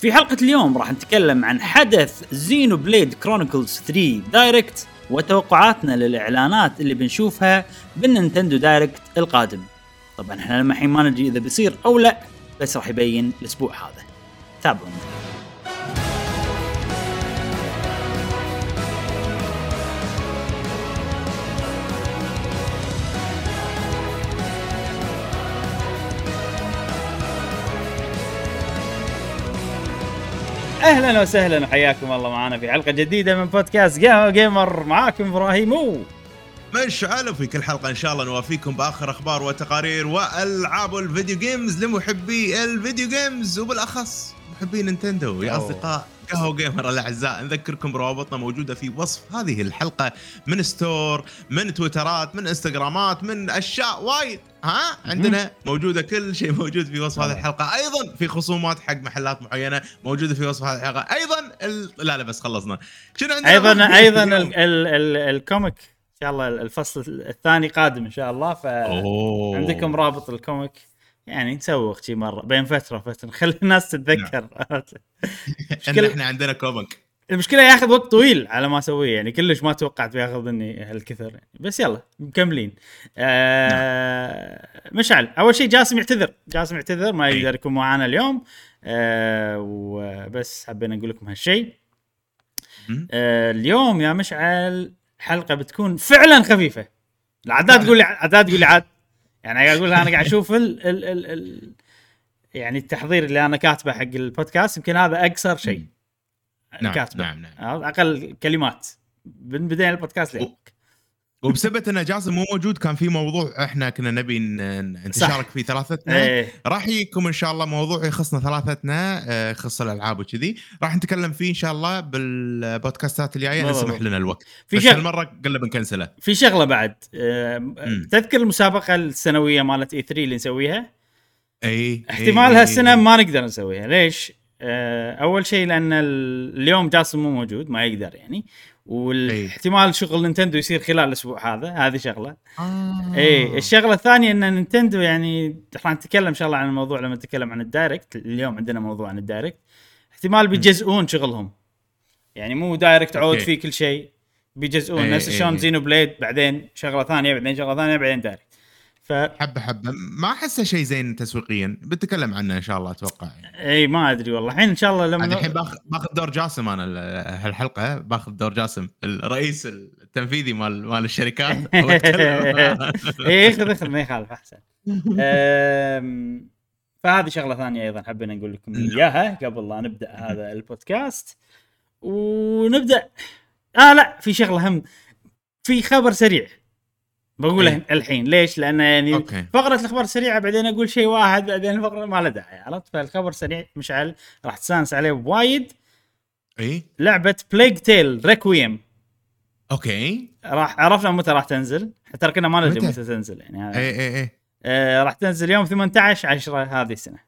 في حلقة اليوم راح نتكلم عن حدث Xenoblade Chronicles 3 Direct وتوقعاتنا للإعلانات اللي بنشوفها بال Nintendo Direct القادم. طبعا إحنا لما الحين ما ندري إذا بيصير أو لا بس راح يبين الأسبوع هذا. تابعونا. أهلا وسهلا وحياكم الله معنا في حلقة جديدة من بودكاست قهوة gamer معاكم إبراهيم و مشعل في كل حلقة إن شاء الله نوافيكم بآخر أخبار وتقارير وألعاب ال video games لمحبي ال video games وبالأخص محبي Nintendo يا. أصدقاء قهوه gamer الاعزاء نذكركم بروابطنا موجودة في وصف هذه الحلقة من store من تويترات من إنستغرامات من أشياء وايد. ها؟ عندنا موجودة كل شيء موجود في وصف هذه الحلقة. أيضا في خصومات حق محلات معينة موجودة في وصف هذه الحلقة. أيضا ال... لا لا بس خلصنا. شنو عندنا؟ أيضا أيضا ال؟ ال ال ال comic. إن شاء الله الفصل الثاني قادم إن شاء الله ف أوه. عندكم رابط ال comic. يعني نسوق شي مرة بين فترة وفترة نخلي الناس تتذكر. ان مشكلة- إحنا عندنا comic المشكلة ياخذ وقت طويل على ما أسويه يعني كلش ما توقعت بياخذ مني هالكثر. يعني. بس يلا مكملين. آه مشعل أول شيء جاسم يعتذر. جاسم يعتذر ما. يقدر يكون معنا اليوم. آه وبس حبينا نقول لكم هالشيء. آه اليوم يا مشعل حلقة بتكون فعلا خفيفة. العداد تقول لي عداد تقول لي عاد يعني قاعد أقول أنا قاعد أشوف ال ال ال ال يعني التحضير اللي أنا كاتبه حق البودكاست يمكن هذا أقصر شيء. نعم كاتبه. نعم نعم. أقل كلمات. من بداية البودكاست لين. وبسبب أن جاسم مو موجود كان في موضوع إحنا كنا نبي ن- ن- صح. نتشارك فيه ثلاثتنا. إيه. راح يجيكم إن شاء الله موضوع يخصنا ثلاثتنا آه، يخص الألعاب وكذي. راح نتكلم فيه إن شاء الله بالبودكاستات الجاية بالضبط. نسمح لنا الوقت. في بس شغ- هالمرة قلنا بنكنسله في شغلة بعد. آه، تذكر المسابقة السنوية مالت اي 3 اللي نسويها؟ إي احتمال هالسنة ما نقدر نسويها. ليش؟ آه، أول شيء لأن ال- اليوم جاسم مو موجود ما يقدر يعني. والاحتمال شغل نينتندو يصير خلال الأسبوع هذا هذه شغلة. آه. اي الشغلة الثانية إن Nintendo يعني راح نتكلم إن شاء الله عن الموضوع لما نتكلم عن ال Direct. اليوم عندنا موضوع عن ال Direct. احتمال بيجزئون شغلهم. يعني مو Direct عود okay. فيه كل شيء. بيجزئون إي نفس إي شلون. Xenoblade بعدين شغلة ثانية بعدين شغلة ثانية بعدين Direct. ف حبة حبة. ما أحسه شيء زين تسويقيا. بنتكلم عنه إن شاء الله أتوقع. يعني. إي ما أدري والله. الحين إن شاء الله لما الحين باخذ باخذ دور جاسم أنا ال- هالحلقة. باخذ دور جاسم الرئيس التنفيذي مال مال الشركات. إي خذ خذ ما يخالف أحسن. فهذه شغلة ثانية أيضا حبينا نقول لكم إياها قبل لا نبدأ هذا البودكاست. ونبدأ. آه لا في شغلة هم في خبر سريع. بقوله إيه. الحين ليش؟ لأن يعني okay. فقرة الأخبار السريعة بعدين أقول شيء واحد بعدين الفقرة ما له داعي عرفت؟ فالخبر سريع مشعل راح تستانس عليه وايد إي لعبة Plague Tale Requiem okay راح عرفنا متى راح تنزل ترى كنا ما ندري متى؟ تنزل يعني هذا. إي إي إي آه راح تنزل يوم 18 10 هذه السنة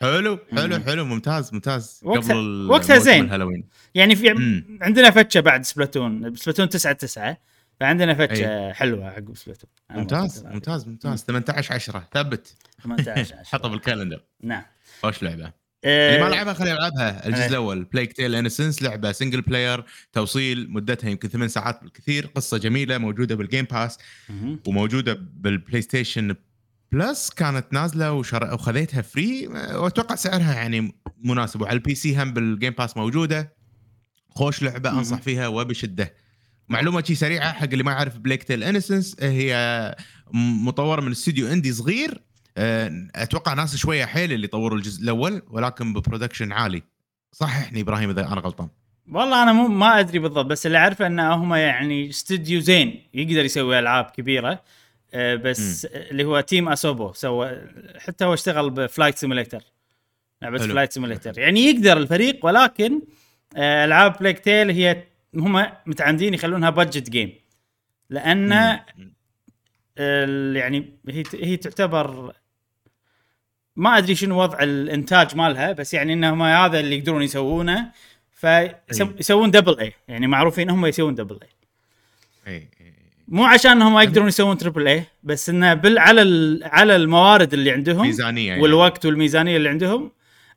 حلو حلو مم. حلو ممتاز ممتاز وقتها- قبل وقتها زين. الهالوين يعني في مم. عندنا فتشة بعد Splatoon Splatoon 9 9 فعندنا فتشة أي. حلوة حق Splatoon أنا ممتاز. ممتاز ممتاز. 18 10 ثبت. 18 10 حطه بال calendar. نعم. خوش لعبة؟ آه، اللي ما لعبها خليه يلعبها الجزء إيه. الأول Plague Tale Innocence لعبة single player توصيل مدتها يمكن ثمان ساعات بالكثير قصة جميلة موجودة بال Game Pass. وموجودة بال PlayStation Plus كانت نازلة وشر... وخذيتها free وأتوقع سعرها يعني مناسب. وعلى ال PC هم بال Game Pass موجودة. خوش لعبة. أنصح فيها وبشدة. معلومة شي سريعة حق اللي ما يعرف Plague Tale Innocence هي م- مطورة من استوديو indie صغير. أه، أتوقع ناس شوية حيل اللي طوروا الجزء الأول ولكن ب production عالي. صححني إبراهيم إذا أنا غلطان. والله أنا مو ما أدري بالضبط بس اللي أعرفه إن هم يعني استوديو زين يقدر يسوي ألعاب كبيرة. آه، بس اللي هو team Asobo سوى حتى هو اشتغل ب Flight Simulator لعبة. Flight Simulator يعني يقدر الفريق ولكن آه، ألعاب Plague Tale هي هم متعمدين يخلونها budget game لأن يعني هي هي تعتبر ما أدري شنو وضع الإنتاج مالها بس يعني انهم هذا اللي يقدرون يسوونه فيسوون double A يعني معروفين هم يسوون double A إي مو عشان هم ما يقدرون يسوون triple A بس انه بال على على الموارد اللي عندهم ميزانية يعني. والوقت والميزانية اللي عندهم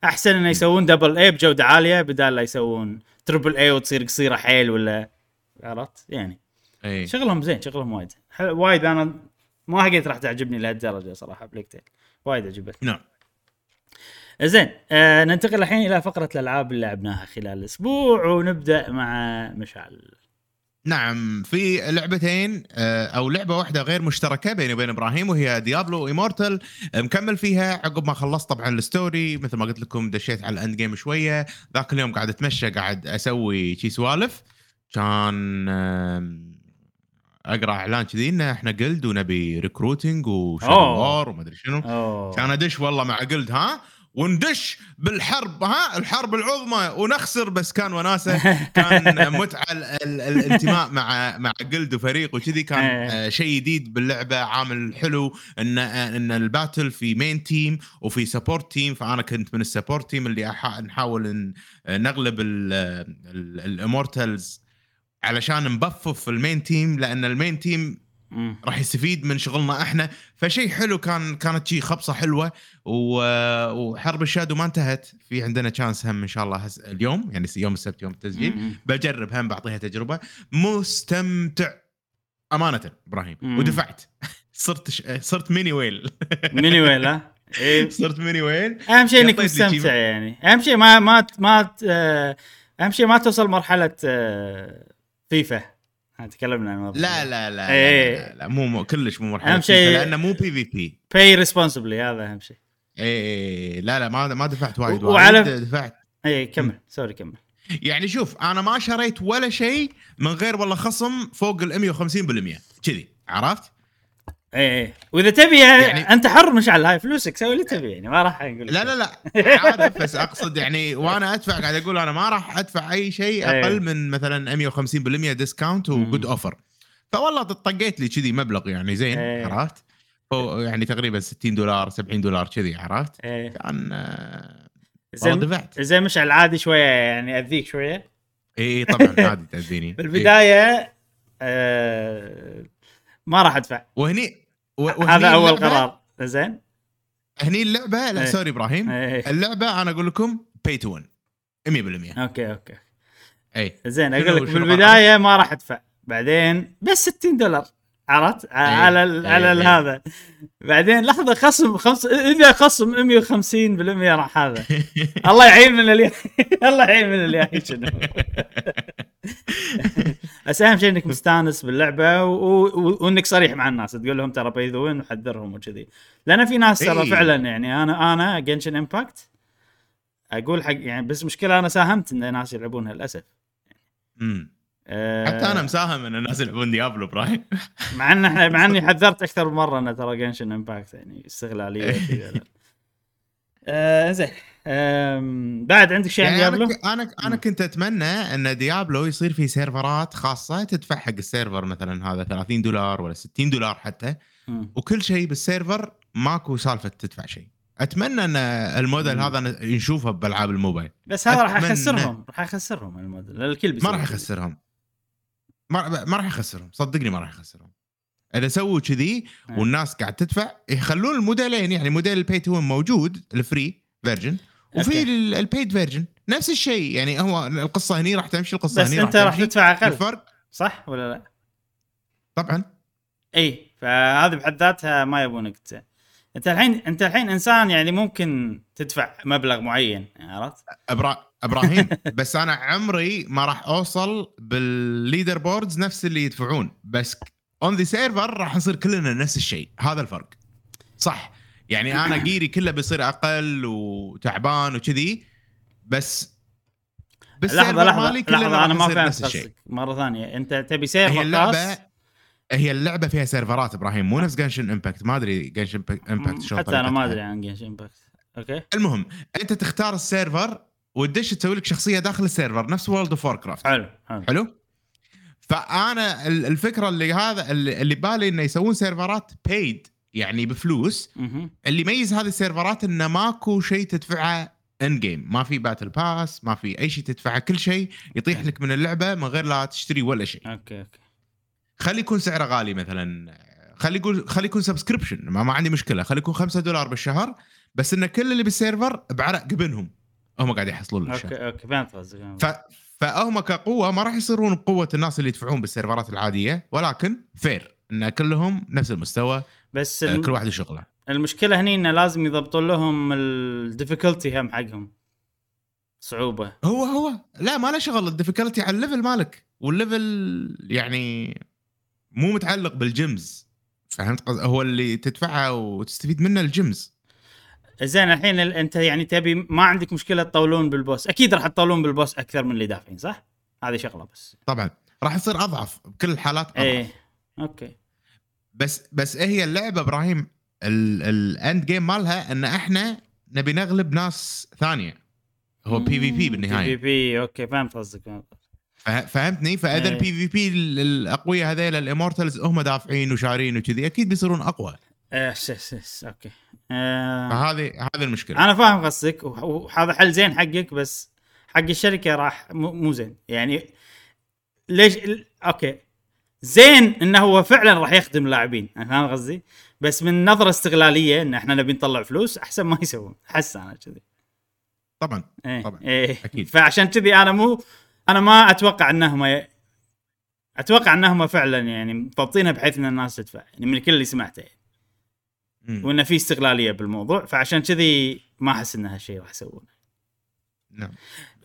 أحسن إنه يسوون double A بجودة عالية بدال لا يسوون triple A وتصير قصيرة حيل ولا عرفت؟ يعني إي. شغلهم زين شغلهم وايد. وايد أنا ما حسيت راح تعجبني لهالدرجة صراحة Plague Tale. وايد عجبتني. نعم. زين آه ننتقل الحين إلى فقرة الألعاب اللي لعبناها خلال الأسبوع ونبدأ مع مشعل. نعم في لعبتين آه، أو لعبة واحدة غير مشتركة بيني وبين إبراهيم وهي Diablo Immortal مكمل فيها عقب ما خلصت طبعا ال story مثل ما قلت لكم دشيت على ال end game شوية. ذاك اليوم قاعد أتمشى قاعد أسوي شي سوالف. كان أقرأ إعلان كذي ان إحنا guild ونبي recruiting و shadow war وما أدري شنو. كان أدش والله مع guild ها؟ وندش بالحرب ها الحرب العظمى ونخسر بس كان وناسة كان متعة ال- ال- الانتماء مع مع guild وفريق وكذي كان إيه. آه، شيء جديد باللعبة عامل حلو ان إن ال battle في main team وفي support team فأنا كنت من ال support team اللي نحاول ان نغلب ال Immortals علشان ن buff ال main team لأن ال main team. راح يستفيد من شغلنا إحنا. فشيء حلو كان كانت شيء خبصة حلوة وحرب ال shadow ما انتهت. في عندنا chance هم إن شاء الله هس اليوم يعني يوم السبت يوم التسجيل. بجرب هم بعطيها تجربة. مستمتع. أمانة إبراهيم. ودفعت. صرت ش... صرت mini whale mini whale ها؟ إيه. صرت ميني ويل أهم شيء إنك مستمتع شي- يعني. أهم شيء ما ما ما أهم شيء ما توصل مرحلة آه، فيفا. تكلمنا عن الموضوع. لا لا لا, إيه. لا, لا, لا مو, مو كلش مو مرحلة. أهم شيء- لأنه مو PvP pay responsibly هذا أهم شيء. اي لا لا ما ما دفعت وايد وعلى- دفعت. اي كمل sorry كمل. يعني شوف أنا ما شريت ولا شيء من غير والله خصم فوق ال 150% كذي عرفت؟ اي اي وإذا تبي يعني- يعني أنت حر مشعل هاي فلوسك سوي اللي تبي يعني ما راح أقول لا لا لا عارف بس أقصد يعني وأنا أدفع قاعد أقول أنا ما راح أدفع أي شيء أي. أقل من مثلا 150% discount و good offer فوالله طقيت لي كذي مبلغ يعني زين أي. عرفت؟ يعني تقريبا 60 دولار 70 دولار كذي عرفت؟ إيه. كان آه، زين دفعت زين مشعل عادي شوية يعني أذيك شوية اي طبعا عادي تأذيني بالبداية آه ما راح أدفع وهني هذا أول قرار. زين. هني اللعبة لا إيه. sorry إبراهيم. إيه. اللعبة أنا أقول لكم pay to win 100% okay okay. اي زين أقول لك شنو بالبدايه ما راح أدفع. بعدين بس 60 دولار. عرفت؟ إيه. على ال إيه. على ال- إيه. هذا. بعدين لحظة خصم خمس إذا خصم 150% راح هذا. الله يعين من الياي الله يعين من الياي شنو. بس أهم شيء إنك مستانس باللعبة و... و... وإنك صريح مع الناس تقول لهم ترى وين وحذرهم وكذي لأن في ناس ترى إيه. فعلا يعني أنا أنا Genshin Impact أقول حق يعني بس مشكلة أنا ساهمت إن ناس يلعبونها للأسف. أه حتى أنا مساهم إن الناس يلعبون Diablo إبراهيم مع إن إحنا مع إني حذرت أكثر من مرة إن ترى Genshin Impact يعني استغلالية. آه زين بعد عندك شيء عن يعني Diablo؟ أنا أنا كنت أتمنى أن Diablo يصير في سيرفرات خاصة تدفع حق ال server مثلا هذا 30 دولار ولا 60 دولار حتى. وكل شيء بال server ماكو سالفة تدفع شيء أتمنى أن الموديل مم. هذا نشوفه بألعاب الموبايل بس هذا راح. يخسرهم راح يخسرهم الموديل الكل ما راح. يخسرهم ما راح يخسرهم صدقني ما راح يخسرهم اذا سووا كذي إيه. والناس قاعد تدفع يخلون الموديلين يعني model ال pay to موجود ال free version وفي ال paid version نفس الشيء يعني هو القصة هني راح تمشي القصة بس هني أنت راح. تدفع أقل الفرق صح ولا لا؟ طبعا إي فهذه بحد ذاتها ما يبونك. أنت الحين أنت الحين إنسان يعني ممكن تدفع مبلغ معين عرفت؟ أبرا... إبراهيم بس أنا عمري ما راح أوصل بال leaderboards نفس اللي يدفعون بس on the server راح نصير كلنا نفس الشيء. هذا الفرق. صح. يعني أنا gear ي كله بيصير أقل وتعبان وكذي بس لحظة لحظة مالي كلنا لحظة راح أنا ما فهمت نفس الشيء. قصدك. مرة ثانية. أنت تبي server هي اللعبة خاص؟ هي اللعبة فيها سيرفرات إبراهيم. مو نفس Genshin Impact ما أدري Genshin Impact شلون حتى أنا ما. أدري عن Genshin Impact okay؟ المهم أنت تختار ال server وتدش تسوي لك شخصية داخل السيرفر نفس World of Warcraft حلو حلو. حلو؟ فأنا ال- الفكرة اللي هذا اللي بالي إنه يسوون سيرفرات paid يعني بفلوس. اللي يميز هذه السيرفرات إنه ماكو شيء تدفعه in game ما في battle pass ما في أي شيء تدفعه. كل شيء يطيح لك من اللعبة من غير لا تشتري ولا شيء. okay okay. خلي يكون سعره غالي مثلا. خلي يقول خلي يكون subscription ما, ما عندي مشكلة. خلي يكون 5 دولار بالشهر بس إن كل اللي بال server بعرق جبينهم هم قاعد يحصلون okay okay. فهمت قصدك. فهم كقوة ما راح يصيرون بقوه الناس اللي يدفعون بال servers العادية ولكن fair إن كلهم نفس المستوى بس آه،. كل واحد شغله المشكلة هني إنه لازم يضبطون لهم ال difficulty هم حقهم. صعوبة. هو هو. لا ما له شغل. ال difficulty على ال level مالك. وال level يعني مو متعلق بال gems فهمت قصد هو اللي تدفعها وتستفيد منه ال gems زين الحين ال- انت يعني تبي ما عندك مشكلة تطولون بال boss. أكيد راح تطولون بال boss أكثر من اللي دافعين صح؟ هذه شغلة بس. طبعا. راح يصير أضعف بكل الحالات أضعف. إيه. okay. بس بس إيه هي اللعبة إبراهيم؟ ال end game مالها إن إحنا نبي نغلب ناس ثانية. هو PvP بي بالنهاية. بي okay فهمت قصدك فهمت قصدك. فه- فهمتني؟ فإذا إيه. ال PvP الاقوياء هذيل ال immortals هم دافعين وشارين وكذي أكيد بيصيرون أقوى. س- س- س- okay. آه فهذه هذه المشكلة. أنا فاهم قصدك وهذا حل زين حقك بس حق الشركة راح مو زين. يعني ليش okay. زين إنه هو فعلا راح يخدم اللاعبين أنا فاهم قصدي؟ بس من نظرة استغلالية إن إحنا نبي نطلع فلوس أحسن ما يسوون. أحس أنا كذي. طبعا إيه طبعاً. إيه. أكيد. فعشان كذي أنا مو أنا ما أتوقع انهم ي... أتوقع انهم فعلا يعني مضبطينها بحيث إن الناس تدفع يعني من كل اللي سمعته. يعني. وإنه في استغلالية بالموضوع فعشان كذي ما أحس إن هالشيء راح يسوونه. نعم.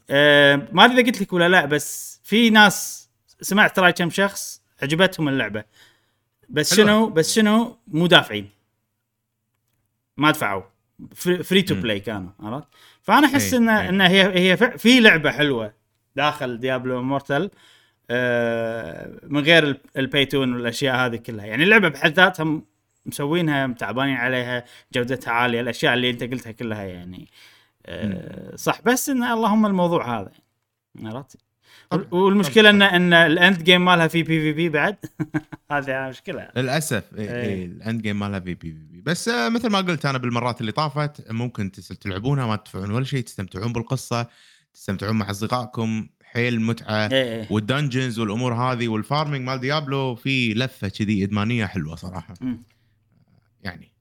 أه ما أدري إذا قلت لك ولا لا بس في ناس سمعت ترى كم شخص عجبتهم اللعبة. بس حلوة. شنو؟ بس شنو؟ مو دافعين. ما دفعوا. free to. play كانوا عرفت؟ فأنا أحس إيه، إن إيه. إن هي هي في لعبة حلوة داخل ديابلو إمورتال آه من غير ال pay to win والأشياء هذه كلها. يعني اللعبة بحد ذاتها مسوينها تعبانين عليها جودتها عالية الأشياء اللي أنت قلتها كلها يعني آه صح. بس إن اللهم الموضوع هذا عرفت؟ والمشكلة إن. إن ال end game مالها في PvP بعد؟ هذه مشكلة. للأسف إيه إيه. إيه ال end game مالها في PvP بس آه، مثل ما قلت أنا بالمرات اللي طافت ممكن تلعبونها ما تدفعون ولا شيء تستمتعون بالقصة تستمتعون مع أصدقائكم حيل متعة وال dungeons والأمور هذه وال farming مال ديابلو في loop كذي إدمانية حلوة صراحة. يعني.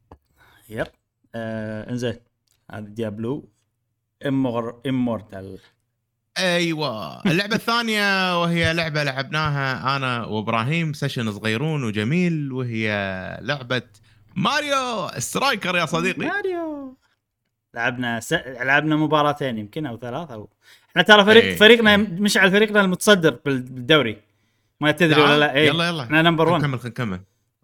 yep. آه إنزين. هذا ديابلو. امور إمورتال. أيوه. اللعبة الثانية وهي لعبة لعبناها أنا وإبراهيم session صغيرون وجميل وهي لعبة ماريو سترايكر يا صديقي. ماريو. لعبنا س... لعبنا مباراتين يمكن أو ثلاث أو إحنا ترى فريق إيه، فريقنا. مشعل فريقنا المتصدر بال- بالدوري. ما تدري ولا لا. إيه. يلا يلا. إحنا number 1 نكمل نكمل.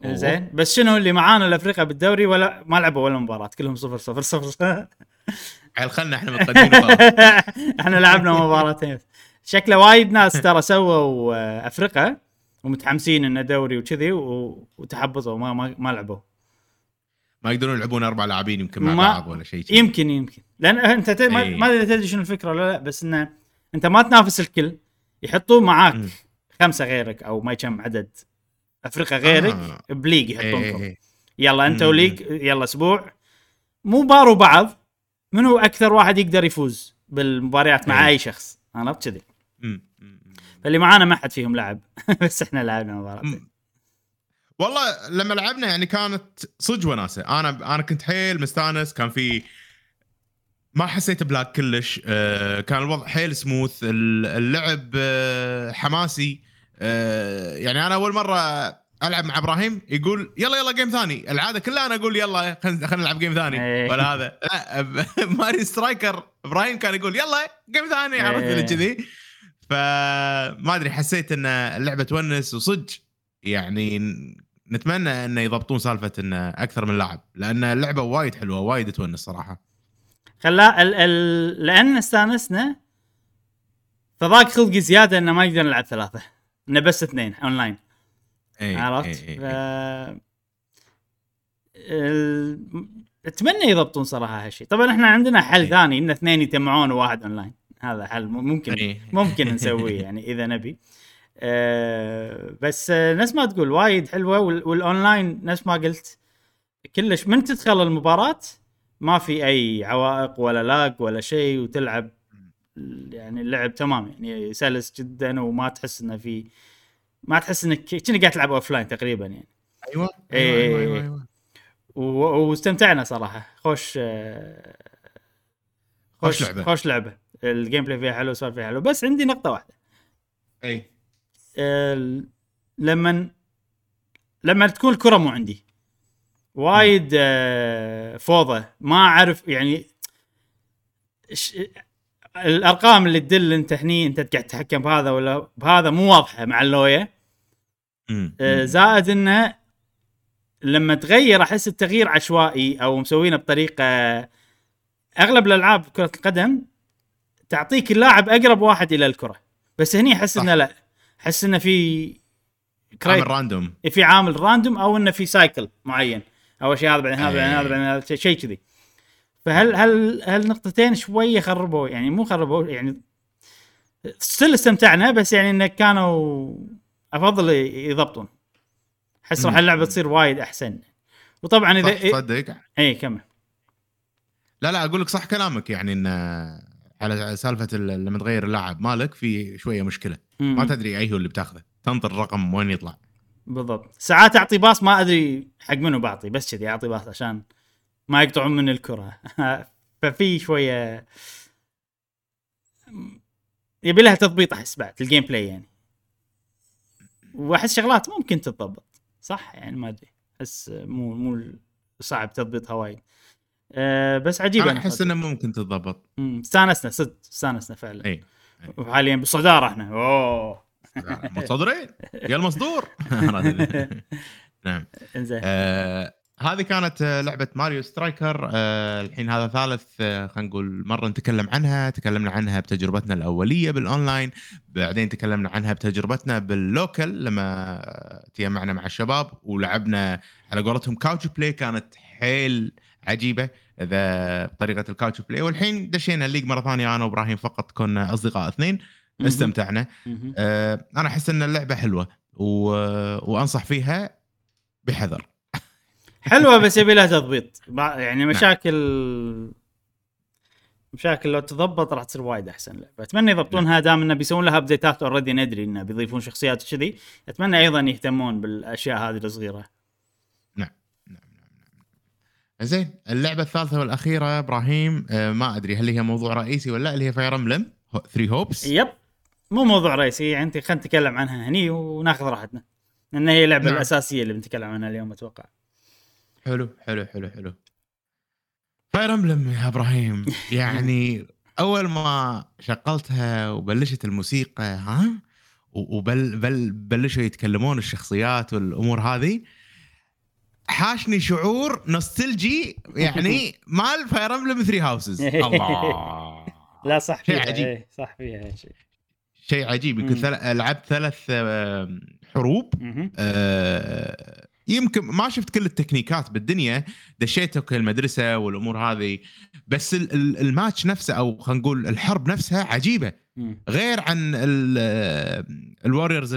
زين بس شنو اللي معانا الفرق اليا بالدوري ولا ما لعبوا ولا مباراة كلهم صفر صفر صفر عيل خلنا إحنا متقدمين. إحنا لعبنا مباراتين شكله وايد ناس ترى سووا آه، فريق ومتحمسين إنه دوري وكذي وتحبطوا ما ما, ما لعبوا ما يقدرون يلعبون أربع لاعبين يمكن مع ما- بعض ولا شيء. يمكن يمكن لأن أنت ت... ما إيه. ما أدري تدري شنو الفكرة ولا لا بس إنه أنت ما تنافس الكل يحطون معاك. خمسة غيرك أو ما كم عدد أفريقيا غيرك آه. بليج إيه، يحطونكم إيه. يلا أنت مم. وليك يلا أسبوع مو باروا بعض منو أكثر واحد يقدر يفوز بالمباريات مع إيه. أي شخص عرفت كذي. فاللي معانا ما حد فيهم لعب بس إحنا لعبنا مباراة. والله لما لعبنا يعني كانت صدق وناسة أنا أنا كنت حيل مستانس كان في ما حسيت ب lag كلش آه، كان الوضع حيل سموث ال- اللعب آه، حماسي آه، يعني أنا أول مرة ألعب مع إبراهيم يقول يلا يلا game ثاني. العادة كلها أنا أقول يلا خلينا نلعب game ثاني. إيه. ولا هذا. لا ماريو سترايكر إبراهيم كان يقول يلا game ثاني عرفت إيه. اللي كذي. فما أدري حسيت إن اللعبة تونس وصدق. يعني نتمنى انه يضبطون سالفة انه أكثر من لاعب لأن اللعبة وايد حلوة وايد تونس صراحة. خلا ال... ال... لأن استانسنا فضاق خلقي زيادة إنه ما نقدر نلعب ثلاثة. إنه بس اثنين اونلاين إيه عرفت؟ إيه ف... إيه. ال... أتمنى يضبطون صراحة هالشيء طبعا إحنا عندنا حل إيه. ثاني إن اثنين يجتمعون وواحد اونلاين هذا حل ممكن إيه. ممكن نسويه يعني إذا نبي أه بس آه، نفس ما تقول وايد حلوة وال... والاونلاين نفس ما قلت كلش من تدخل المباراة ما في أي عوائق ولا lag ولا شيء وتلعب يعني اللعب تمام يعني سلس جدا وما تحس إنه في ما تحس إنك كأنك قاعد تلعب offline تقريبا يعني. أيوه إيه. أيوه أيوه, أيوة. و- واستمتعنا صراحة. خوش خوش لعبة. خوش لعبة. ال gameplay فيها حلو السوالف فيها حلو. بس عندي نقطة واحدة. أي. ال- لما لما تكون الكرة مو عندي. وايد آه، فوضى. ما أعرف يعني ش- الأرقام اللي تدل أنت هني أنت قاعد تتحكم بهذا ولا بهذا مو واضحة مع اللوية. آه، زائد إنه لما تغير أحس التغيير عشوائي أو مسوينه بطريقة أغلب الألعاب كرة القدم تعطيك اللاعب أقرب واحد إلى الكرة بس هني أحس. إنه لا أحس إنه في عامل random في عامل random أو إنه في cycle معين أول شيء هذا بعدين هذا بعدين هذا. بعدين شيء كذي فهل هل هالنقطتين شوية خربوا؟ يعني مو خربوا يعني still استمتعنا بس يعني انه كانوا أفضل يضبطون. أحس راح. اللعبة تصير وايد أحسن. وطبعا إذا تصدق؟ اي كمل. لا لا أقول لك صح كلامك. يعني إن على سالفة ال- لما تغير اللاعب مالك في شوية مشكلة. مم. ما تدري أي هو اللي بتاخذه. تنطر الرقم وين يطلع. بالضبط. ساعات أعطي pass ما أدري حق منو بعطي بس كذي أعطي باص عشان ما يقطعون من الكرة. ففي شوية يبي لها تضبيط أحس بعد ال gameplay يعني. وأحس شغلات ممكن تتضبط. صح؟ يعني ما أدري. أحس مو مو صعب تضبيطها وايد. أه بس عجيبة أنا أحس إنه ممكن تتضبط. استانسنا صدق استانسنا فعلا. اي وحاليا بالصداره إحنا. أوه. متصدرين يا المصدور نعم. إنزين. آه هذه كانت آه، لعبة ماريو سترايكر. آه الحين هذا ثالث آه خلينا نقول مرة نتكلم عنها. تكلمنا عنها بتجربتنا الأولية بالأونلاين بعدين تكلمنا عنها بتجربتنا بال local لما تجمعنا مع الشباب ولعبنا على قولتهم couch play. كانت حيل عجيبة إذا بطريقة ال couch play. والحين دشينا ال league مرة ثانية أنا وإبراهيم فقط كنا أصدقاء اثنين. استمتعنا. أنا أحس إن اللعبة حلوة و... وأنصح فيها بحذر. حلوة بس يبي لها تضبيط. يعني مشاكل مشاكل لو تضبط راح تصير وايد أحسن لعبة. أتمنى يضبطونها دام إنه بيسوون لها update ات already ندري إنه بيضيفون شخصيات وكذي. أتمنى أيضا يهتمون بالأشياء هذه الصغيرة. زين اللعبة الثالثة والأخيرة إبراهيم آه، ما أدري هل هي موضوع رئيسي ولا لا اللي هي Fire Emblem 3 Hopes yep مو موضوع رئيسي يعني أنت خلينا نتكلم عنها هني وناخذ راحتنا. لأن هي اللعبة نعم. الأساسية اللي بنتكلم عنها اليوم أتوقع. حلو حلو حلو حلو. Fire Emblem يا إبراهيم. يعني أول ما شغلتها وبلشت الموسيقى ها؟ وبل بل بلشوا يتكلمون الشخصيات والأمور هذه حاشني شعور nostalgi يعني مال Fire Emblem 3 Houses الله. لا صح شيء فيها عجيب. إيه، صح فيها شيء. شيء عجيب. يمكن. ثل... لعبت ثلاث حروب. آه، يمكن ما شفت كل التكنيكات بالدنيا دشيت أوكي المدرسة والأمور هذه بس ال- ال- الماتش نفسه أو خلينا نقول الحرب نفسها عجيبة. غير عن ال Warriors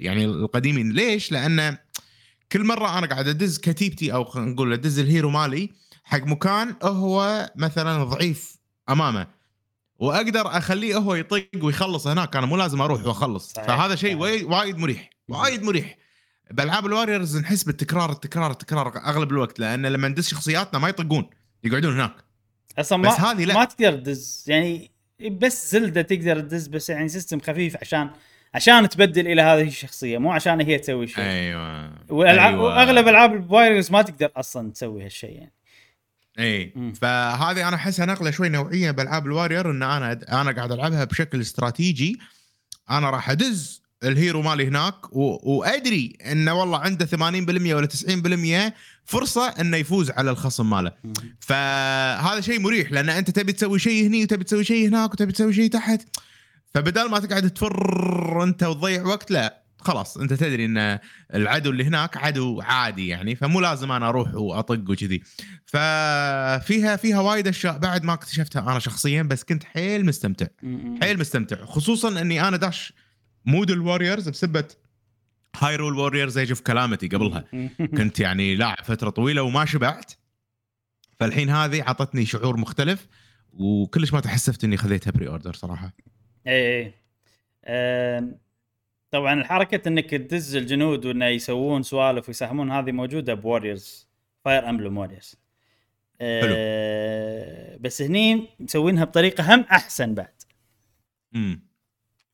يعني القديمين. ليش؟ لأن كل مرة أنا قاعد أدز كتيبتي أو خلينا نقول أدز ال hero مالي حق مكان هو مثلا ضعيف أمامه. وأقدر أخليه هو يطق ويخلص هناك. أنا مو لازم أروح وأخلص. فهذا شيء وايد مريح. وايد مريح. بألعاب ال Warriors نحس بالتكرار التكرار التكرار أغلب الوقت لأن لما ندز شخصياتنا ما يطقون يقعدون هناك أصلا ما بس هذه لا. ما تقدر تدز يعني بس Zelda تقدر تدز بس يعني system خفيف عشان عشان تبدل إلى هذه الشخصية مو عشان هي تسوي شيء أيوه والالعاب أيوة. وأغلب ألعاب ال Warriors ما تقدر أصلا تسوي هالشيء يعني إي مم. فهذه أنا أحسها نقلة شوي نوعية بألعاب ال Warrior إن أنا أنا قاعد ألعبها بشكل استراتيجي أنا راح أدز الهيرو مالي هناك و... وأدري إنه والله عنده 80% ولا 90% فرصة إنه يفوز على الخصم ماله. فهذا شيء مريح لأن أنت تبي تسوي شيء هني وتبي تسوي شيء هناك وتبي تسوي شيء تحت. فبدال ما تقعد تفر أنت وتضيع وقت لا خلاص أنت تدري إن العدو اللي هناك عدو عادي يعني فمو لازم أنا أروح وأطق وكذي. ففيها فيها وايد أشياء بعد ما اكتشفتها أنا شخصيا بس كنت حيل مستمتع. حيل مستمتع خصوصا إني أنا داش mood ال Warriors بسبة Hyrule Warriors Age of Calamity قبلها. كنت يعني لاعب فترة طويلة وما شبعت. فالحين هذه عطتني شعور مختلف وكلش ما تحسفت إني خذيتها pre-order صراحة اي اي طبعا الحركه إنك تدز الجنود وإنه يسوون سوالف ويساهمون هذه موجودة ب Warriors Fire Emblem Warriors أه بس هني مسوينها بطريقة هم أحسن بعد. امم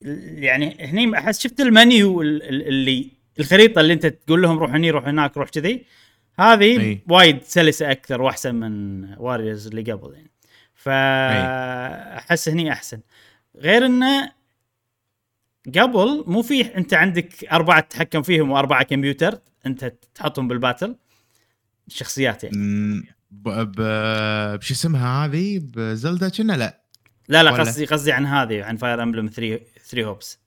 يعني هني أحس شفت المنيو ال- ال- اللي الخريطة اللي أنت تقول لهم روح هني روح هناك روح كذي. هذه أي. وايد سلسه أكثر وأحسن من واريورز اللي قبل يعني. فاحس هني أحسن. غير إنه قبل مو في أنت عندك أربعة تتحكم فيهم وأربعة كمبيوتر أنت تحطهم بال battle. الشخصيات يعني. أمم، ب... ب... بش اسمها هذه؟ ب Zelda كنا؟ لا. لا لا؟ قصدي قصدي عن هذه عن Fire Emblem 3 3 Hopes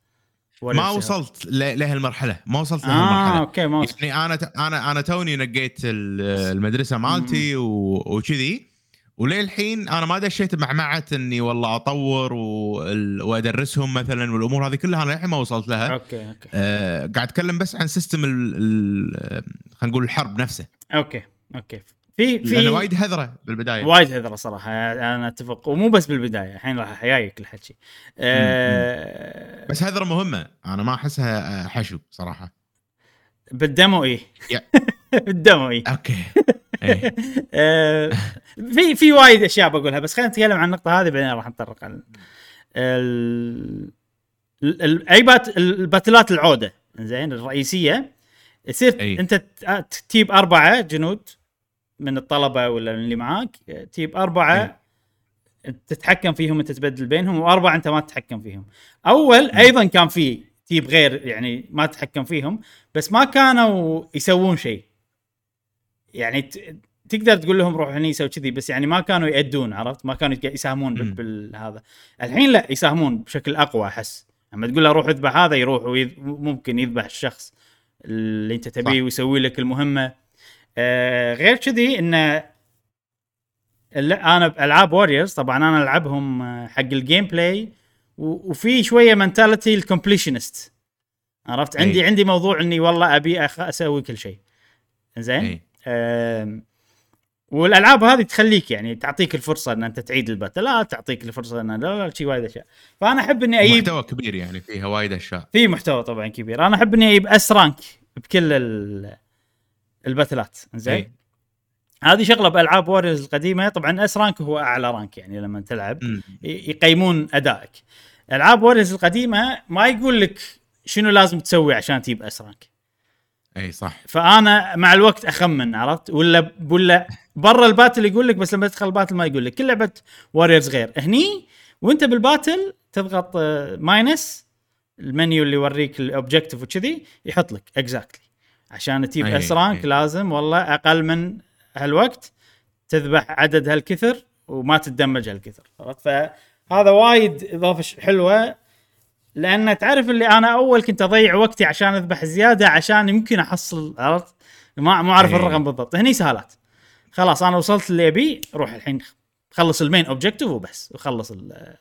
ما وصلت. لهالمرحلة ما وصلت آه لهالمرحلة okay ما وصلت يعني أنا. أنا أنا توني نقيت ال- المدرسة مالتي. وكذي وللحين أنا ما دشيت بمعمعه إني والله أطور. وأدرسهم مثلا والأمور هذه كلها أنا للحين ما وصلت لها okay okay آه قاعد أتكلم بس عن system ال... ال... خلينا نقول الحرب نفسه okay okay في في لأنه وايد هذرة بالبداية. وايد هذرة صراحة أنا أتفق. ومو بس بالبداية الحين راح جايك الحكي أه بس هذرة مهمة أنا ما أحسها آه، حشو صراحة. بال demo إيه. بال demo إيه. okay. إيه. آه، في في وايد أشياء بقولها بس خلينا نتكلم عن النقطة هذه بعدين راح نطرق على ال... ال... أي bat... ال battle ات العودة. زين الرئيسية يصير أي. أنت تجيب أربعة جنود من الطلبة ولا من اللي معاك تجيب أربعة تتحكم فيهم انت تبدل بينهم وأربعة أنت ما تتحكم فيهم. أول أيضا كان في تجيب غير يعني ما تتحكم فيهم بس ما كانوا يسوون شيء. يعني ت- تقدر تقول لهم روحوا هني سووا كذي بس يعني ما كانوا يأدون عرفت؟ ما كانوا يساهمون. بالهذا الحين لا يساهمون بشكل أقوى أحس. لما تقول له روح اذبح هذا يروح ويذ... ممكن يذبح الشخص اللي أنت تبيه. ويسوي لك المهمة. آه غير كذي انه أنا بالعاب Warriors طبعا أنا ألعبهم آه، حق ال gameplay وفي شوية mentality ال completionist عرفت؟ عندي أي. عندي موضوع إني والله أبي أخ... أسوي كل شيء. زين إيه. والألعاب هذه تخليك يعني تعطيك الفرصة إن أنت تعيد الباتلات تعطيك الفرصة ان لا لا شيء وايد أشياء. فأنا أحب إني أجيب محتوى كبير يعني فيها وايد أشياء. في محتوى طبعا كبير. أنا أحب إني أجيب S rank بكل ال- الباتلات زين؟ أي. هذه شغلة بألعاب Warriors القديمة. طبعا S rank هو أعلى rank يعني لما تلعب. ي- يقيمون أدائك. ألعاب Warriors القديمة ما يقول لك شنو لازم تسوي عشان تجيب S rank إي صح. فأنا مع الوقت أخمن عرفت؟ ولا ولا برا ال battle يقول لك بس لما تدخل ال battle ما يقول لك. كل لعبة Warriors غير. هني وأنت بال battle تضغط آه، minus ال menu اللي يوريك ال objective وكذي يحط لك. exactly عشان تجيب أي، S rank أي. لازم والله أقل من هالوقت تذبح عدد هالكثر وما تتدمج هالكثر فهذا وايد إضافة حلوة لأن تعرف اللي أنا أول كنت أضيع وقتي عشان أذبح زيادة عشان يمكن أحصل عرفت؟ ما ما أعرف إيه. الرقم بالضبط. هني سهالات. خلاص أنا وصلت اللي أبي روح الحين خلص ال main objective وبس وخلص ال-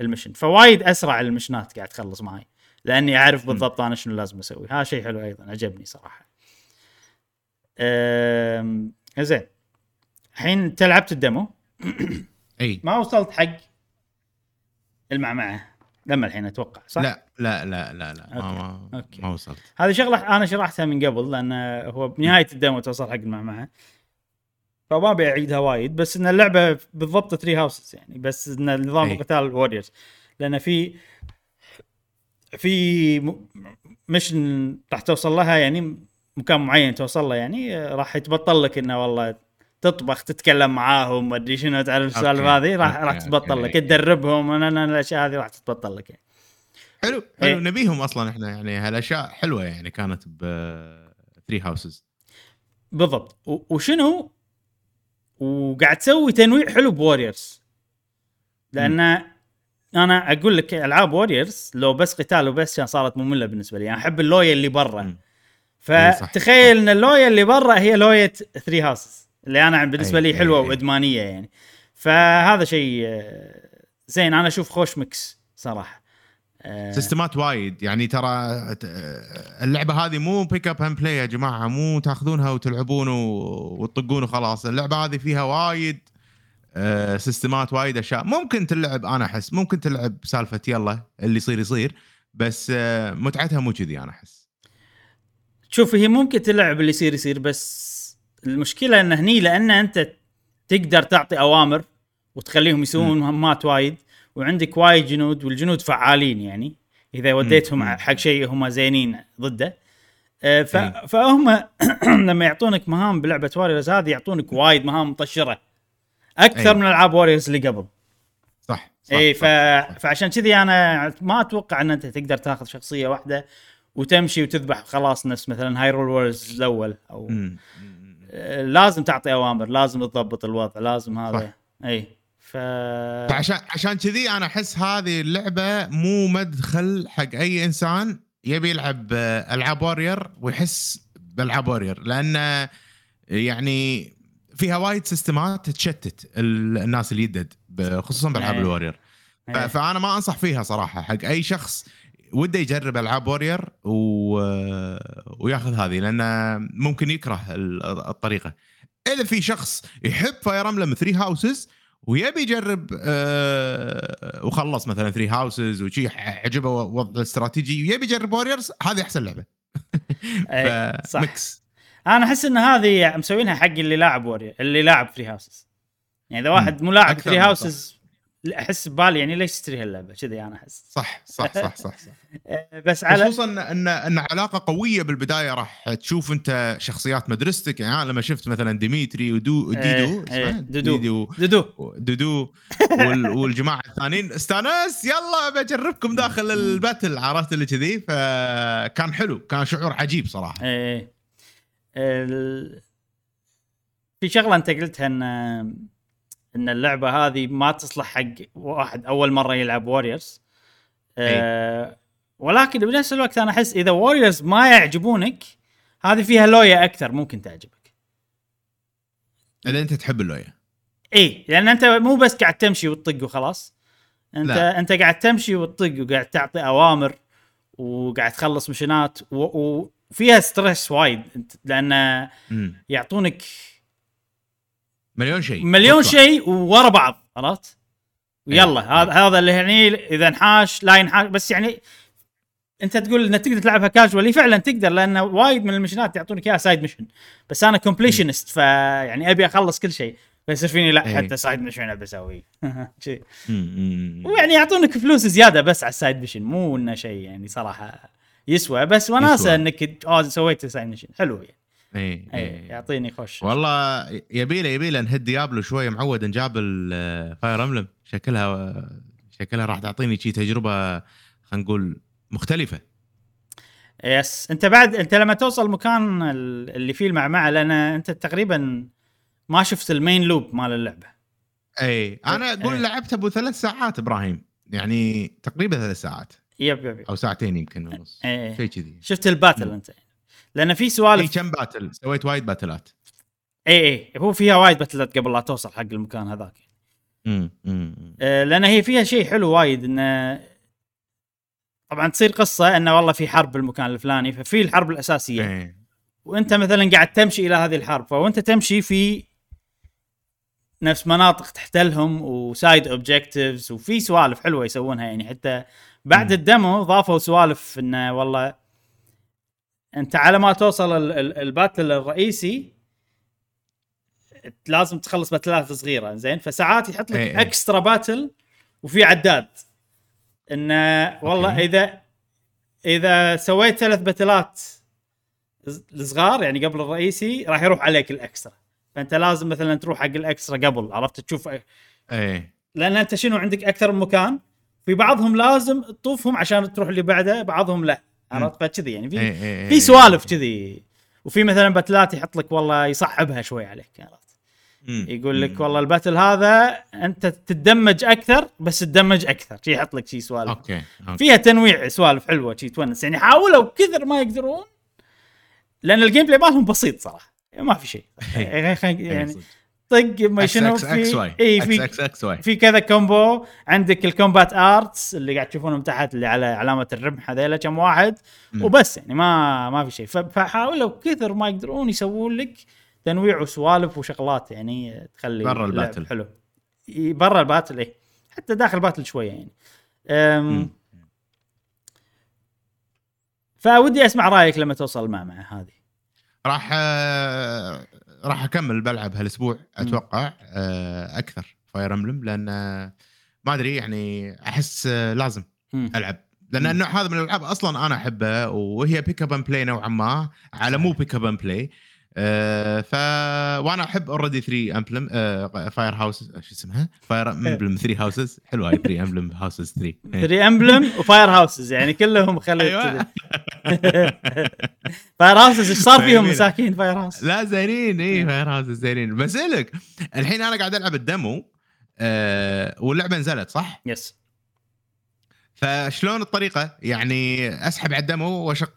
ال mission فوايد أسرع المشنات قاعد تخلص معي لأني أعرف بالضبط أنا شنو لازم أسوي. هذا شيء حلو أيضا عجبني صراحة. زين. الحين انت لعبت ال demo إي. ما وصلت حق المعمعه لما الحين أتوقع صح؟ لا لا لا لا لا. ما ما, أوكي. ما وصلت. هذه شغلة أنا شرحتها من قبل لأن هو بنهاية ال demo توصل حق المعمعه فما أبي أعيدها وايد بس إن اللعبة بالضبط 3 Houses يعني بس إن نظام أي. القتال و Warriors لأن في في mission راح توصل لها يعني مكان معين توصل له يعني آه، راح يتبطل لك إنه والله تطبخ تتكلم معاهم ما أدري شنو تعرف السوالف أوكي. هذه راح. راح تتبطل لك. تدربهم أنا الأشياء هذه راح تتبطل لك يعني. حلو إيه. حلو نبيهم أصلا إحنا يعني هالأشياء حلوة يعني كانت ب 3 Houses بالضبط وشنو وقاعد تسوي تنويع حلو ب Warriors لأن أنا أقول لك ألعاب Warriors لو بس قتال وبس كان صارت مملة بالنسبة لي أنا أحب اللويا اللي برا فتخيل إن اللويا اللي برا هي لويا 3 Houses اللي أنا بالنسبة لي حلوة. وإدمانية يعني. فهذا شيء آه، زين أنا أشوف خوش mix صراحة. آه، سيستمات وايد. يعني ترى ت- اللعبة هذه مو pick up and play يا جماعة. مو تاخذونها وتلعبون وتطقون وخلاص. اللعبة هذه فيها وايد آه، سيستمات وايد أشياء. ممكن تلعب أنا أحس ممكن تلعب سالفة يلا اللي يصير يصير بس آه، متعتها مو كذي أنا أحس. شوف هي ممكن تلعب اللي يصير يصير بس المشكلة إن هني لأن أنت تقدر تعطي أوامر وتخليهم يسوون مهمات وايد وعندك وايد جنود والجنود فعالين يعني إذا وديتهم. حق شيء هم زينين ضده آه، ف... إي. فهم لما يعطونك مهام بلعبة Warriors هذه يعطونك وايد مهام مطشرة أكثر إي. من ألعاب Warriors اللي قبل صح, صح اي ف... صح. فعشان كذي أنا ما أتوقع إن أنت تقدر تاخذ شخصية واحدة وتمشي وتذبح خلاص نفس مثلا Hyrule Warriors الأول أو مم. آه، لازم تعطي أوامر لازم تضبط الوضع لازم هذا صح. إي ف فعشان عشان كذي أنا أحس هذه اللعبة مو مدخل حق أي إنسان يبي يلعب آه، ألعاب Warriors ويحس بألعاب Warriors لأن يعني فيها وايد سيستمات تشتت ال- الناس اللي يدد خصوصا بألعاب. ال Warriors. فأنا ما أنصح فيها صراحة حق أي شخص وده يجرب ألعاب Warriors و... وياخذ هذه لأنه ممكن يكره ال- الطريقة. إذا في شخص يحب Fire Emblem 3 Houses ويبي يجرب آه وخلص مثلا 3 Houses وشي عجبه وضع الاستراتيجي ويبي يجرب Warriors هذه أحسن لعبة. إي، صح. mix أنا أحس إن هذه مسوينها حق اللي لاعب وورير اللي لاعب فري هاوسز يعني إذا واحد مو لاعب أكثر فري من هاوسز أحس ببالي يعني ليش تشتري هاللعبة؟ كذي أنا أحس. صح صح صح صح, صح. بس على خصوصا ان ان علاقة قوية بالبداية راح تشوف أنت شخصيات مدرستك. يعني أنا لما شفت مثلا ديميتري ودو ديدو إيه، اسمه؟ إيه، دودو. ديدو. دودو. دودو. وال- والجماعة الثانيين استانس يلا بجربكم داخل الباتل. عرفت اللي كذي؟ فكان حلو. كان شعور عجيب صراحة. إيه. ال... في شغلة أنت قلتها إن إن اللعبة هذه ما تصلح حق واحد أول مرة يلعب Warriors أه ولكن بنفس الوقت أنا أحس إذا Warriors ما يعجبونك هذه فيها لويا أكثر ممكن تعجبك إذا أنت تحب اللويا إي لأن أنت مو بس قاعد تمشي وتطق وخلاص أنت لا. أنت قاعد تمشي وتطق وقاعد تعطي أوامر وقاعد تخلص مشينات. وفيها stress وايد لأن. يعطونك مليون شيء مليون. شيء ورا بعض عرفت؟ ويلا إيه. هذا هذا اللي هني إذا انحاش لا ينحاش بس يعني أنت تقول إنك تقدر تلعبها كاجوال فعلا تقدر لأن وايد من المشينات يعطونك إياها side mission بس أنا completionist فيعني أبي أخلص كل شيء فيصير فيني لا إيه. حتى side mission أبي اسويه. ويعني يعطونك فلوس زيادة بس على ال side mission مو إنه شيء يعني صراحة يسوى بس وناسة. إنك آه سويت side mission حلو يعني إي يعطيني خوش. والله يبيله يبيله نهد Diablo شوية معود نجاب ال Fire Emblem شكلها شكلها راح تعطيني شي تجربة خلينا نقول مختلفة. yes أنت بعد أنت لما توصل مكان ال- اللي فيه المعمعة لأن أنت تقريبا ما شفت ال main loop مال اللعبة. إي أنا أقول. لعبت أبو ثلاث ساعات إبراهيم. يعني تقريبا ثلاث ساعات. yep yep, yep. أو ساعتين يمكن ونص. شيء كذي. شفت ال battle أنت. لأن في في سوالف كم battle؟ سويت وايد battle ات. اي اي هو فيها وايد باتلات قبل لا توصل حق المكان هذاك. امم لأن هي فيها شيء حلو وايد انه طبعا تصير قصة إنه والله في حرب بالمكان الفلاني ففي الحرب الأساسية. إيه. وأنت مثلا قاعد تمشي إلى هذه الحرب فوانت تمشي في نفس مناطق تحتلهم و side objectives وفي سوالف حلوة يسوونها يعني. حتى بعد. ال demo ضافوا سوالف إنه والله انت على ما توصل ال- ال- ال battle الرئيسي لازم تخلص باتلات صغيرة زين؟ فساعات يحط لك إيه. extra battle وفي عداد. انه والله okay. إذا إذا سويت ثلاث باتلات الصغار يعني قبل الرئيسي راح يروح عليك ال extra فأنت لازم مثلا تروح حق ال extra قبل عرفت؟ تشوف إيه. لأن أنت شنو عندك أكثر من مكان؟ في بعضهم لازم تطوفهم عشان تروح اللي بعده بعضهم لا. عرفت؟ فكذي يعني في إيه، إيه، في إيه. سوالف كذي. وفي مثلا باتلات يحط لك والله يصعبها شوي عليك عرفت. يقول لك. والله ال battle هذا أنت تت damage أكثر بس ت damage أكثر شي يحط لك شي سوالف. okay okay. فيها تنويع سوالف حلوة شي تونس. يعني حاولوا كثر ما يقدرون لأن ال gameplay مالهم بسيط صراحة ما في شيء يعني يعني طق ما شنو في؟ اي في X X Y في كذا combo. عندك ال combat arts اللي قاعد تشوفونهم تحت اللي على علامة الرمح هذيلا كم واحد. وبس يعني ما ما في شيء. فحاولوا كثر ما يقدرون يسوون لك تنويع وسوالف وشغلات يعني تخلي برا ال battle. حلو. برا ال battle إيه. حتى داخل ال battle شوية يعني. أم. فودي أسمع رأيك لما توصل المعمعة هذه. راح آه، راح أكمل بلعب هالأسبوع أتوقع آه، أكثر Fire Emblem لأن ما أدري يعني أحس آه، لازم. ألعب لأن. النوع هذا من الألعاب أصلا أنا احبه وهي pick up and play نوعا ما على مو pick up and play آه ف وأنا احب اوريدي 3 امبلم آه فاير هاوس شو اسمها؟ فاير امبلم 3 هاوسز حلوة هاي 3 امبلم هاوسز 3 إيه. 3 امبلم وفاير هاوسز يعني كلهم خلوا أيوة. فاير هاوسز إيش صار فيهم. مساكين فاير هاوس لا زينين اي فاير هاوسز زينين بسالك الحين أنا قاعد ألعب الدمو آه واللعبة نزلت صح؟ يس فشلون الطريقة؟ يعني أسحب على الدمو وأشغل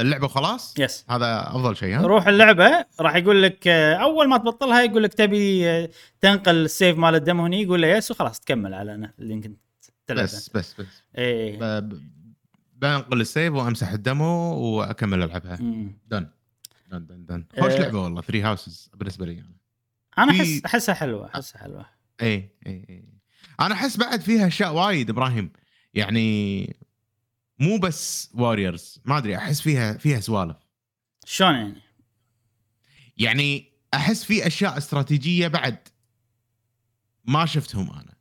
اللعبة وخلاص؟ yes هذا أفضل شيء ها؟ روح اللعبة راح يقول لك آه، أول ما تبطلها يقول لك تبي آه، تنقل ال save مال الديمو هني يقول له يس وخلاص تكمل على اللي كنت تلعبه بس بس بس ب- بنقل السيف وأمسح الدمو وأكمل ألعبها. دن دن دن دن خوش آه. لعبة والله 3 هاوسز بالنسبة لي يعني. أنا أحس أحسها حلوة أحسها حلوة اي اي اي أنا أحس بعد فيها أشياء وايد إبراهيم يعني مو بس Warriors ما أدري أحس فيها فيها سوالف. شلون يعني؟ يعني أحس في أشياء استراتيجية بعد ما شفتهم أنا.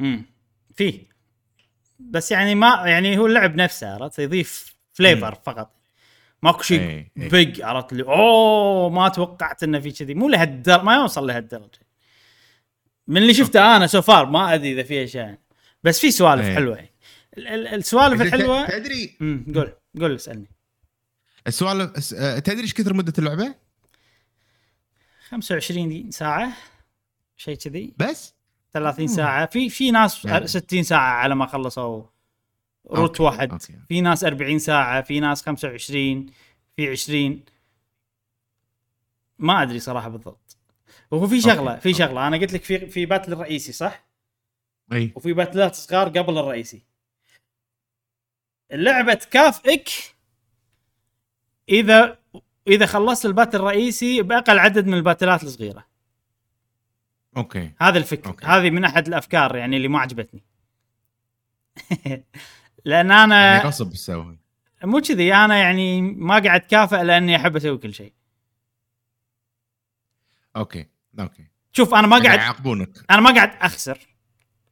امم في بس يعني ما يعني هو اللعب نفسه عرفت؟ يضيف flavor فقط. ماكو شيء إيه، إيه. big عرفت؟ لي أوه ما توقعت إنه في كذي. مو لهالدرجه ما يوصل لهالدرجة. من اللي شفته أنا so far ما أدري إذا في أشياء. بس في سوالف إيه. حلوة. يعني. ال- ال- السوالف الحلوه تدري امم قول قول اسألني. السوالف آه، تدري إيش كثر مدة اللعبة؟ 25 ساعة شيء كذي. بس؟ 30 ساعة. في في ناس يعني. 60 ساعة على ما خلصوا. route okay، واحد. okay. في ناس 40 ساعة في ناس 25 في 20 ما أدري صراحة بالضبط. وهو في شغلة okay، في شغلة. أنا قلت لك في في battle الرئيسي صح؟ أي. وفي باتلات صغار قبل الرئيسي. اللعبه تكافئك إذا إذا خلصت ال battle الرئيسي بأقل عدد من الباتلات الصغيرة. okay. هذا الفكر. okay. هذه من أحد الأفكار يعني اللي ما عجبتني. لأن أنا يعني غصب تسوي مو كذي أنا يعني ما قاعد كافئ لأني أحب أسوي كل شيء. okay. okay. شوف أنا ما قاعد يعاقبونك. أنا ما قاعد أخسر.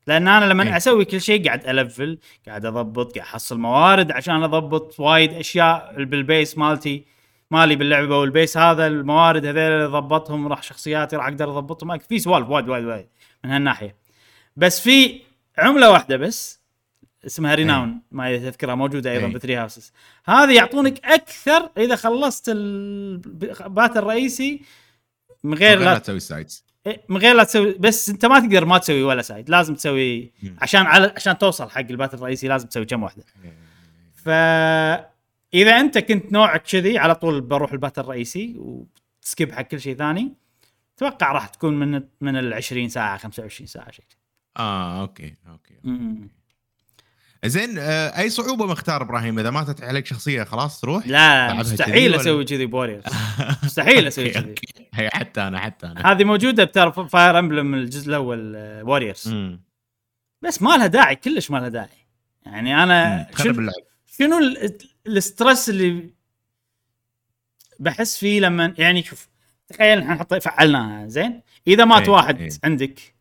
لأن أنا لما إيه. أسوي كل شيء قاعد أ level قاعد أضبط قاعد أحصل موارد عشان أضبط وايد أشياء بال base مالتي مالي باللعبة وال base هذا الموارد هذول اللي ضبطهم راح شخصياتي راح أقدر أضبطهم. في سوالف وايد وايد وايد من هالناحية. بس في عملة واحدة بس اسمها renown ما تذكرها موجودة أيضا إيه. ب Three Houses هذه يعطونك أكثر إذا خلصت ال battle الرئيسي من غير لا تسوي سايدز إيه، من غير لا تسوي بس انت ما تقدر ما تسوي ولا side لازم تسوي. عشان على عشان توصل حق ال battle الرئيسي لازم تسوي كم واحدة ف إذا أنت كنت نوعك كذي على طول بروح ال battle الرئيسي وت skip حق كل شيء ثاني أتوقع راح تكون من من ال 20 ساعه 25 ساعة شيء آه okay okay مم. زين آه أي صعوبة مختار إبراهيم؟ إذا ماتت عليك شخصية خلاص تروح؟ لا مستحيل؟ أسوي كذي ب Warriors مستحيل أسوي كذي. حتى أنا حتى أنا. هذه موجودة بترى Fire Emblem الجزء الأول Warriors. مم. بس ما لها داعي كلش ما لها داعي. يعني أنا شنو شنو ال- ال stress اللي بحس فيه لما يعني شوف تخيل إحنا فعلناها زين؟ إذا مات إيه، واحد إيه. عندك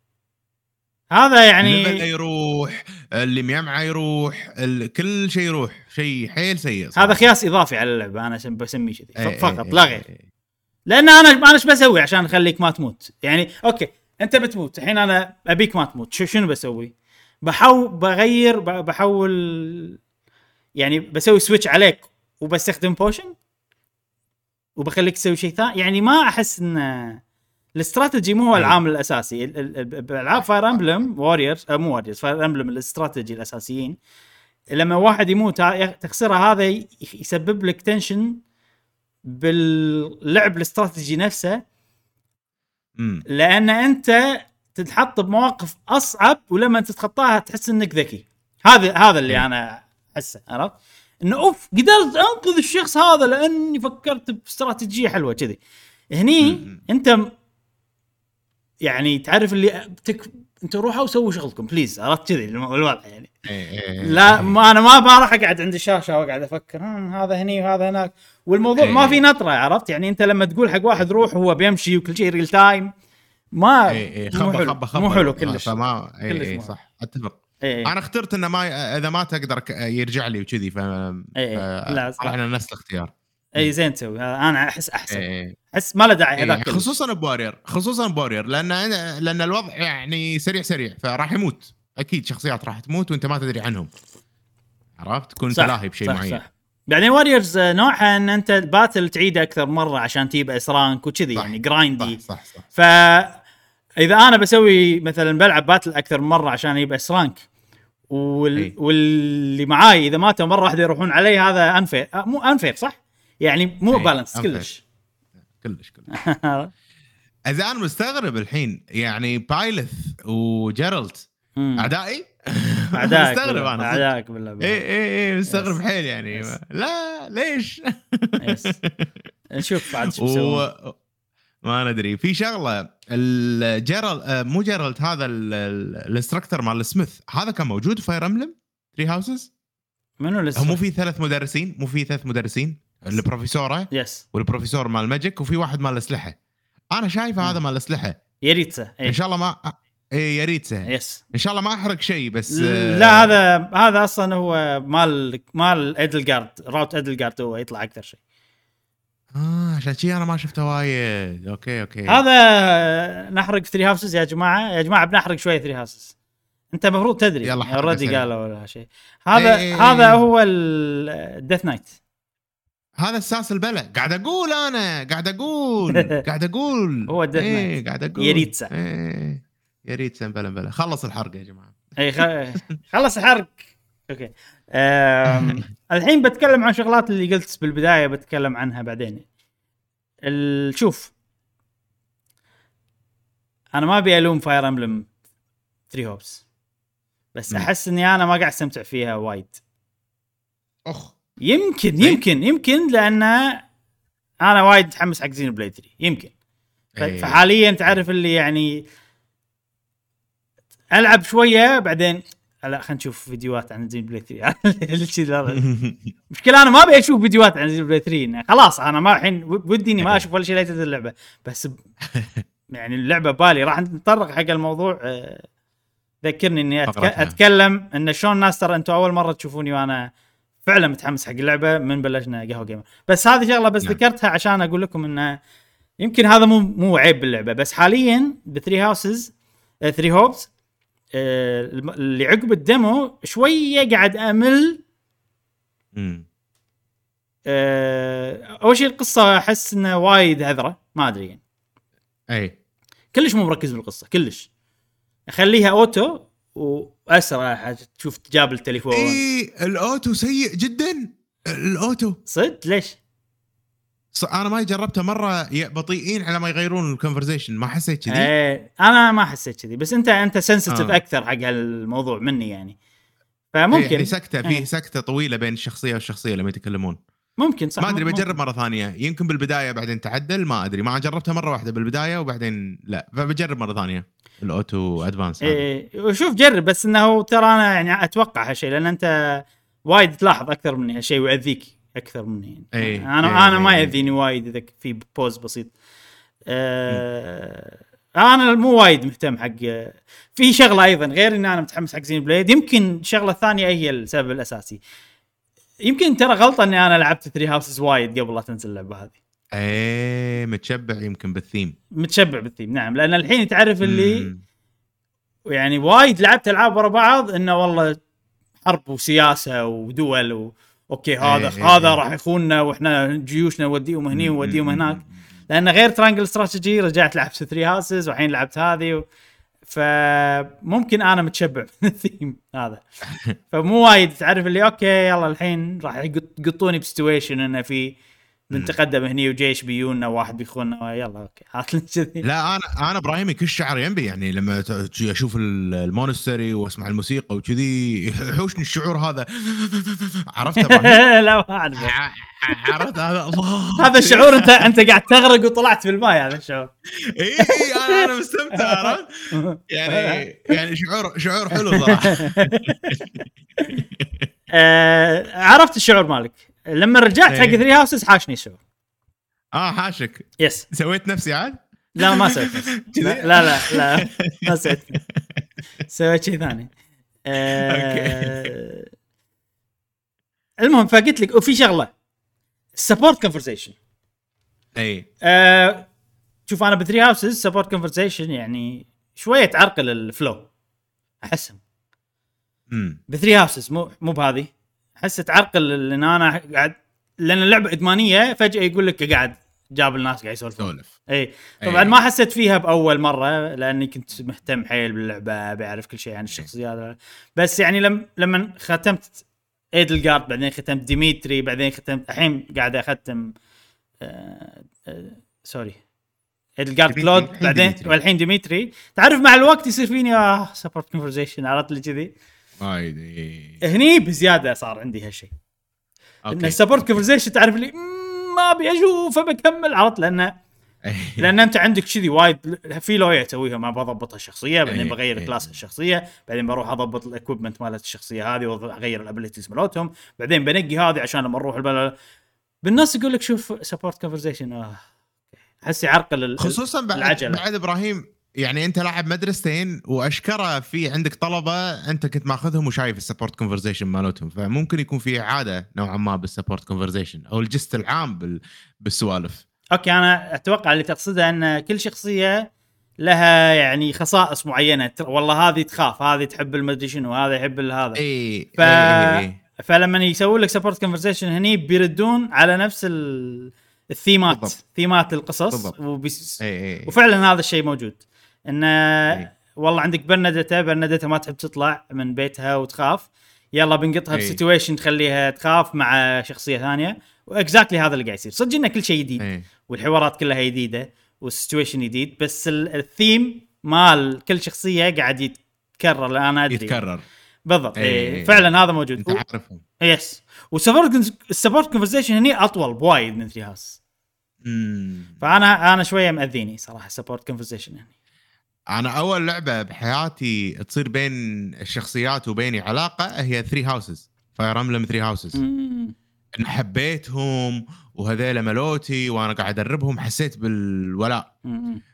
هذا يعني يروح اللي ميمعه يروح. كل شيء يروح شيء حيل سيء صراحة. هذا خياس إضافي على اللعبة أنا سم- بسميه كذي. إيه، فقط إيه، لا إيه، غير. لأن أنا أنا إيش بسوي عشان أخليك ما تموت؟ يعني أوكي أنت بتموت. الحين أنا أبيك ما تموت. شو شنو بسوي؟ بحاول بغير بحول يعني بسوي switch عليك وبستخدم potion وبخليك تسوي شيء ثاني؟ يعني ما أحس ان الاستراتيجي مو هو أي. العامل الأساسي ال- ال- ال- بألعاب Fire Emblem Warriors مو Warriors Fire Emblem الاستراتيجي الأساسيين لما واحد يموت تخسره هذا يسبب لك tension باللعب الاستراتيجي نفسه. لأن أنت تتحط بمواقف أصعب ولما تتخطاها تحس إنك ذكي هذا هذا اللي. أنا أحسه عرفت إنه أوف قدرت أنقذ الشخص هذا لأني فكرت باستراتيجيه حلوة كذي هني. أنت يعني تعرف اللي تك أنتم روحوا سووا شغلكم please عرفت كذي الوضع يعني. إيه، إيه، لا إيه. ما أنا ما ما راح اقعد عند الشاشة وأقعد أفكر "هم، هذا هني وهذا هناك. والموضوع ما إيه. في نطرة عرفت؟ يعني أنت لما تقول حق واحد روح هو بيمشي وكل شيء real time ما مو حلو مو حلو كلش. فما اي كلش اي. صح أتفق. اي أنا اخترت إنه ما إذا ما تقدر يرجع لي وكذي ف إيه، لا، نفس الاختيار. اي زين تسوي. أنا أحس أحسن. إيه. أحس ما له داعي إيه، هذاك. خصوصا بوارير. خصوصا بوارير. لأن لأن الوضع يعني سريع سريع فراح يموت. أكيد شخصيات راح تموت وأنت ما تدري عنهم. عرفت؟ تكون تلاهي بشيء معين. صح. بعدين Warriors نوعها إن أنت ال battle تعيده أكثر مرة عشان تجيب S rank وكذي يعني grindy صح صح صح. ف إذا أنا بسوي مثلا بلعب battle أكثر من مرة عشان أجيب S rank وال... واللي معاي إذا ماتوا مرة واحدة يروحون علي هذا unfair مو unfair صح؟ يعني مو balance unfair. كلش كلش كلش إذا أنا مستغرب الحين يعني Byleth و Jeralt مم. أعدائي أعدائك مستغرب أنا. أعدائك بالله اي اي اي مستغرب. حيل يعني yes. لا ليش؟ نشوف عاد شو و... ما ندري في شغلة الجيرال آه، مو جيرالد هذا ال- ال- الانستراكتور مال سميث هذا كان موجود في فاير امبلم ثري هاوسز منو لسه؟ مو في ثلاث مدرسين مو في ثلاث مدرسين البروفيسوره يس والبروفيسور مال ماجيك وفي واحد مال الاسلحه أنا شايفه. هذا مال الاسلحه ياريتسا إي. إن شاء الله ما اي يا ريت سهل. يس إن شاء الله ما أحرق شيء بس آه، لا هذا هذا أصلا هو مال مال ادلجارد راوت ادلجارد هو يطلع أكثر شيء. آه عشان شي أنا ما شفته وايد. okay okay. هذا نحرق Three Houses يا جماعة. يا جماعة بنحرق شوية Three Houses أنت المفروض تدري. يلا حرق already. قالوا ولا شيء. هذا إيه. هذا هو ال Death Knight هذا أساس البلا قاعد أقول أنا قاعد أقول قاعد أقول. هو إيه Knight. قاعد أقول. Jeritza. إيه يا ريت بلا بلا. خلص الحرق يا جماعة. اي خ... خلص حرق okay. أم... الحين بتكلم عن شغلات اللي قلت بالبداية بتكلم عنها بعدين. ال... شوف. أنا ما أبي ألوم Fire Emblem 3 Hopes بس مم. أحس إني أنا ما قاعد أستمتع فيها وايد. أخ. يمكن إيه؟ يمكن يمكن لأن أنا وايد متحمس حق Xenoblade 3 يمكن. إيه. فحاليا تعرف اللي يعني ألعب شوية بعدين لا خلينا نشوف فيديوهات عن Xenoblade 3 الشيء هذا. مشكلة أنا ما أبي أشوف فيديوهات عن Xenoblade 3 إنه خلاص أنا ما الحين ودي إني ما أشوف ولا شيء تنزل اللعبة. بس ب... يعني اللعبة بالي. راح نتطرق حق الموضوع. آه، ذكرني إني أتك... أتكلم إن شلون الناس ترى أنتم أول مرة تشوفوني وأنا فعلا متحمس حق اللعبة من بلشنا قهوة Gamer بس هذه شغلة بس نعم. ذكرتها عشان أقول لكم انه يمكن هذا مو مو عيب باللعبة بس حاليا ب Three Houses Three Hopes اللي عقب ال demo شوية قاعد أمل. آه، أول شيء القصة أحس انه وايد هذرة ما أدري يعني. أي. كلش مو مركز بالقصة كلش. أخليها auto وأسرع تشوف تجاب التليفون. اي ال auto سيء جدا. ال auto. صدق؟ ليش؟ أنا ما جربته مرة بطيئين على ما يغيرون ال conversation ما حسيت كذي؟ إيه أنا ما حسيت كذي بس أنت أنت sensitive آه. أكثر حق هالموضوع مني يعني. إيه، فممكن يعني سكتة إيه. فيه سكتة طويلة بين الشخصية والشخصية لما يتكلمون. ممكن صح ما أدري. بجرب مرة ثانية. يمكن بالبداية بعدين تعدل ما أدري. ما جربتها مرة واحدة بالبداية وبعدين لا. فبجرب مرة ثانية. ال auto advance هذا. إيه. وشوف جرب بس إنه ترى أنا يعني أتوقع هالشيء لأن أنت وايد تلاحظ أكثر مني هالشيء ويأذيك أكثر مني. يعني. إيه، أنا إيه، أنا ما إيه. يأذيني وايد إذا في pause بسيط. آه أنا مو وايد مهتم حق في شغلة أيضا غير ان أنا متحمس حق Xenoblade يمكن الشغلة الثانية هي السبب الأساسي. يمكن ترى غلطة إني أنا لعبت Three Houses وايد قبل لا تنزل اللعبة هذه إيه متشبع يمكن بالثيم متشبع بالثيم نعم لأن الحين تعرف اللي مم. يعني وايد لعبت ألعاب ورا بعض إنه والله حرب وسياسة ودول و... okay هذا إيه، إيه، هذا إيه. راح يخوننا وإحنا جيوشنا نوديهم هني ونوديهم هناك. لأن غير Triangle Strategy رجعت لعبت Three Houses والحين لعبت هذه و... فممكن أنا متشبع من الثيم هذا. فمو وايد تعرف اللي okay يلا الحين راح يقط- يقطوني ب situation إنه في بنتقدم هني وجيش بيونا واحد بيخوننا يلا okay. هات كذي لا أنا أنا إبراهيمي كل شعر ينبي يعني لما أشوف ال- ال monastery وأسمع الموسيقى وكذي يحوشني الشعور هذا. عرفت؟ لا ما أعرف. عرفت هذا؟ الله. هذا الشعور انت أنت قاعد تغرق وطلعت بالماء هذا الشعور. إي أنا أنا مستمتع عرفت؟ يعني يعني شعور شعور حلو صراحة. آه عرفت الشعور مالك. لما رجعت حق إيه. Three Houses حاشني الشعور آه حاشك. yes سويت نفسي عاد؟ لا ما سويت نفس. لا لا لا, ما سويت سويت شيء ثاني. آه المهم فقلت لك وفي شغلة. support conversation إي. آه شوف أنا ب Three Houses support conversation يعني شوية تعرقل ال flow أحسهم. امم ب Three Houses مو مو بهذه. احس تعرقل لأن أنا قاعد لأن اللعبة إدمانية فجأة يقول لك قاعد جاب الناس قاعد يسولفون. سولف إي. طبعا إيه. ما حسيت فيها بأول مرة لأني كنت مهتم حيل باللعبة بعرف كل شيء عن الشخصيات. بس يعني لم لما ختمت ايدلجارد بعدين ختمت ديميتري بعدين ختمت الحين قاعد أختم آه آه sorry. ايدلجارد كلود بعدين. والحين ديميتري تعرف مع الوقت يصير فيني آه support conversation عرفت لي كذي؟ وايد. هني بزيادة صار عندي هالشيء ان ال support conversation تعرف لي "مم، ما أبي اشوفه بكمل عرفت لأنه. لأن أنت عندك كذي وايد في لوية تسويها ما بضبط الشخصية بعدين إيه، بغير إيه. class الشخصية بعدين بروح أضبط ال equipment مالت الشخصية هذه واغير ال abilities مالتهم بعدين بنقي هذه عشان لما نروح البلد بالنص يقول لك شوف support conversation آه. أحس يعرقل ال- خصوصا بعد العجلة. بعد إبراهيم يعني انت لاعب مدرستين واشكره في عندك طلبه انت كنت ماخذهم وشايف ال support conversation مالتهم فممكن يكون في اعاده نوعا ما بال support conversation أو ال gist العام بال... بالسوالف okay أنا أتوقع اللي تقصده أن كل شخصية لها يعني خصائص معينة والله هذه تخاف هذه تحب المدري شنو هذا يحب هذا اي ف... إي- إي- إي. فلما يسوون لك support conversation هني بيردون على نفس ال... الثيمات بالضبط. ثيمات القصص. وبيس... اي اي وفعلا هذا الشيء موجود انه إيه. والله عندك برناديتا برناديتا ما تحب تطلع من بيتها وتخاف. يلا بنقطها إيه. ب situation تخليها تخاف مع شخصية ثانية. و exactly هذا اللي قاعد يصير. صدق انه كل شيء جديد. اي والحوارات كلها جديدة وال situation جديد بس ال- الثيم مال كل شخصية قاعد يتكرر أنا أدري. يتكرر. بالضبط. إيه. إيه. فعلا هذا موجود. أنت و- عارفهم. yes وال support ال support conversation هني أطول بوايد من Three Houses. فانا أنا شوية مأذيني صراحة support conversation يعني أنا أول لعبة بحياتي تصير بين الشخصيات وبيني علاقة هي Three Houses Fire Emblem Three Houses مم. ان حبيتهم وهذيلا ملوتي وأنا قاعد أدربهم حسيت بالولاء.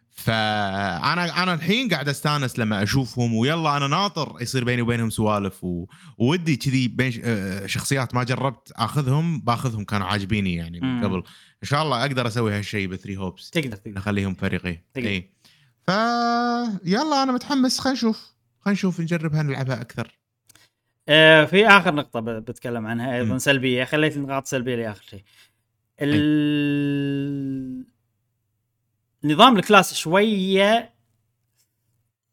فأنا أنا الحين قاعد أستانس لما أشوفهم ويلا أنا ناطر يصير بيني وبينهم سوالف و... وودي كذي بين آه، شخصيات ما جربت أخذهم باخذهم كانوا عاجبيني يعني من. قبل إن شاء الله أقدر أسوي هالشيء ب Three Hopes تقدر تقدر نخليهم فريقي تقدر. إي ف يلا أنا متحمس. خلينا نشوف. خلينا نشوف نجربها نلعبها أكثر. آه في آخر نقطة بتكلم عنها أيضا مم. سلبية. خليت النقاط السلبيه لآخر شيء. ال... نظام ال class شوية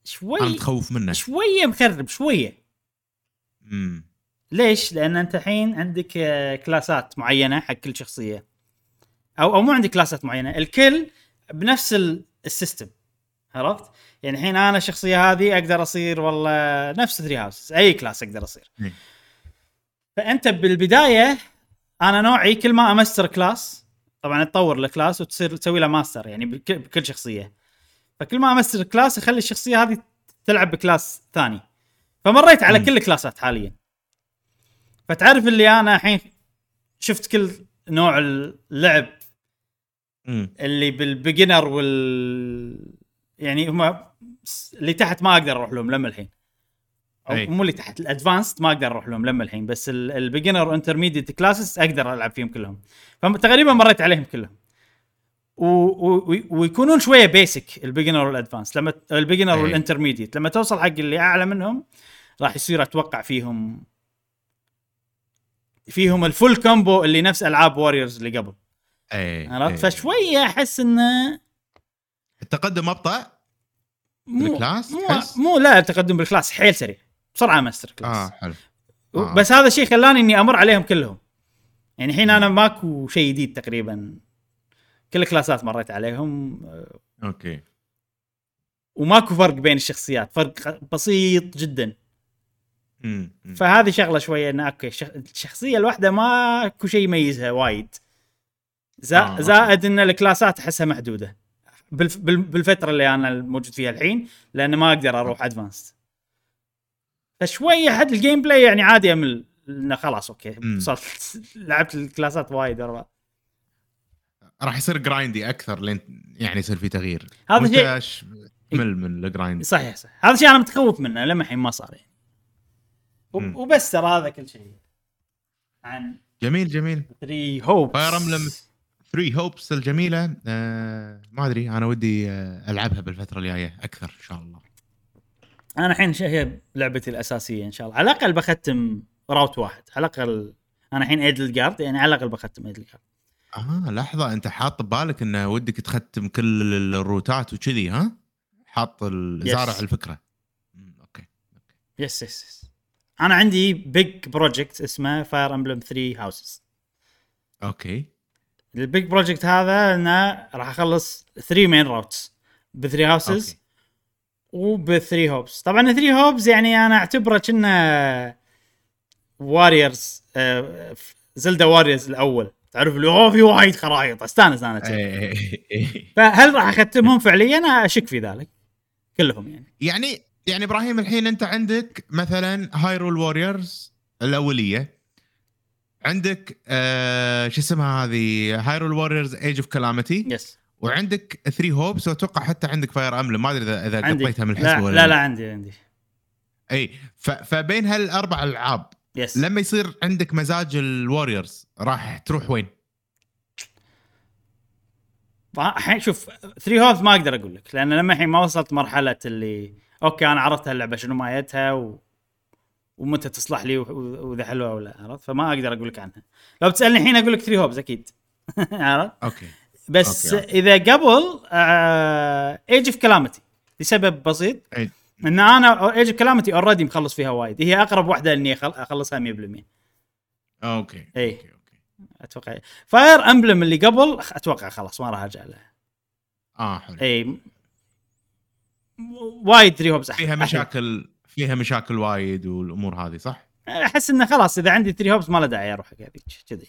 شوي أنا متخوف منه. شوية مخرب شوية. امم ليش؟ لأن أنت الحين عندك آه، class ات معينة حق كل شخصية. أو أو مو عندك class ات معينة الكل بنفس ال- ال system. عرفت؟ يعني الحين أنا الشخصية هذه أقدر أصير والله نفس Three Houses أي class أقدر أصير إيه. فأنت بالبداية أنا نوعي كل ما أ master class طبعا تطور ال class وتصير تسوي له ماستر يعني بك- بكل شخصية فكل ما أ master class أخلي الشخصية هذه تلعب ب class ثاني فمريت على. كل ال class ات حاليا فتعرف اللي أنا الحين شفت كل نوع اللعب اللي بال beginner وال يعني هم اللي تحت ما أقدر أروح لهم لما الحين. أو أي. مو اللي تحت ال advanced ما أقدر أروح لهم لما الحين بس ال beginner و intermediate classes أقدر ألعب فيهم كلهم. فتقريبا مريت عليهم كلهم. و... و... ويكونون شوية basic ال beginner وال advanced لما ال beginner. وال intermediate لما توصل حق اللي أعلى منهم راح يصير أتوقع فيهم فيهم ال full combo اللي نفس ألعاب Warriors اللي قبل. أي عرفت. فشوية أحس إنه التقدم أبطأ؟ مو بال class؟ مو, تحس؟ مو لا التقدم بال class حيل سريع. بسرعة master class. آه حلو. آه. آه. بس هذا الشيء خلاني إني أمر عليهم كلهم. يعني الحين أنا ماكو شيء جديد تقريبا. كل ال class ات مريت عليهم. آه، okay. وماكو فرق بين الشخصيات. فرق بسيط جدا. فهذه شغلة شوية انه okay الشخ- الشخصية الواحدة ماكو شيء يميزها وايد. آه،. زائد إن ال class ات أحسها محدودة. بالف بال- بالفترة اللي أنا موجود فيها الحين لأن ما أقدر أروح advance فشويه حد ال gameplay يعني عادي أمل إنه خلاص okay. وصلت لعبت ال classات وايد أربعة. راح يصير grindy أكثر لين يعني يصير في تغيير. هذا شيء- مل من ال grind صحيح صح هذا شيء أنا متخوف منه لما الحين ما صار يعني. وبس ترى هذا كل شيء. عن جميل جميل. Three Hopes Fire Three Hopes الجميلة. آه ما أدري أنا ودي آه ألعبها بالفترة الجاية أكثر إن شاء الله. أنا الحين هي لعبتي الأساسية إن شاء الله. على الأقل بختم route واحد. على الأقل أنا الحين Edelgard يعني على الأقل بختم Edelgard آه لحظة أنت حاط ببالك انه ودك تختم كل ال routeات وكذي ها؟ حاط ال- Yes. زارع الفكرة. مم، okay yes yes yes أنا عندي big project اسمه Fire Emblem 3 Houses okay. ال big project هذا أنه راح أخلص 3 main routes ب 3 Houses وب 3 Hopes طبعا 3 Hopes يعني أنا أعتبره كنا Warriors Zelda Warriors الأول. تعرف اللي أوه في وايد خرائط. أستانس أنا. إيه، إيه، إيه. فهل راح أختمهم فعليا؟ أنا أشك في ذلك. كلهم يعني. يعني يعني إبراهيم الحين أنت عندك مثلا Hyrule Warriors الأولية. عندك آه شو اسمها هذه؟ Hyrule Warriors Age of Calamity yes وعندك 3 Hopes وأتوقع حتى عندك Fire Emblem ما أدري اذا إذا قطيتها من الحسبة ولا لا لا. عندي عندي. أي فبين هالأربع ألعاب yes لما يصير عندك مزاج ال Warriors راح تروح وين؟ الحين شوف 3 Hopes ما أقدر أقول لك لأن لما الحين ما وصلت مرحلة اللي okay أنا عرفت هاللعبة شنو مايتها و... ومتى تصلح لي وإذا حلوة ولا عرفت؟ فما أقدر أقول لك عنها. لو بتسألني الحين أقول لك 3 Hopes أكيد. عرفت؟ okay. بس أوكي. إذا قبل Age of Calamity لسبب بسيط أي. إن أنا Age of Calamity already مخلص فيها وايد. هي أقرب واحدة إني أخلصها 100% okay إي. okay okay. أتوقع. Fire Emblem اللي قبل أتوقع خلاص ما راح أرجع لها آه حلو. اي وايد 3 Hopes فيها مشاكل فيها مشاكل وايد والأمور هذه صح؟ أحس إنه خلاص إذا عندي 3 Hopes ما له داعي أروح حق هذيك كذي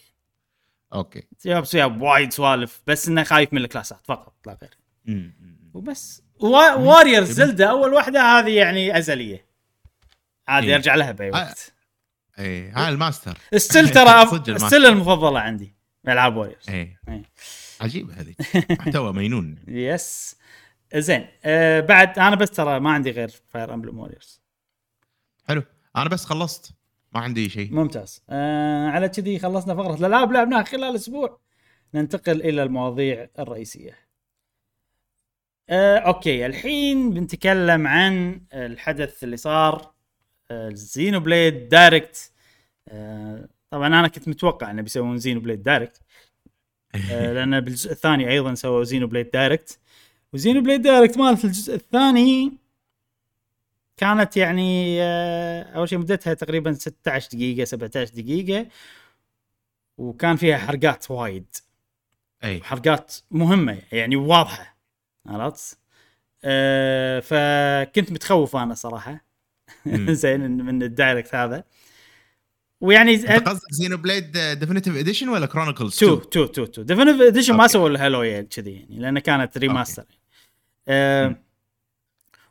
okay 3 Hopes فيها وايد سوالف بس إنه خايف من ال classات فقط لا غير. وبس Warrior جميل. Zelda أول واحدة هذه يعني أزلية عادي إيه. أرجع لها بأي آه. وقت اي هاي ال masterpiece still ترى. still المفضلة عندي ألعاب Warriors اي إي. عجيبة هذه محتوى مينون yes زين أه بعد أنا بس ترى ما عندي غير Fire Emblem Warriors حلو. أنا بس خلصت. ما عندي شيء. ممتاز. آه على كذي خلصنا فقرة الألعاب. لعبناها خلال أسبوع. ننتقل إلى المواضيع الرئيسية. آه okay. الحين بنتكلم عن الحدث اللي صار. آه Xenoblade Direct. آه طبعا أنا كنت متوقع إنه بيسوون Xenoblade Direct. آه لأن بالجزء الثاني أيضا سووا Xenoblade Direct. و Xenoblade Direct مالت الجزء الثاني كانت يعني آه، أول شيء مدتها تقريبا 16 دقيقة 17 دقيقة وكان فيها حرقات وايد. أي. حرقات مهمة يعني واضحة عرفت؟ أه فكنت متخوف أنا صراحة. زين من ال Direct هذا. ويعني أنت قصدك Xenoblade Definitive Edition ولا Chronicles 2 2 2 2 Definitive Edition ما. سووا لها لويا كذي يعني لأن كانت remaster أه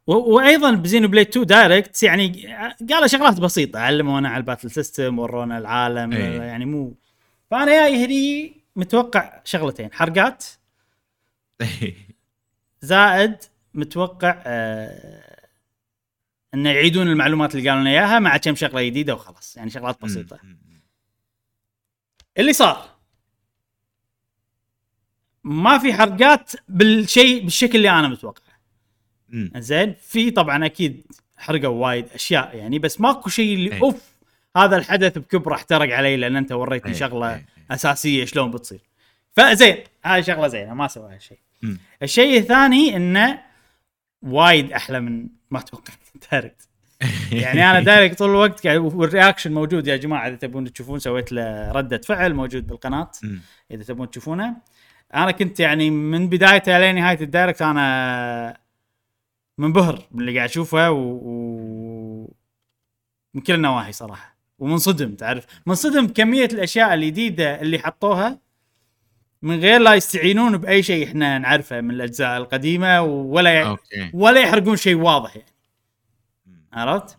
وأيضا ب Xenoblade 2 Direct يعني قالوا شغلات بسيطة علمونا على ال battle system ورونا العالم إيه. يعني مو فأنا جاي هني متوقع شغلتين حرقات زائد متوقع آه انه يعيدون المعلومات اللي قالوا لنا إياها مع كم شغلة جديدة وخلاص يعني شغلات بسيطة اللي صار ما في حرقات بالشيء بالشكل اللي أنا متوقعه مم. زين في طبعا أكيد حرقوا وايد أشياء يعني بس ماكو شيء اللي إيه. أوف هذا الحدث بكبره احترق علي لأن أنت وريتني إيه، شغلة إيه. أساسية شلون بتصير فزين هاي شغلة زينة ما سوى هالشيء. الشيء الثاني إنه وايد أحلى من ما توقعت Direct يعني أنا Direct طول الوقت وال reaction موجود يا جماعة إذا تبون تشوفون سويت له ردة فعل موجود بالقناة. إذا تبون تشوفونه أنا كنت يعني من بدايته لين نهاية ال Direct أنا منبهر باللي قاعد أشوفه و... و... من كل النواحي صراحة. ومنصدم تعرف؟ منصدم بكميه الأشياء الجديدة اللي حطوها من غير لا يستعينون بأي شيء إحنا نعرفه من الأجزاء القديمة ولا okay. ولا يحرقون شيء واضح يعني. عرفت؟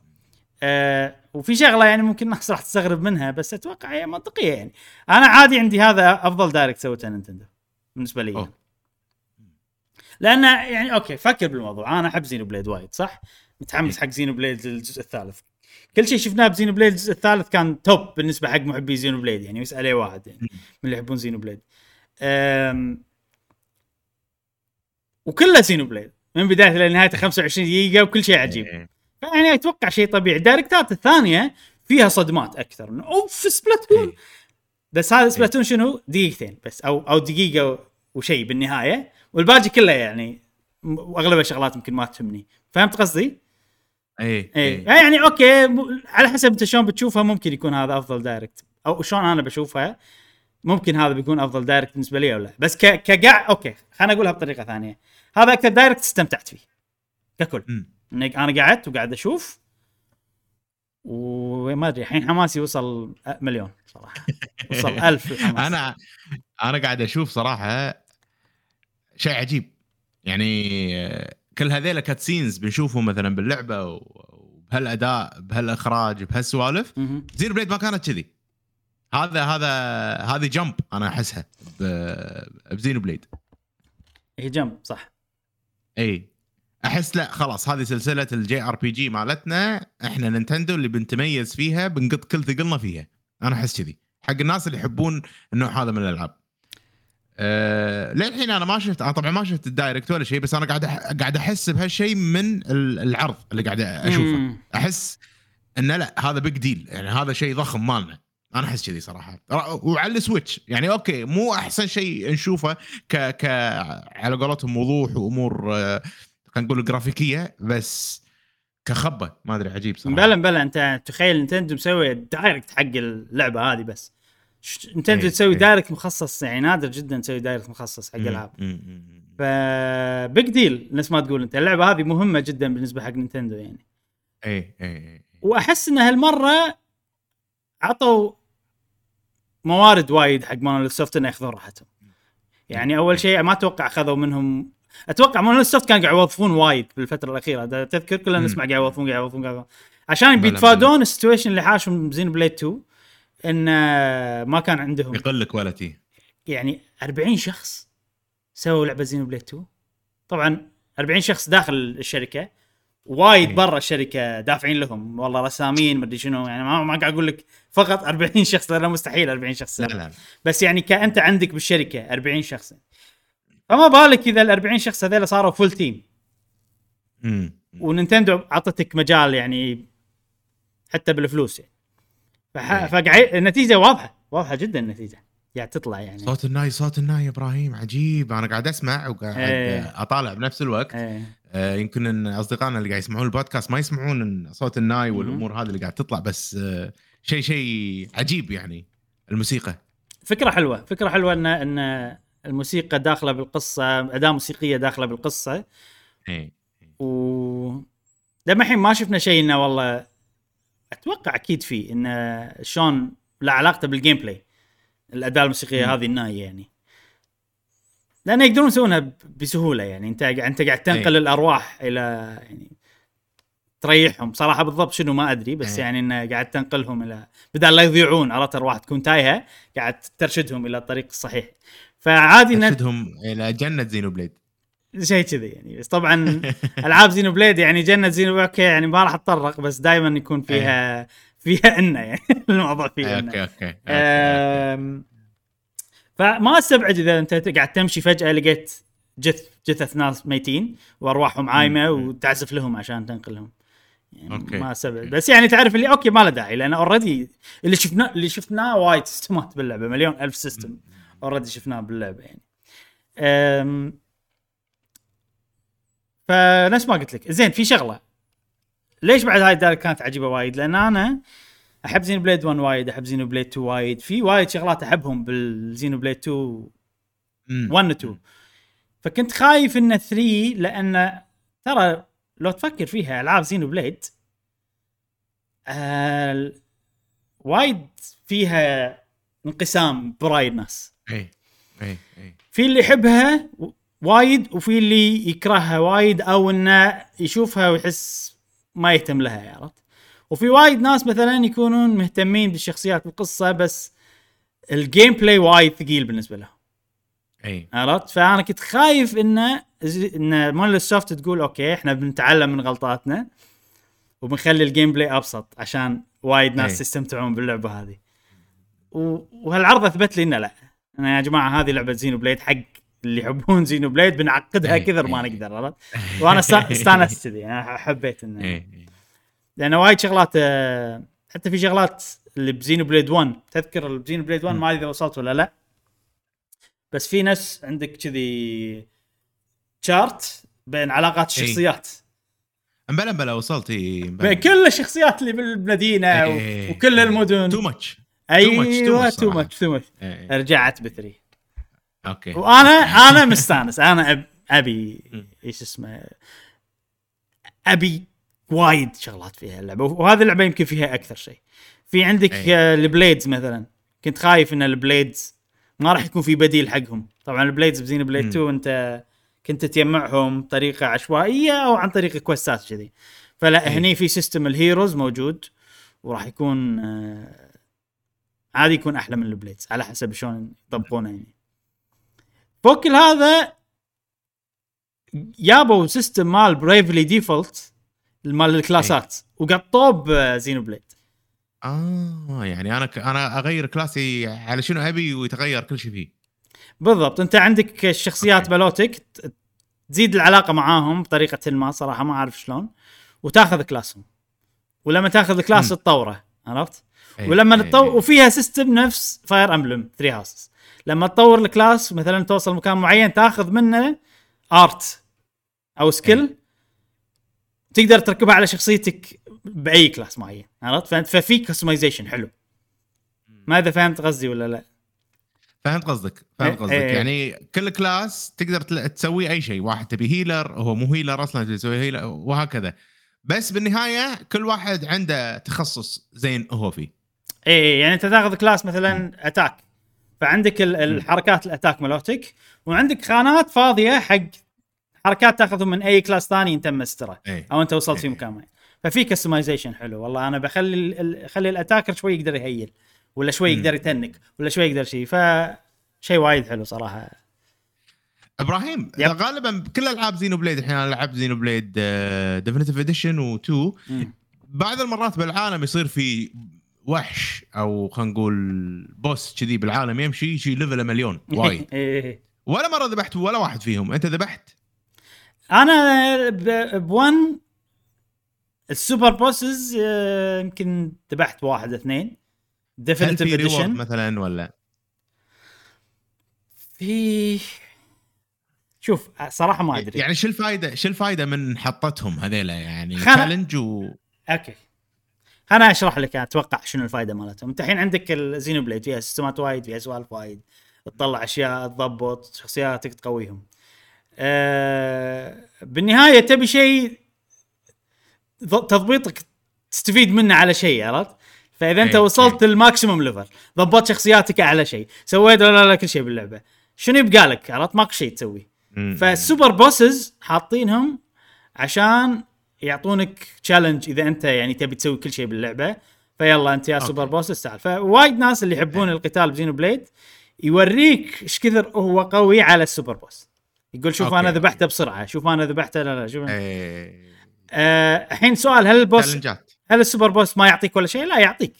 آه وفي شغلة يعني ممكن الناس راح تستغرب منها بس أتوقع هي منطقية يعني. أنا عادي عندي هذا أفضل Direct سوته Nintendo بالنسبة لي أوه. لأن يعني okay فكر بالموضوع. أنا أحب Xenoblade وايد صح؟ متحمس حق Xenoblade الجزء الثالث. كل شيء شفناه ب Xenoblade الجزء الثالث كان top بالنسبة حق محبي Xenoblade يعني يسأل أي واحد يعني من اللي يحبون Xenoblade أم وكله Xenoblade من بدايته لنهايته 25 دقيقة وكل شيء عجيب. إيه. يعني أتوقع شيء طبيعي. ال Directات الثانية فيها صدمات أكثر. أوف Splatoon إيه. بس هذا Splatoon شنو؟ دقيقتين بس أو أو دقيقة وشيء بالنهاية. والباقي كله يعني واغلب الشغلات يمكن ما تهمني. فهمت قصدي؟ اي اي يعني okay على حسب أنت شلون بتشوفها ممكن يكون هذا أفضل direct أو شلون أنا بشوفها ممكن هذا بيكون أفضل direct بالنسبة لي أو لا. بس ك كقاع okay خليني أقولها بطريقة ثانية. هذا أكثر direct استمتعت فيه. ككل. إني أنا قعدت وقاعد أشوف وما أدري الحين حماسي وصل مليون صراحة. وصل ألف أنا أنا قاعد أشوف صراحة شيء عجيب. يعني كل هذيلا cutscenes بنشوفهم مثلا باللعبة وبهالأداء بهالإخراج بهالسوالف. Xenoblade ما كانت كذي. هذا هذا هذه jump أنا أحسها ب- ب Xenoblade. هي jump صح. إي. أحس لا خلاص هذه سلسلة ال JRPG مالتنا إحنا Nintendo اللي بنتميز فيها بنقط كل ثقلنا فيها. أنا أحس كذي. حق الناس اللي يحبون النوع هذا من الألعاب. أه للحين أنا ما شفت أنا طبعا ما شفت ال direct ولا شيء بس أنا قاعد أح... قاعد أحس بهالشيء من ال- العرض اللي قاعد أشوفه. مم. أحس إنه لا هذا big deal يعني هذا شيء ضخم مالنا. أنا أحس كذي صراحة. وعلى ال Switch يعني okay مو أحسن شيء نشوفه ك ك على قولتهم وضوح وأمور آه، خلينا نقول جرافيكية بس كخبة ما أدري عجيب صراحة. مبلا مبلا أنت تخيل Nintendo مسوي direct حق اللعبة هذه بس. Nintendo إيه، تسوي إيه. direct مخصص يعني نادر جدا تسوي direct مخصص حق العاب. ف big deal نفس ما تقول أنت اللعبة هذه مهمة جدا بالنسبة حق Nintendo يعني اي اي اي وأحس إن هالمرة عطوا موارد وايد حق Monolith Soft إنه ياخذون راحتهم يعني أول شيء ما أتوقع اخذوا منهم أتوقع Monolith Soft كانوا قاعد يوظفون وايد بالفترة الأخيرة تذكر كلنا. نسمع قاعد يوظفون قاعد يوظفون قاعد يوظفون. عشان بيتفادون ال situation اللي حاشهم ب Xenoblade 2 إن ما كان عندهم. يقل quality يعني 40 شخص سووا لعبة Xenoblade 2 طبعا 40 شخص داخل الشركة. وايد إيه. برا الشركة دافعين لهم. والله رسامين مدري شنو. يعني ما, ما قاعد أقول لك فقط 40 شخص لأنه مستحيل 40 شخص لا لا. بس يعني كأنت عندك بالشركة 40 شخص. فما بالك إذا ال 40 شخص هذول صاروا full team مم. و Nintendo اعطتك مجال يعني حتى بالفلوس يعني. فح... إيه. فقاعد النتيجة واضحة. واضحة جدا النتيجة. قاعد تطلع يعني. صوت الناي صوت الناي يا إبراهيم. عجيب. أنا قاعد أسمع وقاعد إيه. أطالع بنفس الوقت. إيه. آه، يمكن إن أصدقائنا اللي قاعد يسمعون البودكاست ما يسمعون صوت الناي. والأمور هذه اللي قاعد تطلع بس آه، شيء شيء عجيب يعني الموسيقى. فكرة حلوة. فكرة حلوة ان إن الموسيقى داخلة بالقصة أداة موسيقية داخلة بالقصة. إيه. و لما الحين ما شفنا شيء إنه والله أتوقع أكيد في انه شلون له علاقته بال gameplay الأداة الموسيقية. هذه الناي يعني لأنه يقدرون يسوونها بسهولة يعني أنت أنت قاعد تنقل إيه. الأرواح إلى يعني تريحهم صراحة بالضبط شنو ما أدري بس إيه. يعني انه قاعد تنقلهم إلى بدل لا يضيعون عرفت أرواح تكون تايهة قاعد ترشدهم إلى الطريق الصحيح فعادي إن ترشدهم إلى جنة Xenoblade شيء كذي يعني بس طبعا ألعاب Xenoblade يعني جنة Xeno okay يعني ما راح أتطرق بس دائما يكون فيها فيها إنه يعني الموضوع فيه إيه، إنه. okay okay فما استبعد إذا أنت قاعد تمشي فجأة لقيت جث جثث ناس ميتين وأرواحهم عايمة. وتعزف لهم عشان تنقلهم يعني okay. ما استبعد. بس يعني تعرف اللي okay ما له داعي لأن already اللي شفناه اللي شفناه وايد سيستمات باللعبة مليون ألف system already شفناه باللعبة يعني أم، فنفس ما قلت لك. زين في شغلة. ليش بعد هاي ال direct كانت عجيبة وايد؟ لأن أنا أحب Xenoblade 1 وايد أحب Xenoblade 2 وايد. في وايد شغلات أحبهم بال Xenoblade 2 مم. 1 و 2 فكنت خايف إن 3 لأن ترى لو تفكر فيها ألعاب Xenoblade آه وايد فيها انقسام براي الناس. إيه اي اي في اللي يحبها وايد وفي اللي يكرهها وايد أو إنه يشوفها ويحس ما يهتم لها عرفت؟ وفي وايد ناس مثلا يكونون مهتمين بالشخصيات بالقصة بس ال gameplay وايد ثقيل بالنسبة لهم. إي. عرفت؟ فأنا كنت خايف إنه زي- إن Monolith Soft تقول okay إحنا بنتعلم من غلطاتنا وبنخلي ال gameplay أبسط عشان وايد ناس أي. يستمتعون باللعبة هذه. وهالعرض أثبت لي إنه لا. أنا يا جماعة هذه لعبة Xenoblade حق اللي يحبون Xenoblade بنعقدها أي. كثر ما أي. نقدر عرفت؟ وأنا استا- استانست كذي أنا حبيت إنه لأن وايد شغلات آه، حتى في شغلات اللي ب Xenoblade 1 تذكر ب Xenoblade 1 ما أدري اذا وصلت ولا لا. بس في ناس عندك كذي chart بين علاقات. الشخصيات. مبلا مبلا وصلت اي بين كل الشخصيات اللي بالمدينة. وكل المدن. too much أيوه too. much too much رجعت ب three. okay وأنا أنا مستأنس أنا أب أبي. إيش اسمه أبي وايد شغلات فيها اللعبة وهذه اللعبة يمكن فيها أكثر شيء في عندك أي. آه، ال blades مثلا كنت خايف إن ال blades ما راح يكون في بديل حقهم طبعا ال blades ب Xenoblade مم. 2 انت كنت تجمعهم بطريقة عشوائية أو عن طريق كويستات كذي فلا أي. هني في system ال heroes موجود وراح يكون آه، عادي يكون أحلى من ال Blades على حسب شلون يطبقونه يعني فوق كل هذا جابوا system مال بريفلي default مال ال class ات وقطوه بزينو بليد آه يعني أنا ك... أنا أغير class ي على شنو أبي ويتغير كل شيء فيه بالضبط أنت عندك الشخصيات ت- تزيد العلاقة معاهم بطريقة ما صراحة ما أعرف شلون وتاخذ class هم ولما تاخذ class. تطوره عرفت؟ إي، ولما إي، تطور. وفيها system نفس Fire Emblem 3 Houses لما تطور ال class مثلا توصل مكان معين تاخذ منه art أو skill تقدر تركبها على شخصيتك بأي class معين عرفت؟ ففي customization حلو. ما إذا فهمت قصدي ولا لا. فهمت قصدك فهمت إيه، قصدك. إيه. يعني كل class تقدر تسوي أي شيء واحد تبي healer هو مو healer أصلا تبي تسوي healer وهكذا. بس بالنهاية كل واحد عنده تخصص زين هو فيه. إيه يعني أنت تاخذ class مثلا attack فعندك ال- الحركات ال attack مالوتك وعندك خانات فاضية حق حركات تاخذهم من أي class ثاني أنت مستره أو أنت وصلت في. مكان معين ففي customization حلو والله أنا بخلي اخلي ال attacker شوي يقدر ي heal ولا شوي. يقدر ي tank ولا شوي يقدر شيء ف شيء وايد حلو صراحة إبراهيم yep. غالبا كل ألعاب Xenoblade الحين أنا لعبت Xenoblade Definitive Edition و2 مم. بعض المرات بالعالم يصير في وحش أو خلينا نقول boss كذي بالعالم يمشي شي level مليون. وايد. إيه،. ولا مرة ذبحت ولا واحد فيهم. أنت ذبحت؟ أنا ب- بون ال super bosses آه، يمكن ذبحت واحد اثنين. Definitive reward Edition مثلا ولا؟ في شوف صراحة ما أدري. يعني شو الفائده شو الفائده من حطتهم هذيلا؟ يعني خل- challenge و okay. أنا اشرح لك أتوقع شنو الفائده مالتهم. انت الحين عندك ال Xenoblade فيها system ات وايد فيها سوالف وايد. تطلع أشياء تضبط شخصياتك تقويهم. أه بالنهاية تبي شيء تضبيطك تستفيد منه على شيء عرفت؟ فإذا أنت إيه، وصلت ال maximum level ضبطت شخصياتك اعلى شيء. سويت لا لا كل شيء باللعبة. شنو يبقى لك؟ عرفت؟ ماكو شيء تسويه مم. فال super bosses حاطينهم عشان يعطونك challenge إذا أنت يعني تبي تسوي كل شيء باللعبة فيلا أنت يا okay. super bosses تعال فوايد ناس اللي يحبون القتال ب Xenoblade يوريك إيش كثر هو قوي على ال super boss يقول شوف okay. أنا ذبحته بسرعة شوف أنا ذبحته لا لا شوف إيه، آه، الحين سؤال هل ال boss هل ال super boss ما يعطيك ولا شيء؟ لا يعطيك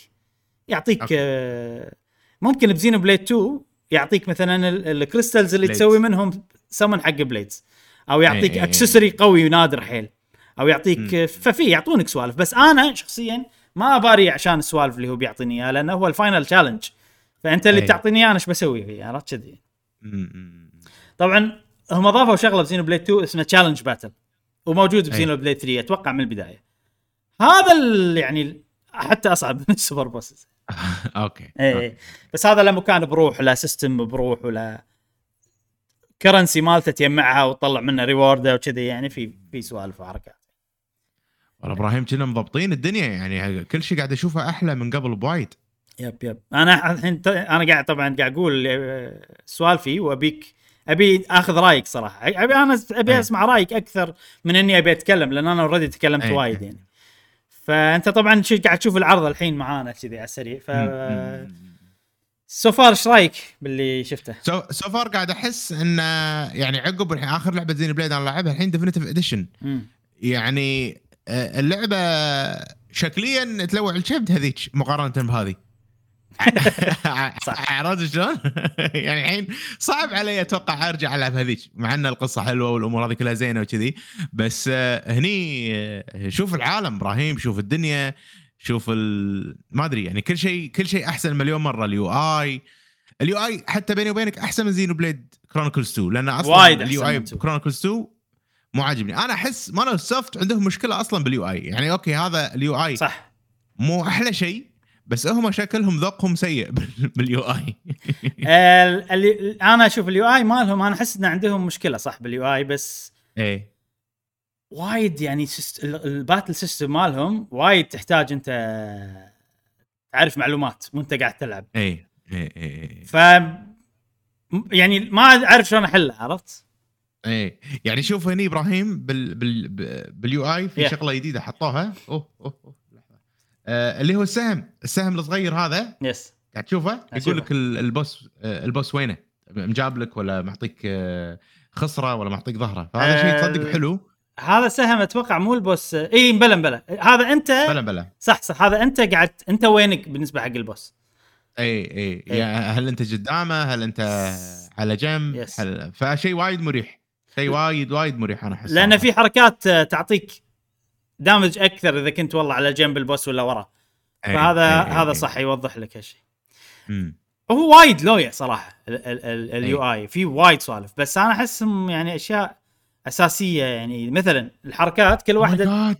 يعطيك okay. آه ممكن ب Xenoblade 2 يعطيك مثلا ال- ال crystals اللي Blades. تسوي منهم سمن حق Blades أو يعطيك accessory قوي نادر حيل أو يعطيك. ففي يعطونك سوالف بس أنا شخصيا ما أباري عشان السوالف اللي هو بيعطيني إياها لأنه هو ال final challenge فأنت اللي أي. بتعطيني إياه أنا إيش بسوي فيه عرفت كذي. طبعا هم ضافوا شغلة ب Xenoblade 2 اسمه challenge battle وموجود أي. ب Xenoblade 3 أتوقع من البداية هذا يعني حتى أصعب من ال super bosses okay اي إي. بس هذا له مكان بروح لا system بروح ولا currency مالته تجمعها وتطلع منه reward وكذي يعني في في سوالف وحركات إبراهيم كنا مضبطين الدنيا يعني كل شيء قاعد أشوفه أحلى من قبل بوايد yep yep أنا الحين أنا قاعد طبعا قاعد أقول آه، سوالفي وأبيك أبي آخذ رأيك صراحة أبي أنا أبي. أسمع رأيك أكثر من إني أبي أتكلم لأن أنا already تكلمت. وايد يعني فأنت طبعا قاعد تشوف العرض الحين معانا كذي على السريع ف so far إيش رأيك باللي شفته؟ so so far قاعد أحس انه يعني عقب الحين آخر لعبة Xenoblade أنا لعبها الحين Definitive Edition. يعني اللعبة شكليا تلوع الكبد هذيك مقارنة بهذه. عرفت شلون؟ يعني الحين صعب علي أتوقع أرجع ألعب هذيك مع إن القصة حلوة والأمور هذه كلها زينة وكذي بس آه، هني آه، شوف العالم إبراهيم شوف الدنيا شوف ال... ما أدري يعني كل شيء كل شيء أحسن مليون مرة ال UI ال UI حتى بيني وبينك أحسن من Xenoblade Chronicles 2 لأن أصلا وايد ال UI من 2. Chronicles 2 مو عاجبني. أنا أحس Monolith Soft عندهم مشكلة أصلا بال UI يعني okay هذا ال UI صح. مو أحلى شيء بس هم شكلهم ذوقهم سيء بال- UI أنا أشوف ال UI مالهم أنا أحس إن عندهم مشكلة صح بال UI بس إيه. وايد يعني ال battle system مالهم وايد تحتاج أنت تعرف معلومات وانت قاعد تلعب. إيه إيه إيه ف م- يعني ما أعرف شلون أحلها عرفت؟ إيه. يعني شوف هني إبراهيم بال بال بال UI في Yeah. شغلة جديدة حطوها. أوه أوه, أوه. لحظة. آه اللي هو السهم السهم الصغير هذا. yes قاعد تشوفه. يقول لك ال- ال boss آه، ال boss وينه؟ مجاب لك ولا معطيك آه، خصرة ولا معطيك ظهرة. فهذا شيء آه، تصدق حلو. هذا سهم أتوقع مو ال boss. إي مبلا مبلا هذا أنت؟ بلا بلا. صح صح. هذا أنت قاعد أنت وينك بالنسبة حق البوس. إي إي. إيه. يعني هل أنت قدامه؟ هل أنت على جنب. هل فشيء وايد مريح. شيء وايد وايد مريح أنا احس لأن. في حركات آه، تعطيك damage أكثر إذا كنت والله على جنب ال boss ولا ورا إي، فهذا إي، إي، هذا إي. صح يوضح لك هالشيء. هو وايد لويا صراحة إيه. ال UI في وايد سوالف بس أنا احسهم يعني أشياء أساسية يعني مثلا الحركات كل Oh واحدة.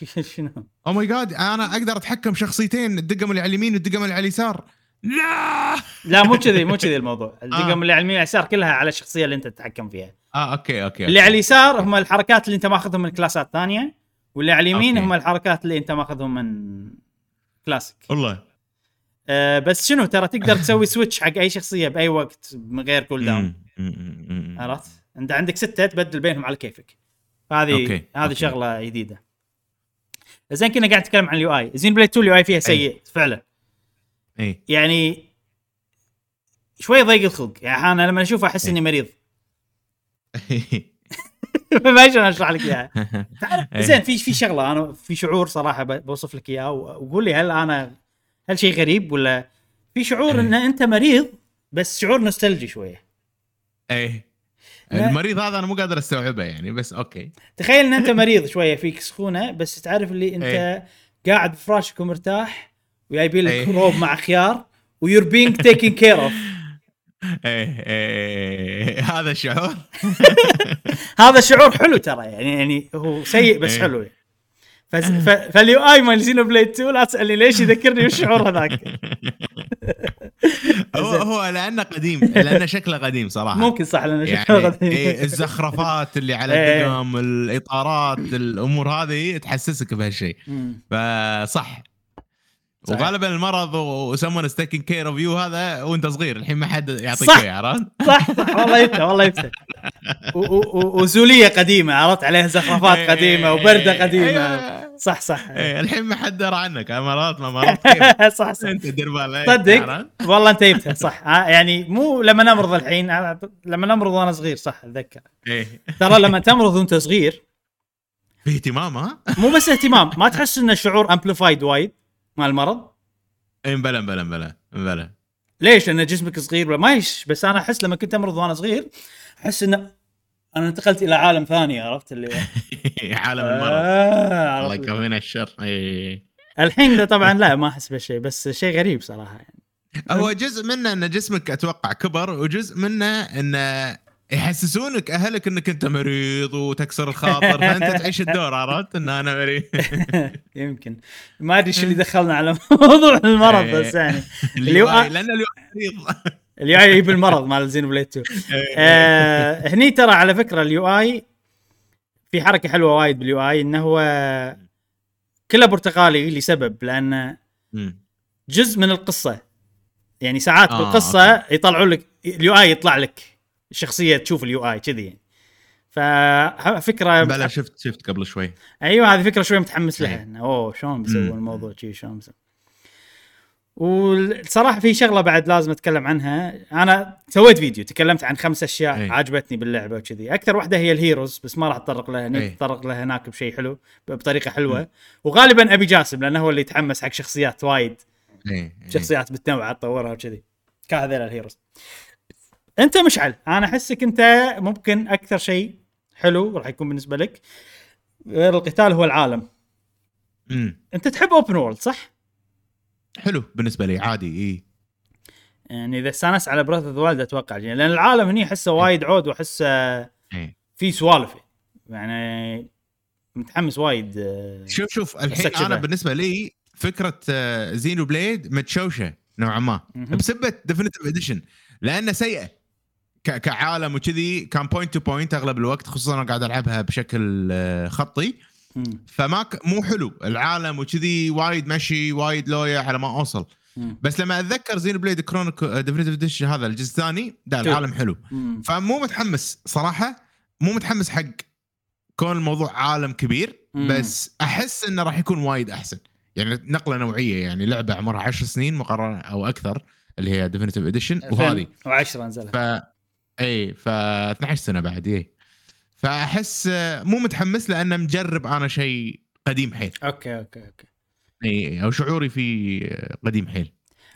شنو oh my God أنا أقدر أتحكم شخصيتين الدقم اللي على اليمين والدقم اللي على اليسار لا! لا مو كذي مو كذي الموضوع. آه. الدقم اللي على اليمين واليسار كلها على الشخصيه اللي انت تتحكم فيها. آه أوكي أوكي اللي على اليسار هم الحركات اللي انت ماخذهم من class ات ثانية واللي على اليمين. هم الحركات اللي انت ماخذهم من كلاسيك. والله. أه بس شنو ترى تقدر تسوي switch حق أي شخصية بأي وقت من غير cooldown. عرفت؟ انت عندك ستة تبدل بينهم على كيفك. هذه هذه. شغلة جديدة. زين كنا قاعد نتكلم عن ال UI زينو بليد 2 ال UI فيها سيء فعلا. اي يعني شوي ضيق الخلق. يعني أنا لما اشوفه أحس إني مريض. ما شلون أشرح لك إياها. إيه. زين في في شغلة أنا في شعور صراحة بوصف لك اياه وقول لي هل أنا هل شيء غريب ولا؟ في شعور إيه. إن أنت مريض بس شعور nostalgic شوية. إيه. المريض هذا أنا مو قادر أستوعبه يعني بس أوكي. تخيل إن أنت مريض شوية فيك سخونة بس تعرف اللي أنت إيه. قاعد بفراشك ومرتاح وجايبين لك إيه. روب مع خيار و you're being taken care of إيه إيه هذا الشعور هذا شعور حلو ترى يعني يعني هو سيء بس إيه. حلو يعني. فال UI مال زينو بليد 2 لا تسألني ليش يذكرني بالشعور هذاك هو. هو لأنه قديم لأنه شكله قديم صراحة ممكن صح لأن يعني شكله غريب. إيه الزخرفات اللي على إيه. الدقم الإطارات الأمور هذه تحسسك بهالشيء. فصح صحيح. وغالبا المرض وسمون ستيكن كير اوف يو هذا وانت صغير الحين ما حد يعطيك صح. اياه عرفت؟ صح صح والله يفتح والله يفتح و- و- و- وزولية قديمة عرفت عليها زخرفات إيه، قديمة وبردة إيه، قديمة أيوة. صح صح إيه الحين ما حد درى عنك مرات ما كيف صح صح أنت دير بالك صدق؟ والله انت جبتها صح يعني مو لما نمرض الحين لما نمرض وأنا صغير صح أتذكر إيه ترى لما تمرض وانت صغير في اهتمام ها؟ مو بس اهتمام ما تحس إن الشعور amplified وايد مال المرض؟ إيه بلا بلا بلا بلا ليش؟ لأن جسمك صغير ما يش بس أنا أحس لما كنت أمرض وأنا صغير أحس ان أنا انتقلت إلى عالم ثاني عرفت اللي عالم المرض. آه الله يكفينا الشر. إيه الحين طبعا لا ما أحس بهالشيء بس شيء غريب صراحة يعني. هو جزء منه إن جسمك أتوقع كبر وجزء منه انه يحسسونك أهلك إنك أنت مريض وتكسر الخاطر فأنت تعيش الدور عرفت؟ إن أنا مريض. يمكن. ما أدري شو اللي دخلنا على موضوع المرض إيه. بس يعني. لأن ال UI مريض. ال UI يجيب المرض مال زين بليد 2 آه هني ترى على فكرة ال UI في حركة حلوة وايد بال UI إنه هو كله برتقالي لسبب لأن. جزء من القصة. يعني ساعات آه، بالقصة يطلعوا لك ال UI يطلع لك. الشخصيه تشوف ال UI كذي يعني. ففكره بلا شفت شفت قبل شوي. أيوه هذه فكرة شوي متحمس لها. إنه أوه شلون بيسوون. الموضوع؟ شي شلون والصراحة في شغلة بعد لازم أتكلم عنها. أنا سويت فيديو تكلمت عن خمس أشياء إيه. عجبتني باللعبة وكذي. أكثر واحدة هي ال heroes بس ما راح أتطرق لها إيه. نتطرق لها هناك بشيء حلو بطريقة حلوة. وغالبا أبي جاسم لأنه هو اللي يتحمس حق شخصيات وايد. اي إيه. شخصيات بتنوع تطورها وكذي. كهذيل ال heroes. انت مشعل أنا احسك انت ممكن أكثر شيء حلو راح يكون بالنسبة لك غير القتال هو العالم امم انت تحب open world صح؟ حلو بالنسبة لي عادي إي يعني إذا استانست على Breath of Wild أتوقع يعني لأن العالم هني أحسه وايد عود وأحسه إيه. في سوالف يعني متحمس وايد آه، شوف شوف الحين. أنا بالنسبة لي فكرة آه، زينو بليد متشوشة نوعا ما. بسبه Definitive Edition لأنه سيئة كعالم وكذي كان point to point أغلب الوقت خصوصا أنا قاعد ألعبها بشكل آه، خطي. فما ك... مو حلو العالم وكذي وايد مشي وايد لويا على ما أوصل. بس لما أتذكر زينو بليد كرونيكلز Definitive Edition هذا الجزء الثاني لا تو. العالم حلو. فمو متحمس صراحة مو متحمس حق كون الموضوع عالم كبير. بس أحس إنه راح يكون وايد أحسن يعني نقلة نوعية يعني لعبة عمرها 10 سنين مقارنة أو أكثر اللي هي Definitive Edition وهذه 2010 نزلت إي ف 12 سنة بعد إي. فأحس مو متحمس لأن مجرب أنا شيء قديم حيل. أوكي أوكي أوكي. إي أو شعوري فيه آه، قديم حيل.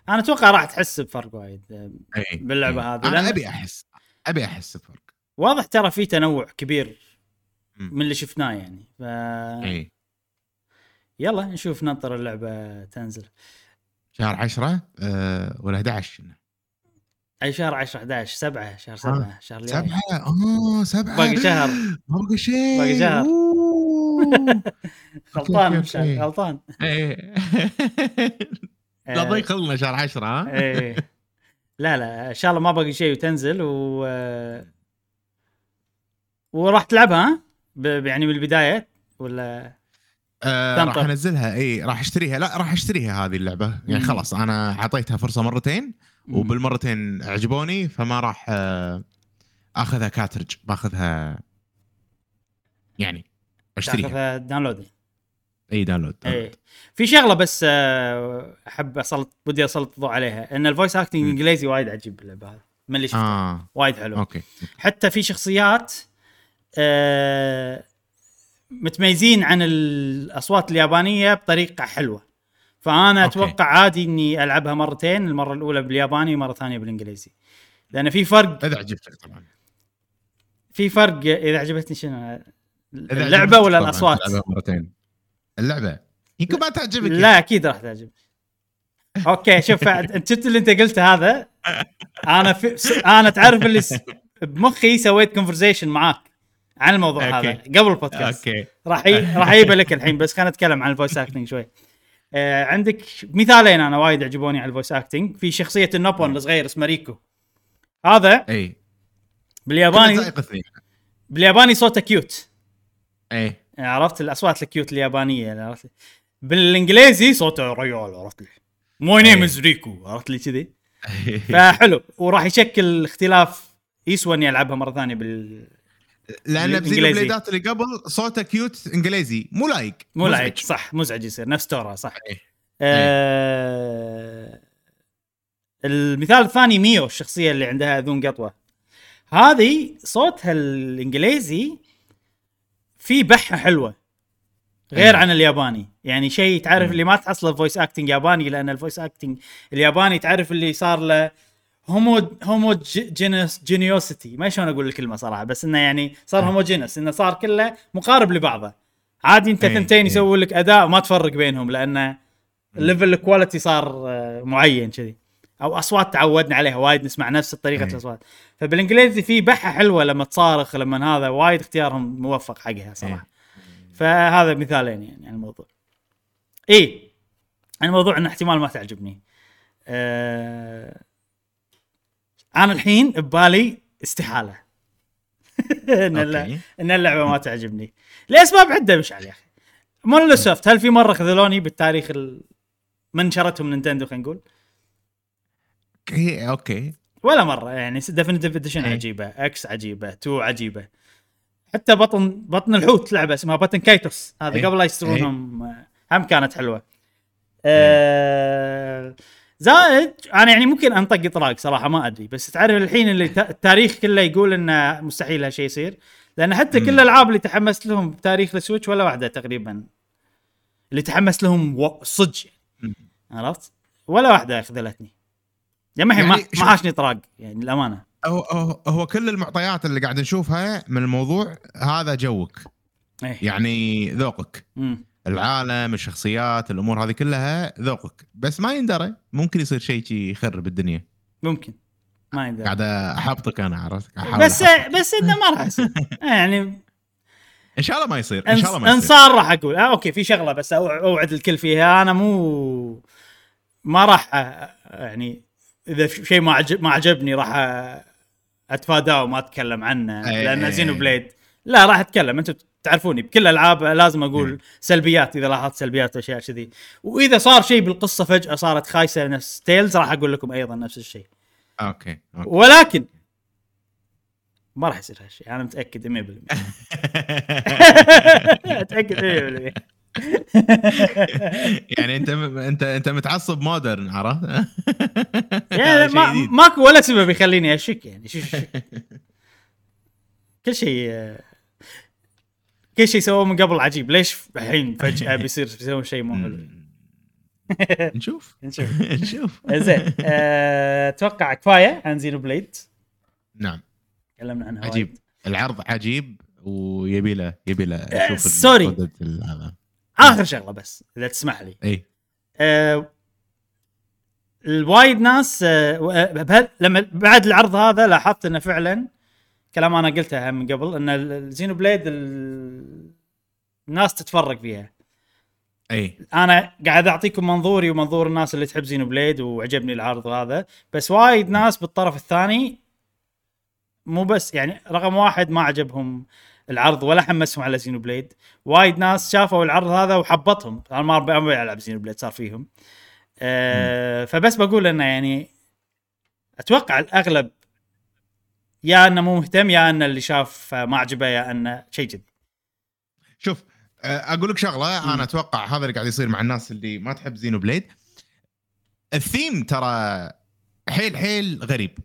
أنا أتوقع راح تحس بفرق وايد آه، إي باللعبة إي. هذه، أنا أبي أحس أبي أحس بفرق. واضح ترى في تنوع كبير. من اللي شفناه يعني ف إي. يلا نشوف ننطر اللعبة تنزل. شهر 10 أه ولا 11 أي شهر 10 11 7 شهر 7 شهر الجاي سبعة آه سبعة باقي شهر. باقي شيء باقي شهر. غلطان. غلطان إيه. لا آه، ضيق لنا شهر 10 ها إيه لا لا إن شاء الله ما باقي شيء وتنزل و وراح تلعبها ها؟ ب- يعني من البدايه ولا آه. راح أنزلها اي راح أشتريها لا راح أشتريها هذه اللعبة يعني. خلاص أنا أعطيتها فرصة مرتين وبالمرتين عجبوني فما راح آه آخذها كاترج باخذها يعني اشتريها. تاخذها download إي download إيه في شغلة بس آه، أحب اسلط بدي اسلط الضوء عليها. إن ال voice acting مم. إنجليزي وايد عجيب باللعبه هذه من اللي شفته. آه. وايد حلو. أوكي. حتى في شخصيات آه، متميزين عن الأصوات اليابانية بطريقة حلوة. فأنا أوكي. أتوقع عادي إني ألعبها مرتين المرة الأولى بالياباني ومرة ثانية بالإنجليزي. لأن في فرق إذا عجبتك طبعا. في فرق إذا عجبتني شنو؟ اللعبة ولا الأصوات؟ تلعبها مرتين. اللعبة. يمكن ما تعجبك لا أكيد راح تعجب أوكي شوف أنت شفت اللي أنت قلته هذا؟ أنا في أنا تعرف اللي س... بمخي سويت conversation معاك عن الموضوع أوكي. هذا قبل البودكاست. أوكي. راح ي... راح أجيبه لك الحين بس خلينا نتكلم عن ال voice acting شوي. آه عندك مثالين أنا وايد عجبوني على ال voice acting في شخصية ال Nopon الصغير اسمه ريكو. هذا إي. بالياباني بالياباني صوته cute إي. عرفت الأصوات ال cute اليابانية عرفت؟ بالإنجليزي صوته real عرفت؟ لي my name. is Riku عرفت لي كذي؟ فحلو. وراح يشكل اختلاف يسوى اني العبها مرة ثانية بال لأن بالإنجليزي. ال Bladeات اللي قبل صوته cute إنجليزي مو لايق مو. لايق صح مزعج يصير نفس تورا صح إيه. آه المثال الثاني ميو الشخصية اللي عندها أذون قطوة هذه صوتها الإنجليزي في بحة حلوة غير أيوة. عن الياباني يعني شيء تعرف مم. اللي ما تحصله voice acting ياباني لأن ال voice acting الياباني تعرف اللي صار له homo homo genous geneousity ما شلون أقول الكلمة صراحة بس إنه يعني صار أه. homogenous إنه صار كله مقارب لبعضه. عادي أنت أي، ثنتين أي. يسوي لك أداء ما تفرق بينهم لأن ال level ال quality صار آه، معين كذي. أو أصوات تعودنا عليها وايد نسمع نفس طريقة. الأصوات. فبالإنجليزي في بحة حلوة لما تصارخ لما هذا وايد اختيارهم موفق حقها صراحة. فهذا مثالين يعني عن الموضوع. اي الموضوع انه احتمال ما تعجبني. آه... أنا الحين ببالي استحالة. إن. إن اللعبة ما تعجبني. لأسباب عدة مشعل يا أخي مونولوسوفت هل في مرة خذلوني بالتاريخ ال... من شرتهم نينتندو خلينا نقول؟ أوكي أوكي. ولا مرة يعني ديفينيتيف اديشن. عجيبة إكس عجيبة 2 عجيبة. حتى بطن بطن الحوت لعبة اسمها بطن كايتوس إيه. قبل لا يسترونهم آه، هم كانت حلوة. آه زائد أنا يعني ممكن أنطق اطراق صراحة ما أدري بس تعرف الحين اللي التاريخ كله يقول انه مستحيل هالشيء يصير لأن حتى كل. الألعاب اللي تحمست لهم بتاريخ السويتش ولا واحدة تقريبا اللي تحمست لهم و- صدق مم. عرفت؟ ولا واحدة خذلتني يعني الحين ما يعني ما حاشني طراق يعني الامانه هو هو, هو كل المعطيات اللي قاعد نشوفها من الموضوع هذا جوك إيه يعني ذوقك مم. العالم الشخصيات الأمور هذه كلها ذوقك. بس ما يندرى ممكن يصير شيء شي يخرب الدنيا. ممكن. ما يقدر قاعد أحبطك أنا عرفت؟ بس أحبطك. بس إنه ما راح يصير. يعني إن شاء الله ما يصير إن شاء الله ان ما يصير. صار راح أقول آه أوكي في شغلة بس أوعد الكل فيها. أنا مو ما راح أ- يعني إذا شيء ما عجب ما عجبني راح أتفاداه وما أتكلم عنه أي- لأن Xeno. blade. لا راح أتكلم. أنتم تعرفوني بكل الالعاب لازم أقول مم. سلبيات إذا لاحظت سلبيات وأشياء كذي وإذا صار شيء بالقصة فجأة صارت خايسة نفس Tales راح أقول لكم أيضا نفس الشيء أوكي أوكي. ولكن ما راح يصير هالشيء أنا متأكد 100% اتاكد 100% يعني أنت أنت أنت متعصب modern عرفت؟ يعني ما. ماكو ولا سبب يخليني أشك يعني شو شو كل شيء آه، كل شيء سووه من قبل عجيب. ليش الحين فجأة بيصير يسوون شيء مو حلو؟ نشوف. نشوف. نشوف. زين آه، أتوقع كفاية عن Xenoblade نعم. تكلمنا عنها عجيب. العرض عجيب ويبي له يبي له آه، أشوف sorry. ال- هذا. آخر شغلة بس إذا تسمح لي. إي. آه، الوايد ناس آه، آه، لما بعد العرض هذا لاحظت إنه فعلا كلام أنا قلته من قبل إن ال- ال Xenoblade ال- الناس تتفرق فيها. أي. أنا قاعد أعطيكم منظوري ومنظور الناس اللي تحب Xenoblade وعجبني العرض هذا بس وايد ناس بالطرف الثاني مو بس يعني رقم واحد ما عجبهم العرض ولا حمسهم على Xenoblade وايد ناس شافوا العرض هذا وحبطهم. أنا ما أبي ألعب Xenoblade صار فيهم. أه فبس بقول إنه يعني أتوقع الأغلب يا أنه مو مهتم يا أنه اللي شاف ما عجبه يا أنه شيء جديد شوف آه، أقول لك شغلة مم. أنا أتوقع هذا اللي قاعد يصير مع الناس اللي ما تحب Xenoblade. الثيم ترى حيل حيل غريب.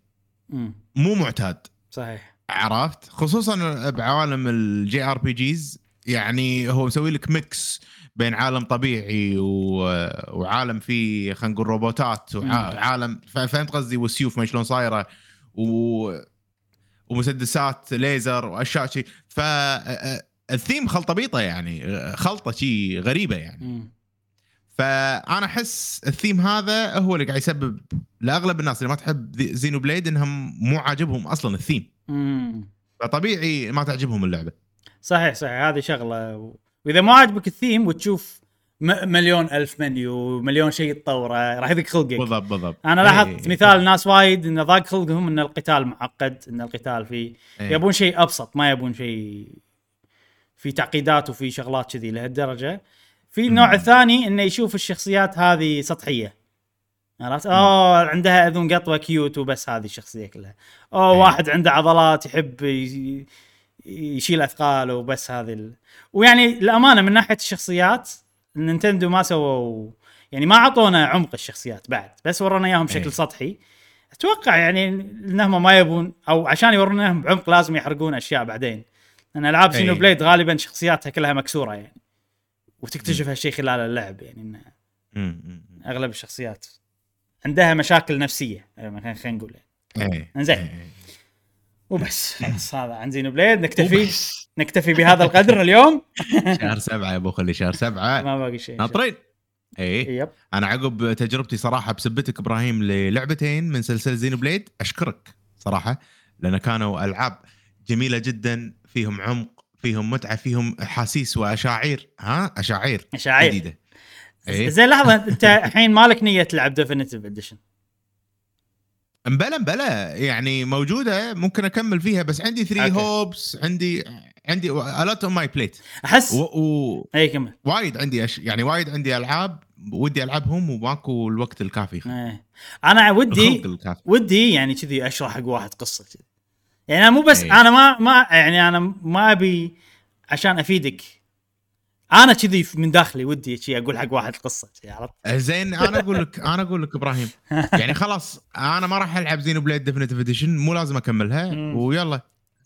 امم مو معتاد. صحيح. عرفت؟ خصوصا بعوالم ال JRPGs يعني هو مسوي لك mix بين عالم طبيعي و... وعالم فيه خلينا نقول روبوتات. وعالم فهمت قصدي؟ والسيوف ما شلون صايرة. و... ومسدسات ليزر وأشياء شي. ف الثيم خلطة بيطه يعني خلطة شي غريبة يعني. امم فأنا أحس الثيم هذا هو اللي قاعد يسبب لأغلب الناس اللي ما تحب Xenoblade إنهم مو عاجبهم أصلا الثيم. فطبيعي ما تعجبهم اللعبة. صحيح صحيح. هذه شغلة. وإذا ما عجبك الثيم وتشوف م... مليون ألف منيو مليون شيء تطوره راح يضيق خلقك بالضبط بالضبط أنا إيه، لاحظت مثال ناس وايد انه ضاق خلقهم إن القتال معقد إن القتال فيه إيه. يبون شيء أبسط ما يبون شيء في تعقيدات وفي شغلات كذي لهالدرجة في النوع. الثاني إنه يشوف الشخصيات هذه سطحية عرفت؟ أوه عندها أذن قطوة cute وبس هذه الشخصية كلها. أوه إيه. واحد عنده عضلات يحب يشيل أثقال وبس هذه ال... ويعني الامانه من ناحية الشخصيات نينتندو ما سووا يعني ما أعطونا عمق الشخصيات بعد بس ورونا إياهم بشكل إيه. سطحي أتوقع يعني إنهم ما يبون أو عشان يورونا إياهم بعمق لازم يحرقون أشياء بعدين لأن ألعاب Xeno إيه. Blade غالبا شخصياتها كلها مكسورة يعني وتكتشف هالشيء خلال اللعب يعني إنه مم، مم، مم. أغلب الشخصيات عندها مشاكل نفسية يعني خلينا نقول يعني. إيه إنزين. إيه. وبس. خلاص هذا عن Xenoblade. نكتفي وبس. نكتفي بهذا القدر اليوم. شهر سبعة يا أبو خلي شهر سبعة. ما باقي شيء. ناطرين. إيه. yep. أنا عقب تجربتي صراحة بسبتك إبراهيم للعبتين من سلسلة Xenoblade أشكرك صراحة لأن كانوا ألعاب جميلة جدا فيهم عمق فيهم متعة فيهم احاسيس وأشاعير. ها؟ أشاعير أشاعير. جديدة. إيه. زين لحظة. أنت الحين مالك نية تلعب Definitive Edition مبلا مبلا يعني موجودة ممكن أكمل فيها بس عندي 3 okay. هو بس عندي عندي a lot on my plate أحس. و... اي كمل. وايد عندي أش... يعني وايد عندي ألعاب ودي ألعبهم وماكو الوقت الكافي. إيه. أنا ودي ودي يعني كذي أشرح حق واحد قصة كذي. يعني أنا مو بس إيه. أنا ما ما يعني أنا ما أبي عشان أفيدك. أنا كذي من داخلي ودي شي أقول حق واحد قصه شي عرفت؟ زين أنا أقول لك أنا أقول لك إبراهيم يعني خلاص أنا ما راح ألعب Xenoblade Definitive Edition مو لازم أكملها. ويلا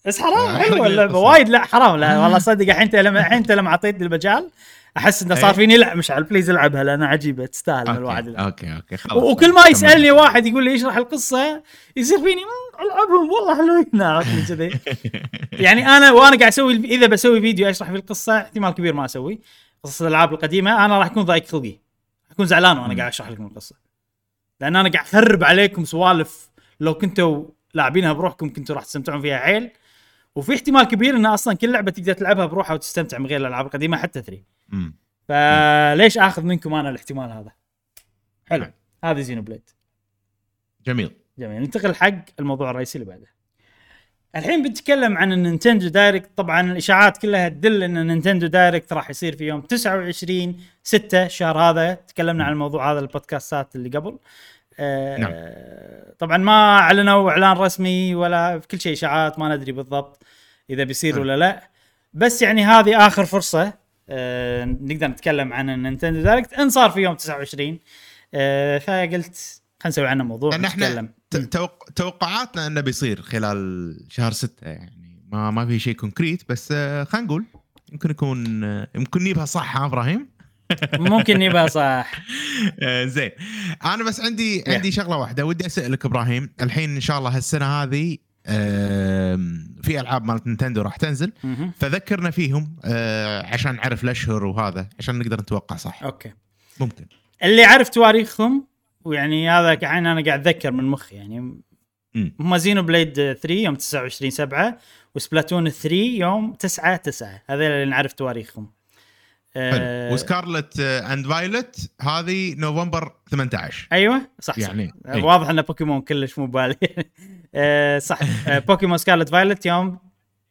بس حرام آه، حلوة اللعبة. وايد لا حرام لا والله صدق الحين انت لما الحين انت لما اعطيتني المجال أحس إنه صار إيه. فيني لا مشعل please العبها لانها عجيبه تستاهل إن الواحد okay يلعب. okay, okay. خلاص وكل ما. يسألني واحد يقول لي اشرح القصة يصير فيني "مم، ألعبهم والله حلوين عرفت كذي يعني أنا وأنا قاعد أسوي إذا بسوي فيديو أشرح فيه القصة احتمال كبير ما أسوي قصص الألعاب القديمة أنا راح اكون ضايق خلقي أكون زعلان وأنا. قاعد أشرح لكم القصة لأن أنا قاعد اخرب عليكم سوالف لو كنتوا لاعبينها بروحكم كنتوا راح تستمتعون فيها عيل وفي احتمال كبير إن أصلا كل لعبة تقدر تلعبها بروحها وتستمتع من غير الألعاب القديمة حتى 3 مم. فليش آخذ منكم أنا الاحتمال هذا؟ حلو. هذه Xenoblade. جميل. جميل. ننتقل حق الموضوع الرئيسي اللي بعده. الحين بنتكلم عن النينتندو Direct. طبعا الإشاعات كلها تدل إن النينتندو Direct راح يصير في يوم 29 6 الشهر هذا. تكلمنا عن الموضوع هذا البودكاستات اللي قبل. آه نعم. طبعا ما أعلنوا إعلان رسمي ولا كل شيء إشاعات ما ندري بالضبط إذا بيصير نعم. ولا لا. بس يعني هذه آخر فرصة آه نقدر نتكلم عن النينتندو Direct. إن صار في يوم 29 آه فقلت خلينا نسوي عنه موضوع لأن إحنا نتكلم ت- توق... توقعاتنا إنه بيصير خلال شهر ستة يعني ما ما في شيء concrete بس آه، خلينا نقول يمكن يكون يمكن نجيبها صح ها إبراهيم؟ ممكن يبقى صح. زين. أنا بس عندي عندي شغلة واحدة ودي أسألك إبراهيم. الحين إن شاء الله هالسنة هذه في ألعاب مالت نينتندو راح تنزل. فذكرنا فيهم آه، عشان نعرف الاشهر وهذا عشان نقدر نتوقع صح. okay. ممكن. اللي عرف تواريخهم ويعني هذا الحين أنا قاعد أتذكر من مخي يعني. هم Xenoblade 3 يوم 29 7 و Splatoon 3 يوم 9 9 هذول اللي نعرف تواريخهم. حلو. آه و Scarlet and Violet هذه نوفمبر 18 أيوه صح يعني، صح إيه. واضح إن بوكيمون كلش مو بالي آه صح. آه بوكيمون Scarlet Violet يوم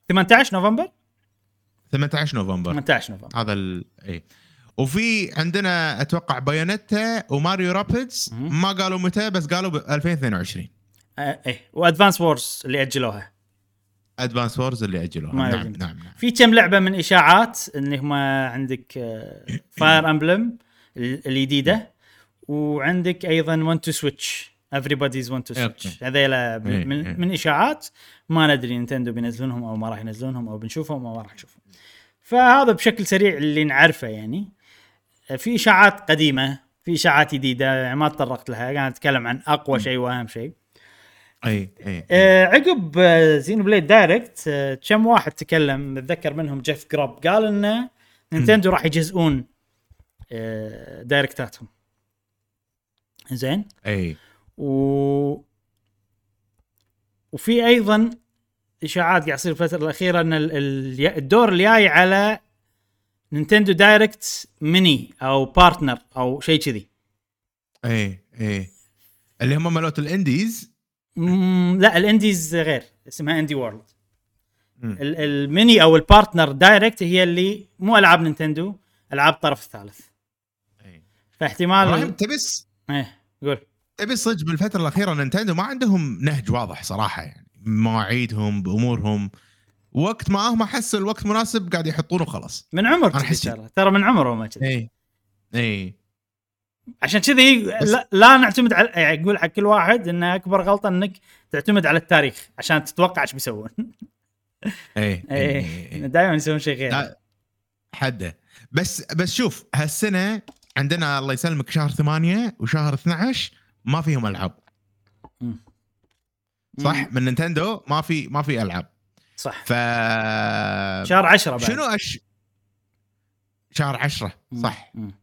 18 نوفمبر؟ 18 نوفمبر. 18 نوفمبر. هذا ال اي وفي عندنا أتوقع Bayonetta و Mario Rabbids. ما قالوا متى بس قالوا ب 2022 آه إيه. و Advance Wars اللي أجلوها. Advance Wars اللي أجلوها. نعم. نعم نعم. في كم لعبة من إشاعات اللي هم عندك Fire Emblem الجديدة وعندك أيضا 1 two Switch everybody's 1 two okay. Switch هذيلا إيه، إيه. من, من إشاعات ما ندري نينتندو بينزلونهم أو ما راح ينزلونهم أو بنشوفهم أو ما راح نشوفهم. فهذا بشكل سريع اللي نعرفه يعني. في إشاعات قديمة في إشاعات جديدة يعني ما تطرقت لها قاعد اتكلم عن أقوى شيء وأهم شيء. أي أي آه، عقب Xenoblade Direct آه، كم واحد تكلم اتذكر منهم Jeff Grubb قال انه نينتندو راح يجزئون آه، دايركتاتهم. زين؟ أي. و وفي أيضا إشاعات قاعد تصير الفترة الأخيرة إن ال- ال- الدور اللي جاي على نينتندو Direct mini أو partner أو شيء كذي. أي أي. اللي هم مالوت ال indies لا ال indies غير اسمها Indie World ال mini أو ال partner Direct هي اللي مو ألعاب نينتندو ألعاب الطرف الثالث إي. فاحتمال إبراهيم تبس إيه قول. تبي صدق بالفترة الأخيرة نينتندو ما عندهم نهج واضح صراحة يعني. مواعيدهم بأمورهم. وقت ما هم احس الوقت مناسب قاعد يحطونه خلاص من عمر الشغلة. ترى؟ من عمره ما كذي اي اي عشان كذي لا, لا نعتمد على يعني أقول حق كل واحد إن أكبر غلطة إنك تعتمد على التاريخ عشان تتوقع إيش بيسوون. اي إيه دائما يسوون شيء غير. حده. بس بس شوف هالسنة عندنا الله يسلمك شهر 8 وشهر 12 ما فيهم ألعاب. صح. من نينتندو ما في ما في ألعاب. صح. ف شهر 10 بعد. شنو أش... شهر 10 مم. صح. مم.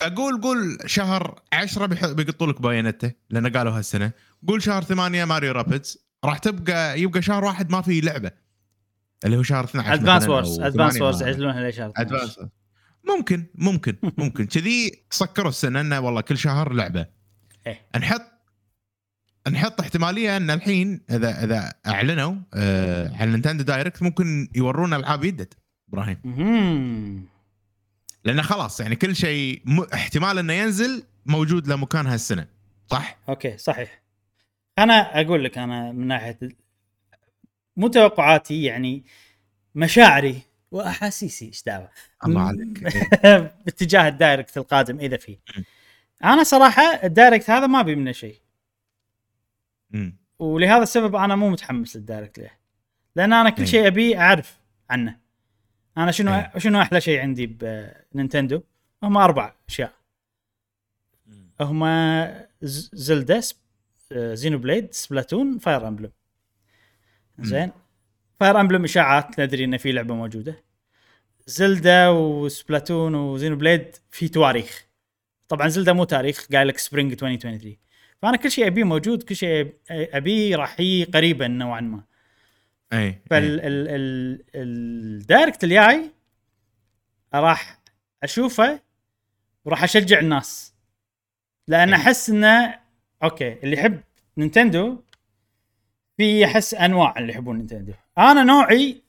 فقول قول شهر 10 بيح... بيقطوا لك Bayonetta لأن قالوا هالسنة. قول شهر 8 Mario Rabbids. راح تبقى يبقى شهر واحد ما في لعبة. اللي هو شهر 12 Advance Wars Advance 8 Wars يعزلونها لشهر 12. Advance ممكن ممكن ممكن. كذي سكروا السنة إنه والله كل شهر لعبة. إيه. نحط نحط احتمالية إن الحين إذا إذا أعلنوا آه على نينتندو Direct ممكن يورونا ألعاب يدد. إبراهيم. لأنه خلاص يعني كل شيء م... احتمال إنه ينزل موجود له مكان هالسنة صح؟ okay صحيح أنا أقول لك أنا من ناحية مو توقعاتي يعني مشاعري وأحاسيسي إيش دعوة الله عليك باتجاه ال Direct القادم إذا فيه م. أنا صراحة ال Direct هذا ما ابي منه شيء. ولهذا السبب أنا مو متحمس للدايركت له لأن أنا كل. شيء ابي أعرف عنه أنا شنو إيه. شنو أحلى شيء عندي بنينتندو هم أربع اشياء. هم زلدا زينوبليد سبلاتون فاير امبلم. زين؟ فاير امبلم اشاعات ندري إن في لعبة موجودة. زلدا وسبلاتون وزينوبليد في تواريخ. طبعا زلدا مو تاريخ قايل لك spring 2023 فأنا كل شيء أبيه موجود كل شيء أبيه راح يجي قريبا نوعا ما. اي إي. فال ال ال ال Direct الجاي راح اشوفه وراح اشجع الناس. لأن. أحس إنه okay اللي يحب نينتندو في أحس أنواع اللي يحبون نينتندو. أنا نوعي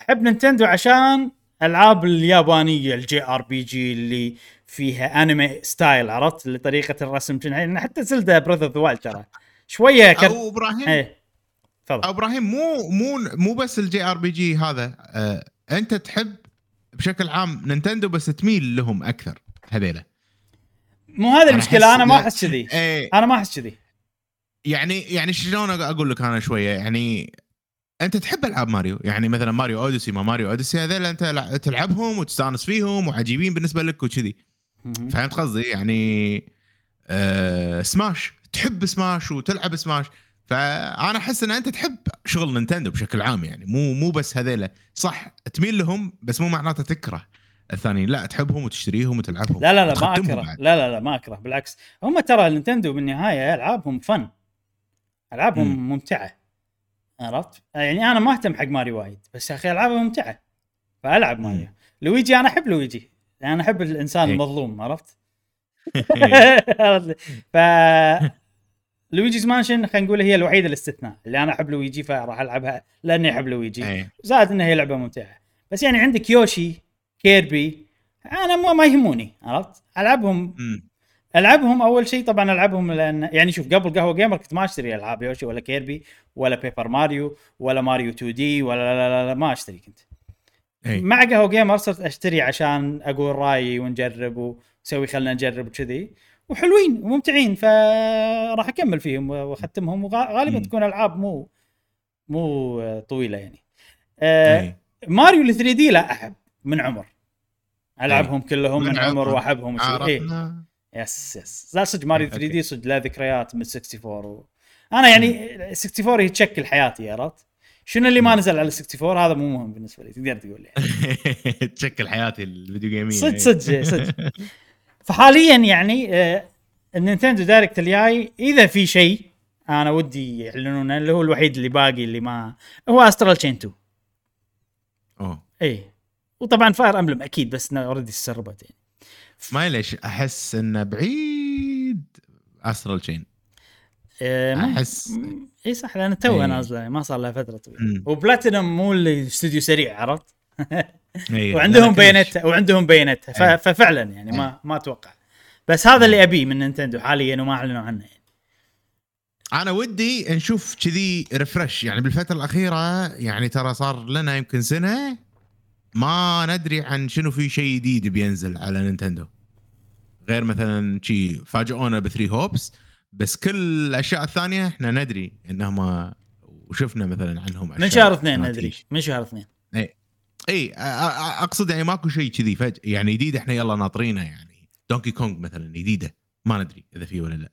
أحب نينتندو عشان ألعاب اليابانية ال JRPG اللي فيها anime style عرفت؟ اللي طريقه الرسم حتى زلدا Breath of the Wild ترى. شوية كر... أو إبراهيم. إيه. تفضل. أبراهيم مو مو مو بس ال JRPG هذا آه أنت تحب بشكل عام نينتندو بس تميل لهم أكثر هذيلا. مو هذه أنا المشكلة أحس- أنا ما. أحس كذي. إيه. أنا ما أحس كذي. يعني يعني شلون أقول لك أنا شوية يعني أنت تحب ألعاب ماريو؟ يعني مثلا ماريو أوديسي ما ماريو أوديسي هذول أنت لع- تلعبهم وتستانس فيهم وعجيبين بالنسبة لك وكذي. فهمت قصدي؟ يعني آه سماش تحب سماش وتلعب سماش. فأنا أحس إن أنت تحب شغل نينتندو بشكل عام يعني. مو مو بس هذيلا. صح تميل لهم بس مو معناته تكره الثانيين. لا تحبهم وتشتريهم وتلعبهم. لا لا لا ما أكره. بعد. لا لا لا ما أكره. بالعكس. هم ترى نينتندو بالنهاية ألعابهم فن. ألعابهم مم. ممتعة. عرفت؟ يعني أنا ما أهتم حق ماريو وايد بس يا أخي ألعابهم ممتعة. فألعب مم. ماريو لويجي أنا أحب لويجي. أنا أحب الإنسان إيه. المظلوم عرفت؟ ف لويجيز مانشن خلينا نقول هي الوحيدة الاستثناء. اللي أنا أحب لويجي فراح ألعبها لأني أحب لويجي. إيه. زائد إنها هي لعبة ممتعة. بس يعني عندك يوشي كيربي أنا ما, ما يهموني عرفت؟ ألعبهم. مم. ألعبهم أول شيء طبعا ألعبهم لأن يعني شوف قبل قهوة gamer كنت ما أشتري ألعاب يوشي ولا كيربي ولا بيبر ماريو ولا ماريو 2D ولا لا لا, لا ما أشتري كنت. إيه. مع قهوة gamer صرت أشتري عشان أقول رأيي ونجرب ونسوي خلنا نجرب وكذي وحلوين وممتعين فراح أكمل فيهم وأختمهم وغالبا. تكون ألعاب مو مو طويلة يعني آه إيه. ماريو ال 3 دي لا أحب من عمر ألعبهم كلهم من من عمر. وأحبهم وشي. إيه. عرفنا يس يس لا صدق ماريو 3 أوكي. دي صدق لا ذكريات من 64 و... أنا يعني 64 هي تشكل حياتي عرفت؟ شنو اللي ما نزل على 64 هذا مو مهم بالنسبة لي تقدر تقول يعني تشكل حياتي الفيديو جيميه صدق صدق صدق فحاليا يعني آه، النينتندو دايركت الجاي إذا في شيء أنا ودي يعلنونه اللي هو الوحيد اللي باقي اللي ما هو أسترال تشين 2 أوه اي وطبعا فاير امبلم أكيد بس already سربت يعني ما ليش أحس إنه بعيد أسترال تشين آه، أحس- مم، إي صح لأن توها إيه. نازلة ما صار لها فترة طويلة. وبلاتينوم مو اللي استوديو سريع عرفت؟ إيه. وعندهم. بيانات وعندهم بيانات ف- إيه. ففعلا يعني ما ما أتوقع بس هذا اللي أبيه من نينتندو حاليا وما أعلنوا عنه يعني. أنا ودي نشوف كذي ريفرش يعني بالفترة الأخيرة يعني ترى صار لنا يمكن سنة ما ندري عن شنو في شيء جديد بينزل على نينتندو غير مثلا شي فاجئونا بثري هوبس بس كل الأشياء الثانية إحنا ندري إنهم وشفنا مثلا عنهم من شهر اثنين ندري. من شهر اثنين اي أ- أقصد يعني ماكو شيء كذي فجاه يعني جديد إحنا يلا ناطرينه يعني دونكي كونغ مثلا جديدة ما ندري إذا في ولا لا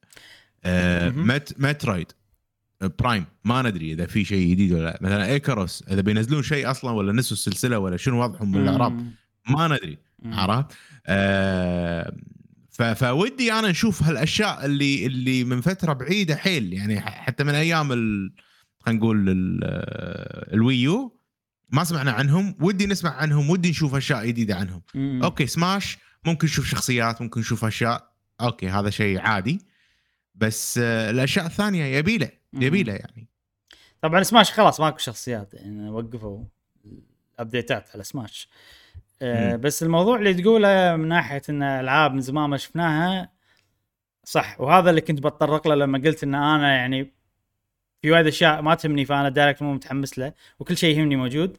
آه. مت مترويد برايم ما ندري إذا في شيء جديد ولا لا مثلا كيد إيكاروس إذا بينزلون شيء أصلا ولا نسوا السلسلة ولا شنو وضعهم بالإعراب مم. ما ندري. عرفت آه فودي أنا نشوف هالأشياء اللي اللي من فترة بعيدة حيل يعني حتى من أيام ال- خلينا نقول ال- ال Wii U ما سمعنا عنهم ودي نسمع عنهم ودي نشوف أشياء جديدة عنهم. مم. okay سماش ممكن نشوف شخصيات ممكن نشوف أشياء. okay هذا شيء عادي. بس آه، الأشياء الثانية يبيله يبيله يعني. طبعا سماش خلاص ماكو شخصيات يعني وقفوا ال update ات على سماش مم. بس الموضوع اللي تقوله من ناحية إن ألعاب من زمان ما شفناها صح. وهذا اللي كنت بتطرق له لما قلت إن أنا يعني في وايد أشياء ما تهمني فأنا Direct مو متحمس له وكل شيء يهمني موجود.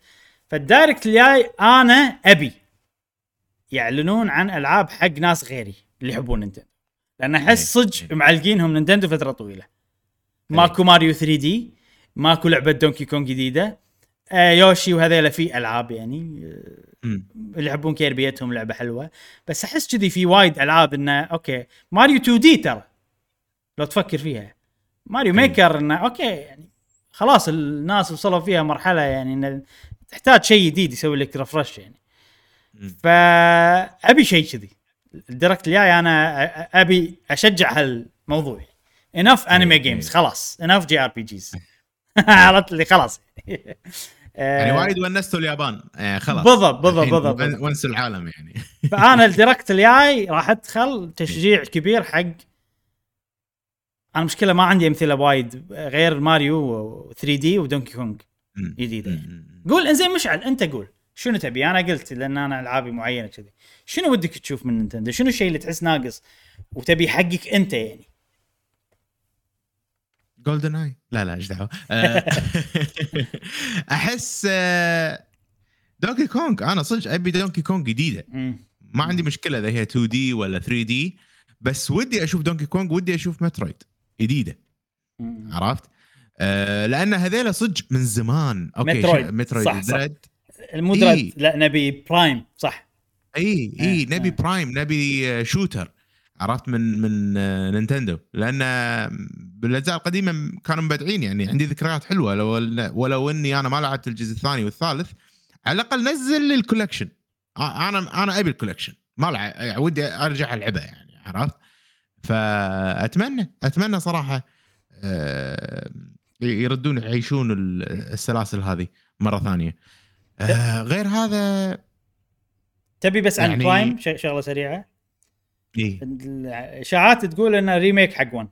فال Direct الجاي أنا أبي يعلنون عن ألعاب حق ناس غيري اللي يحبون نينتندو. لأن أحس. صدق معلقينهم نينتندو فترة طويلة. ماكو ماريو 3D ماكو لعبة Donkey Kong جديدة. آه Yoshi وهذيلا في ألعاب يعني آه،. اللي يحبون Kirby يتهم لعبة حلوة. بس أحس كذي في وايد ألعاب إنه okay ماريو 2D ترى. لو تفكر فيها. ماريو أي. Maker إنه okay يعني خلاص الناس وصلوا فيها مرحلة يعني انه تحتاج شيء جديد يسوي لك refresh يعني. فابي شيء كذي. ال Direct الجاي أنا أبي أشجع هالموضوع. enough anime إيه. games خلاص. enough JRPGs عرفت اللي خلاص. يعني وايد ونستوا اليابان. آه خلاص. بالضبط بالضبط بالضبط. ونسوا العالم يعني. فأنا ال Direct الجاي راح أدخل تشجيع كبير حق أنا مشكلة ما عندي أمثلة وايد غير ماريو 3D و Donkey Kong مم. جديدة يعني. قول إنزين مشعل أنت قول. شنو تبي؟ أنا قلت لأن أنا ألعابي معينة كذي. شنو ودك تشوف من نينتندو؟ شنو الشيء اللي تحس ناقص وتبي حقك أنت يعني؟ GoldenEye لا لا إيش دعوة؟ آه، أحس آه، Donkey Kong أنا صدق أبي Donkey Kong جديدة. ما عندي مشكلة إذا هي 2D ولا 3D بس ودي أشوف Donkey Kong ودي أشوف Metroid جديدة. عرفت؟ آه لأن هذيلا صدق من زمان okay Metroid. Metroid صح، صح. Dread مو Dread إيه. لا نبي Prime صح اي آه، اي نبي آه. Prime نبي آه، shooter عرفت من من آه، نينتندو لأن آه، بالأجزاء القديمة كانوا مبدعين يعني عندي ذكريات حلوة لو ولو إني أنا ما لعبت الجزء الثاني والثالث على الأقل نزل لي ال collection آه، أنا أنا أبي ال collection ما يعني ودي أرجع ألعبها يعني عرفت فأتمنى أتمنى صراحة آه، يردون يعيشون ال- السلاسل هذه مرة ثانية. آه، غير هذا تبي بس عن يعني- Prime شغلة سريعة. إيه. الإشاعات تقول انه remake حق 1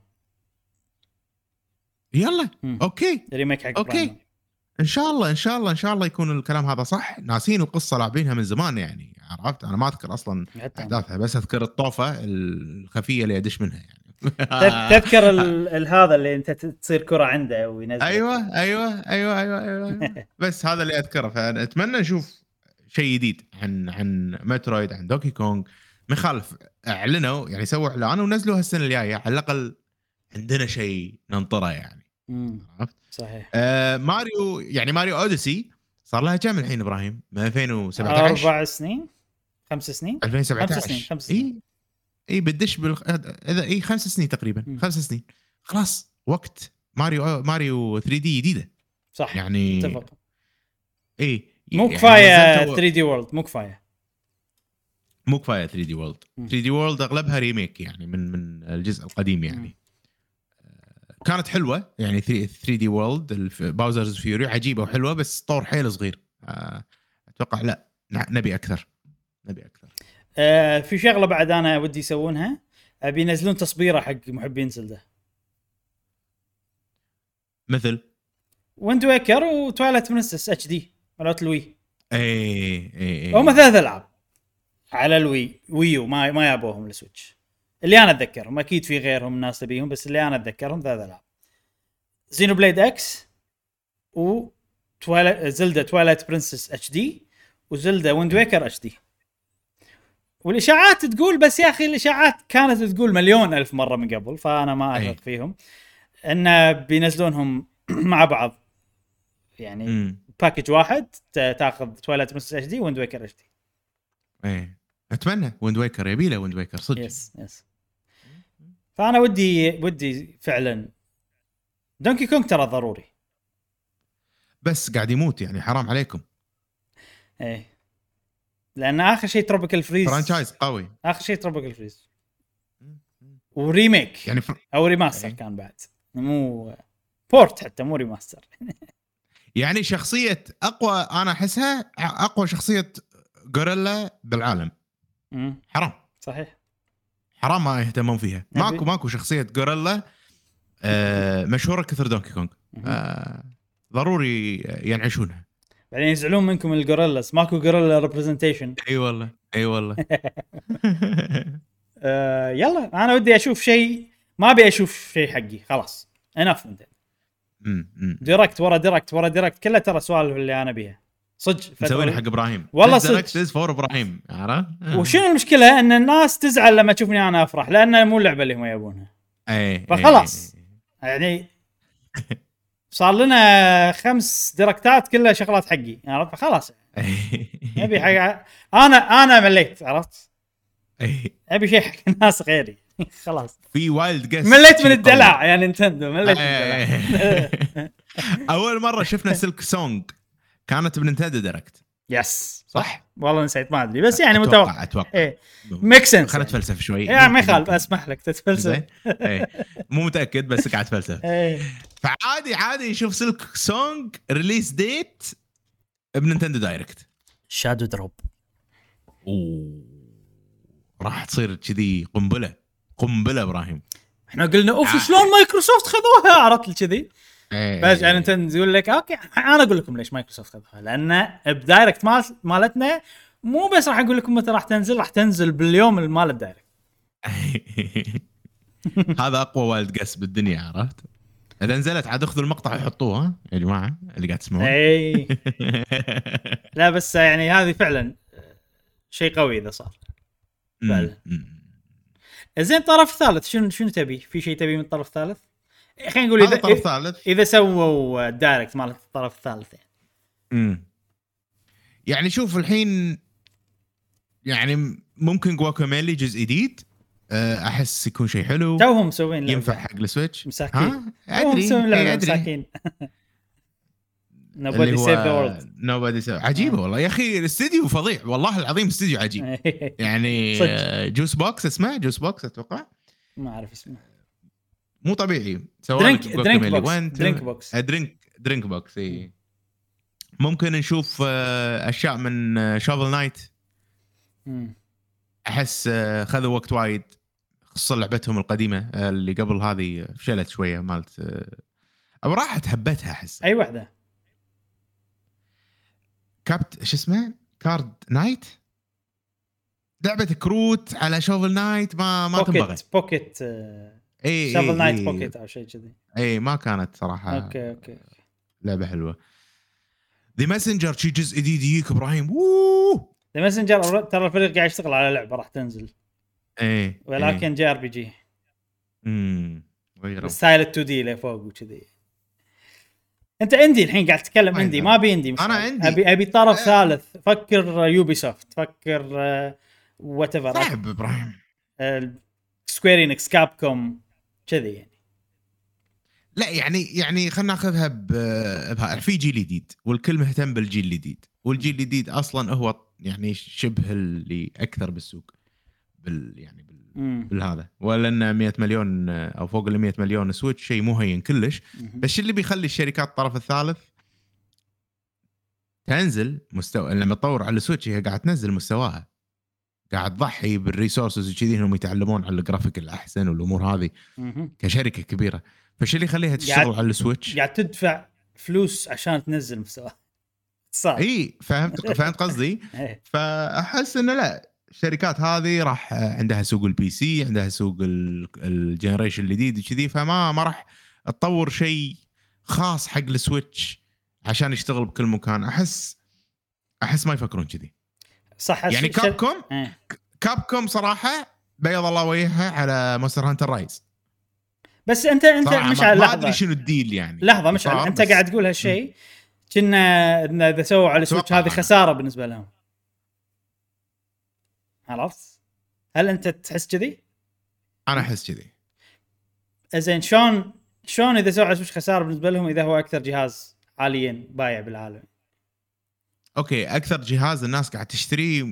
يلا مم. okay. remake حق okay. Prime إن شاء الله إن شاء الله إن شاء الله يكون الكلام هذا صح. ناسين القصة لاعبينها من زمان يعني. عرفت؟ أنا ما أذكر أصلا. احداثها بس أذكر الطوفة الخفية اللي ادش منها يعني. تذ- تذكر هذا اللي أنت تصير كرة عنده وينزل. أيوه أيوه أيوه أيوه أيوه بس هذا اللي أذكره. فأتمنى نشوف شيء جديد عن عن Metroid عن Donkey Kong. ما يخالف أعلنوا يعني سووا إعلان ونزلوا هالسنة الجاية. على الأقل عندنا شيء ننطره يعني. عرفت؟ صحيح. آه ماريو يعني ماريو Odyssey صار لها كم الحين إبراهيم؟ من 2017 أربع سنين. خمس سنين؟ 2017 خمس سنين، خمس سنين. اي اي بتدش بال اذا اي خمس سنين تقريبا مم. خمس سنين. خلاص وقت ماريو ماريو 3D جديدة. صح يعني اتفق. اي مو كفايه نزلتوا- 3 دي وورلد مو كفايه مو كفايه 3D World. مم. 3D World أغلبها remake يعني من من الجزء القديم يعني. آه، كانت حلوة يعني 3D World Bowser's Fury عجيبة وحلوة بس طور حيل صغير. آه، أتوقع لا نبي أكثر. نبي أكثر. آه في شغلة بعد أنا ودي يسوونها. أبي ينزلون تصبيرة حق محبين Zelda مثل؟ Wind Waker و Twilight Princess HD مالت ال Wii. اي اي اي هم ثلاث ألعاب. على ال Wii U ما ما يابوهم ال Switch اللي أنا أتذكرهم. أكيد في غيرهم الناس تبيهم بس اللي أنا أتذكرهم ثلاث ألعاب. Xenoblade X و Zelda Twilight Princess HD و Zelda Wind Waker HD والإشاعات تقول بس يا أخي الإشاعات كانت تقول مليون ألف مرة من قبل فأنا ما. أثق فيهم. انه بينزلونهم مع بعض. يعني package واحد تاخذ Twilight Princess HD Wind Waker HD إيه. أتمنى Wind Waker يبي له Wind Waker صدق. yes yes فأنا ودي ودي فعلا. دونكي كونغ ترى ضروري. بس قاعد يموت يعني حرام عليكم. إيه. لأن آخر شيء Tropical Freeze franchise قوي. آخر شيء Tropical Freeze و remake. يعني فر... أو remaster إيه. كان بعد. مو port حتى مو remaster يعني شخصية أقوى أنا أحسها أقوى شخصية غوريلا بالعالم. حرام. صحيح. حرام ما يهتمون فيها. نبي- ماكو ماكو شخصية غوريلا آه مشهورة كثر Donkey Kong. آه ضروري ينعشونها. بعدين يزعلون منكم ال gorillas ماكو جوريلا representation أي والله أي والله. آه يلا أنا ودي أشوف شيء. ما أبي أشوف شيء حقي. خلاص enough أمم. Direct ورا Direct ورا Direct كلها ترى سوالف اللي أنا أبيها. صدق مسوينها حق إبراهيم. والله صدق. for إبراهيم. عرفت؟ وشنو المشكلة؟ إن الناس تزعل لما تشوفني أنا أفرح لأن مو اللعبة اللي هم يبونها. اي فخلاص. يعني صار لنا خمس Direct ات كلها شغلات حقي عرفت؟ خلاص ابي حق أنا أنا مليت عرفت. أبي شيء حق الناس غيري. خلاص. في wild guess مليت من الدلع يا Nintendo مليت من الدلع. أول مرة شفنا Silksong كانت ب Nintendo Direct yes صح؟ والله نسيت ما أدري بس يعني أتوقع- متوقع. أتوقع. إيه. make sense خلينا نتفلسف شوي. يعني ما يخالف. أسمح لك تتفلسف. زين. إيه. مو متأكد بس قاعد أتفلسف. إيه. فعادي عادي يشوف Silksong release date ب Nintendo Direct shadow drop أوه. راح تصير كذي قنبلة. قنبلة إبراهيم. إحنا قلنا أوف. شلون مايكروسوفت خذوها؟ عرفت كذي. إيه. بس يعني انت تقول لك okay أنا أقول لكم ليش مايكروسوفت خذوها لأن ب Direct مال مالتنا مو بس راح أقول لكم متى راح تنزل راح تنزل باليوم اللي مال ال Direct هذا أقوى wild guess بالدنيا عرفت؟ إذا نزلت عاد أخذوا المقطع وحطوه يا جماعة اللي قاعد تسمعون إي لا بس يعني هذه فعلا شيء قوي إذا صار فعلا. زين الطرف الثالث شنو شنو تبي؟ في شيء تبي من الطرف الثالث؟ خلينا نقول إذا طرف ثالث إذا سووا دايركت مال الطرف الثالث يعني. أمم. يعني شوف الحين يعني ممكن جواكاميلي جزء جديد أه، أحس يكون شيء حلو. توهم مسوين. ينفع حق ال Switch. مساكين. ها؟ توهم ادري مسوين إيه، مساكين. هو save the world. Nobody save عجيبه والله. يا أخي الاستديو فظيع. والله العظيم استديو عجيب. يعني. آه، Juice Box اسمه Juice Box أتوقع. ما أعرف اسمه. مو طبيعي. سوى Drink DrinkBox DrinkBox آه، Drink DrinkBox إي. ممكن نشوف آه، أشياء من Shovel Knight مم. أحس آه، خذوا وقت وايد خصوصا لعبتهم القديمة آه، اللي قبل هذه فشلت شوية مالت آه، أو راحت هبتها أحس. أي وحدة؟ كابت شو اسمه؟ Card Knight؟ لعبة كروت على Shovel Knight ما ما تنبغي. Pocket Pocket آه، إي Shovel اي Knight إي. Pocket أو شيء كذي. إي ما كانت صراحة okay okay لعبة حلوة. The Messenger شي جزء جديد يجيك إبراهيم. ووو The Messenger ترى الفريق قاعد يشتغل على لعبة راح تنزل. إيه ولكن JRPG. امم style 2D لفوق وكذي. أنت عندي الحين قاعد تتكلم عندي. ما أبي عندي أنا عندي. أبي أبي طرف آه. ثالث. فكر Ubisoft فكر whatever صعب إبراهيم. Square Enix Capcom كذي يعني لا يعني يعني خلينا ناخذها بها- في جيل جديد والكل مهتم بالجيل الجديد والجيل الجديد أصلا هو يعني شبه اللي أكثر بالسوق بال يعني بال. بالهذا ولأن 100 مليون أو فوق ال 100 مليون Switch شيء مو هين كلش. بس اللي بيخلي الشركات الطرف الثالث تنزل مستوى لما تطور على ال Switch هي قاعد تنزل مستواها قاعد تضحي بال resources وكذي إنهم يتعلمون على الجرافيك الأحسن والأمور هذه. كشركة كبيرة. فش اللي يخليها تشتغل على ال Switch؟ قاعد تدفع فلوس عشان تنزل مستوى. صار إي فهمت فهمت قصدي؟ إيه. فأحس إنه لا الشركات هذه راح عندها سوق ال PC عندها سوق ال- ال generation الجديد وكذي فما ما راح تطور شيء خاص حق ال Switch عشان يشتغل بكل مكان. أحس أحس ما يفكرون كذي. صح يعني Capcom إيه. Capcom صراحة بيض الله وجهها على Monster Hunter Rise بس انت أنت مش ما, على ما لحظة أدري شنو ال deal يعني لحظة مش صار أنت قاعد تقول هالشيء كنا إذا سووا على أتوقع هذه. خسارة بالنسبة لهم عرفت؟ هل أنت تحس كذي؟ أنا أحس كذي زين شلون شلون إذا سووا على ال Switch خسارة بالنسبة لهم إذا هو أكثر جهاز حاليا بايع بالعالم؟ okay أكثر جهاز الناس قاعد تشتريه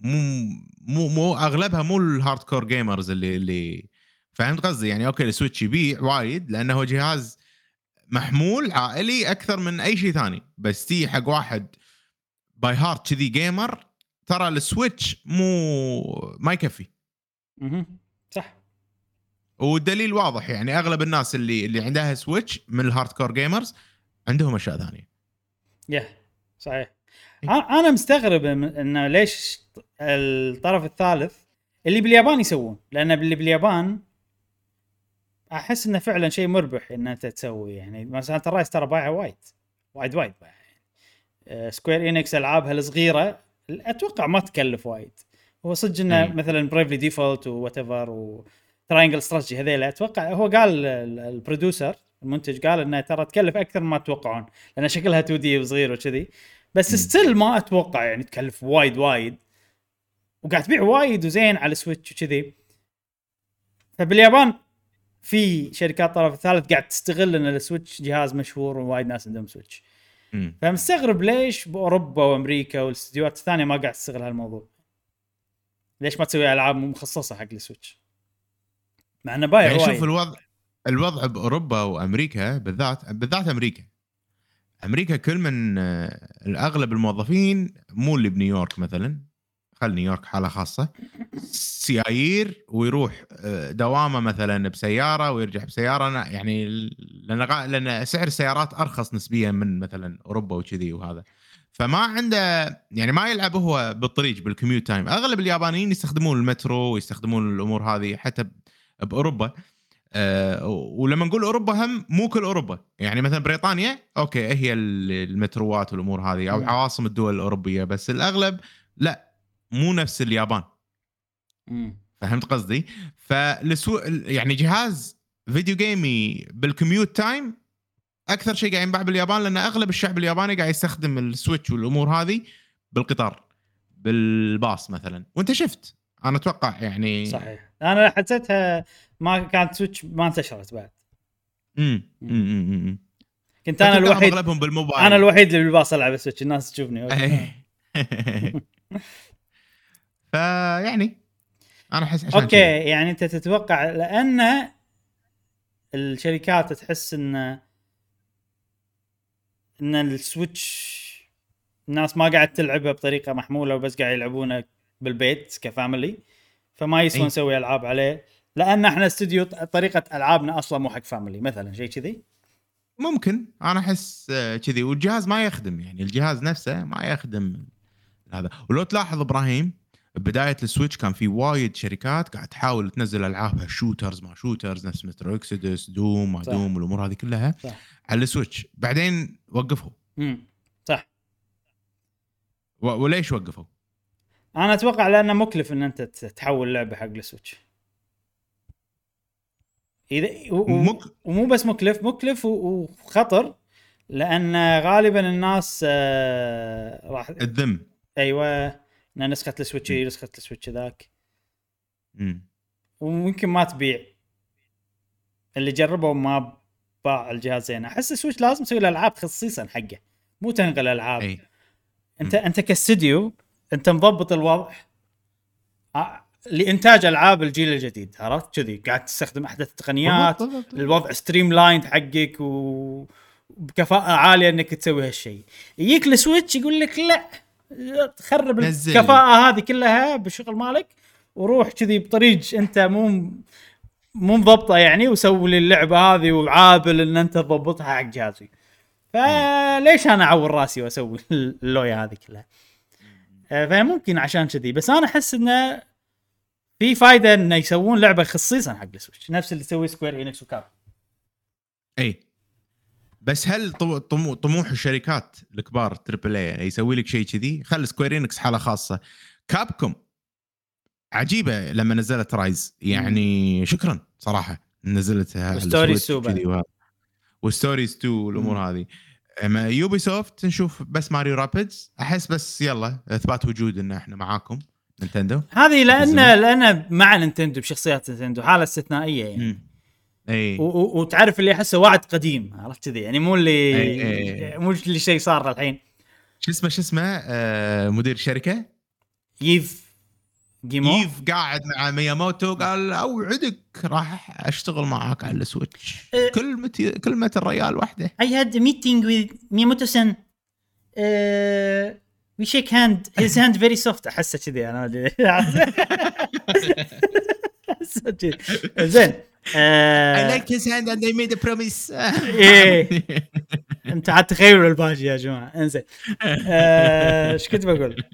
مو مو مو أغلبها مو ال hardcore gamers اللي اللي فهمت قصدي؟ يعني okay ال Switch يبيع وايد لأنه هو جهاز محمول عائلي أكثر من أي شيء ثاني. بس تي حق واحد by heart كذي gamer ترى ال Switch مو ما يكفي. مهم. صح. والدليل واضح يعني أغلب الناس اللي اللي عندها Switch من ال hardcore gamers عندهم أشياء ثانية. يا صحيح. أنا مستغرب انه ليش الطرف الثالث اللي باليابان يسوون. لأن اللي باليابان أحس إنه فعلا شيء مربح ان أنت تسوي. يعني مثلا ال Rise ترى بايعه وايد وايد وايد بايعه. آه، Square Enix ألعابها الصغيرة أتوقع ما تكلف وايد. هو صدق إنه. مثلا Bravely Default whatever و Triangle Strategy هذيل أتوقع هو قال ال- ال producer المنتج قال انها ترى تكلف أكثر مما تتوقعون. لأن شكلها 2D وصغير وكذي. بس. still ما أتوقع يعني تكلف وايد وايد. وقاعد تبيع وايد وزين على ال Switch وكذي. فباليابان في شركات طرف الثالث قاعد تستغل إن ال Switch جهاز مشهور ووايد ناس عندهم Switch. فمستغرب ليش بأوروبا وأمريكا والاستديوهات الثانية ما قاعد تستغل هالموضوع. ليش ما تسوي ألعاب مخصصة حق ال Switch مع إنه بايع يعني وايد. شوف الوضع الوضع بأوروبا وأمريكا بالذات بالذات أمريكا. أمريكا كل من آه، الأغلب الموظفين مو اللي بنيويورك مثلا. خل نيويورك حالة خاصة. سيايير ويروح آه، دوامة مثلا بسيارة ويرجع بسيارة. يعني لأن لأن سعر السيارات أرخص نسبيا من مثلا أوروبا وكذي وهذا. فما عنده يعني ما يلعب هو بالطريق بال commute time أغلب اليابانيين يستخدمون المترو ويستخدمون الأمور هذه حتى بأوروبا. أه ولما نقول أوروبا هم مو كل أوروبا يعني مثلا بريطانيا okay هي ال- المتروات والأمور هذه أو. عواصم الدول الأوروبية بس الأغلب لا مو نفس اليابان مم. فهمت قصدي؟ ف also يعني جهاز video game بال commute time أكثر شيء قاعد ينباع باليابان لأن أغلب الشعب الياباني قاعد يستخدم ال Switch والأمور هذه بالقطار بالباص مثلا وأنت شفت أنا أتوقع يعني صحيح أنا حسيتها ما كانت Switch ما انتشرت بعد امم كنت أنا الوحيد أغلبهم بالموبايل أنا الوحيد اللي بالباص ألعب Switch الناس تشوفني. إيه. فيعني أنا احس عشان okay. يعني أنت تتوقع لأن الشركات تحس ان إن ال Switch الناس ما قاعد تلعبها بطريقة محمولة وبس قاعد يلعبونه بالبيت ك family فما يسوى أي. نسوي ألعاب عليه لأن إحنا استوديو طريقة ألعابنا أصلا مو حق family مثلا شيء كذي؟ ممكن. أنا أحس آه، كذي. والجهاز ما يخدم يعني الجهاز نفسه ما يخدم هذا. ولو تلاحظ إبراهيم بداية ال Switch كان في وايد شركات قاعد تحاول تنزل العابها shooters ما shooters نفس Metro Exodus Doom ما صح. Doom والأمور هذه كلها صح. على ال Switch. بعدين وقفوا. امم صح. وليش وقفوا؟ أنا أتوقع لأنه مكلف ان انت تحول لعبة حق ال Switch. اذا و-. ومو بس مكلف مكلف وخطر لأن غالبا الناس آه، راح الذم. أيوه إن نسخة ال Switch هي نسخة ال Switch ذاك. مم. وممكن ما تبيع. اللي جربوا ما باع الجهاز زين. أحس ال Switch لازم تسوي له العاب خصيصا حقه. مو تنقل ألعاب. أي. انت أنت كاستديو انت مضبط الوضع. ع- لإنتاج ألعاب الجيل الجديد عرفت؟ كذي قاعد تستخدم أحدث التقنيات. الوضع streamlined حقك وبكفاءه عالية إنك تسوي هالشيء. يجيك ال Switch يقول لك لا تخرب نزل. الكفاءة هذه كلها بالشغل مالك وروح كذي بطريق أنت مو مو مضبطة يعني وسوي لي اللعبة هذه وعابل إن أنت تضبطها حق جهازي. فليش أنا أعور راسي وأسوي اللويا هذه كلها؟ آه، فممكن عشان كذي. بس أنا أحس إنه في فائده إنه يسوون لعبة خصيصا حق ال Switch. نفس اللي تسوي Square Enix و Cap إي. بس هل طموح الشركات الكبار triple A يسوي لك شيء كذي؟ خل Square Enix حالة خاصة. Capcom عجيبة لما نزلت Rise يعني شكرا صراحة نزلتها على و Stories ال Switch 2 بعد. وكذي وهذا. و Stories 2 والأمور. هذه. اما Ubisoft نشوف بس Mario Rabbids أحس بس يلا إثبات وجود إن إحنا معاكم Nintendo. هذه لأن. لأن مع Nintendo بشخصيات Nintendo حالة استثنائية يعني. مم. إي. وتعرف اللي أحسه وعد قديم عرفت كذي؟ يعني مو اللي أي- أي. مو اللي شيء صار الحين. شو اسمه شو اسمه؟ آه مدير الشركة Yves Guillemot Yves قاعد مع Miyamoto قال اوعدك راح أشتغل معاك على ال Switch إيه. كلمه كلمه الريال واحدة I had a meeting with Miyamoto-san. Uh, we shake hand. His hand very soft. أحسه كذي أنا ما أدري صدق. زين I liked his hand and I made a promise إيه. أنت عاد تخيلوا الباجي يا جماعة إنزين آه، إيش كنت بقول؟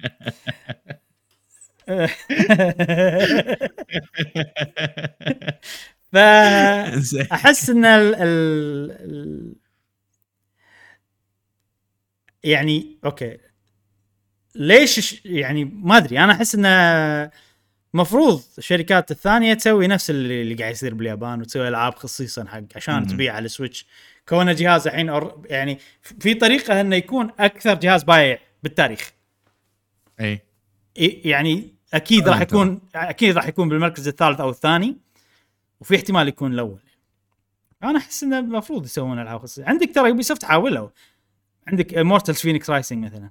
فاحس. إن ال يعني أوكي. ليش يعني ما أدري. أنا أحس انه مفروض الشركات الثانية تسوي نفس اللي, اللي قاعد يصير باليابان وتسوي ألعاب خصيصا حق عشان. تبيع على ال Switch. كونه جهاز الحين أور- يعني في طريقة إنه يكون أكثر جهاز بايع بالتاريخ. اي يعني أكيد راح. يكون أكيد راح يكون بالمركز الثالث أو الثاني وفي احتمال يكون الأول. أنا أحس إنه المفروض يسوون العاب خصوصيه عندك ترى Ubisoft حاولوا. عندك Immortals Fenyx Rising مثلا.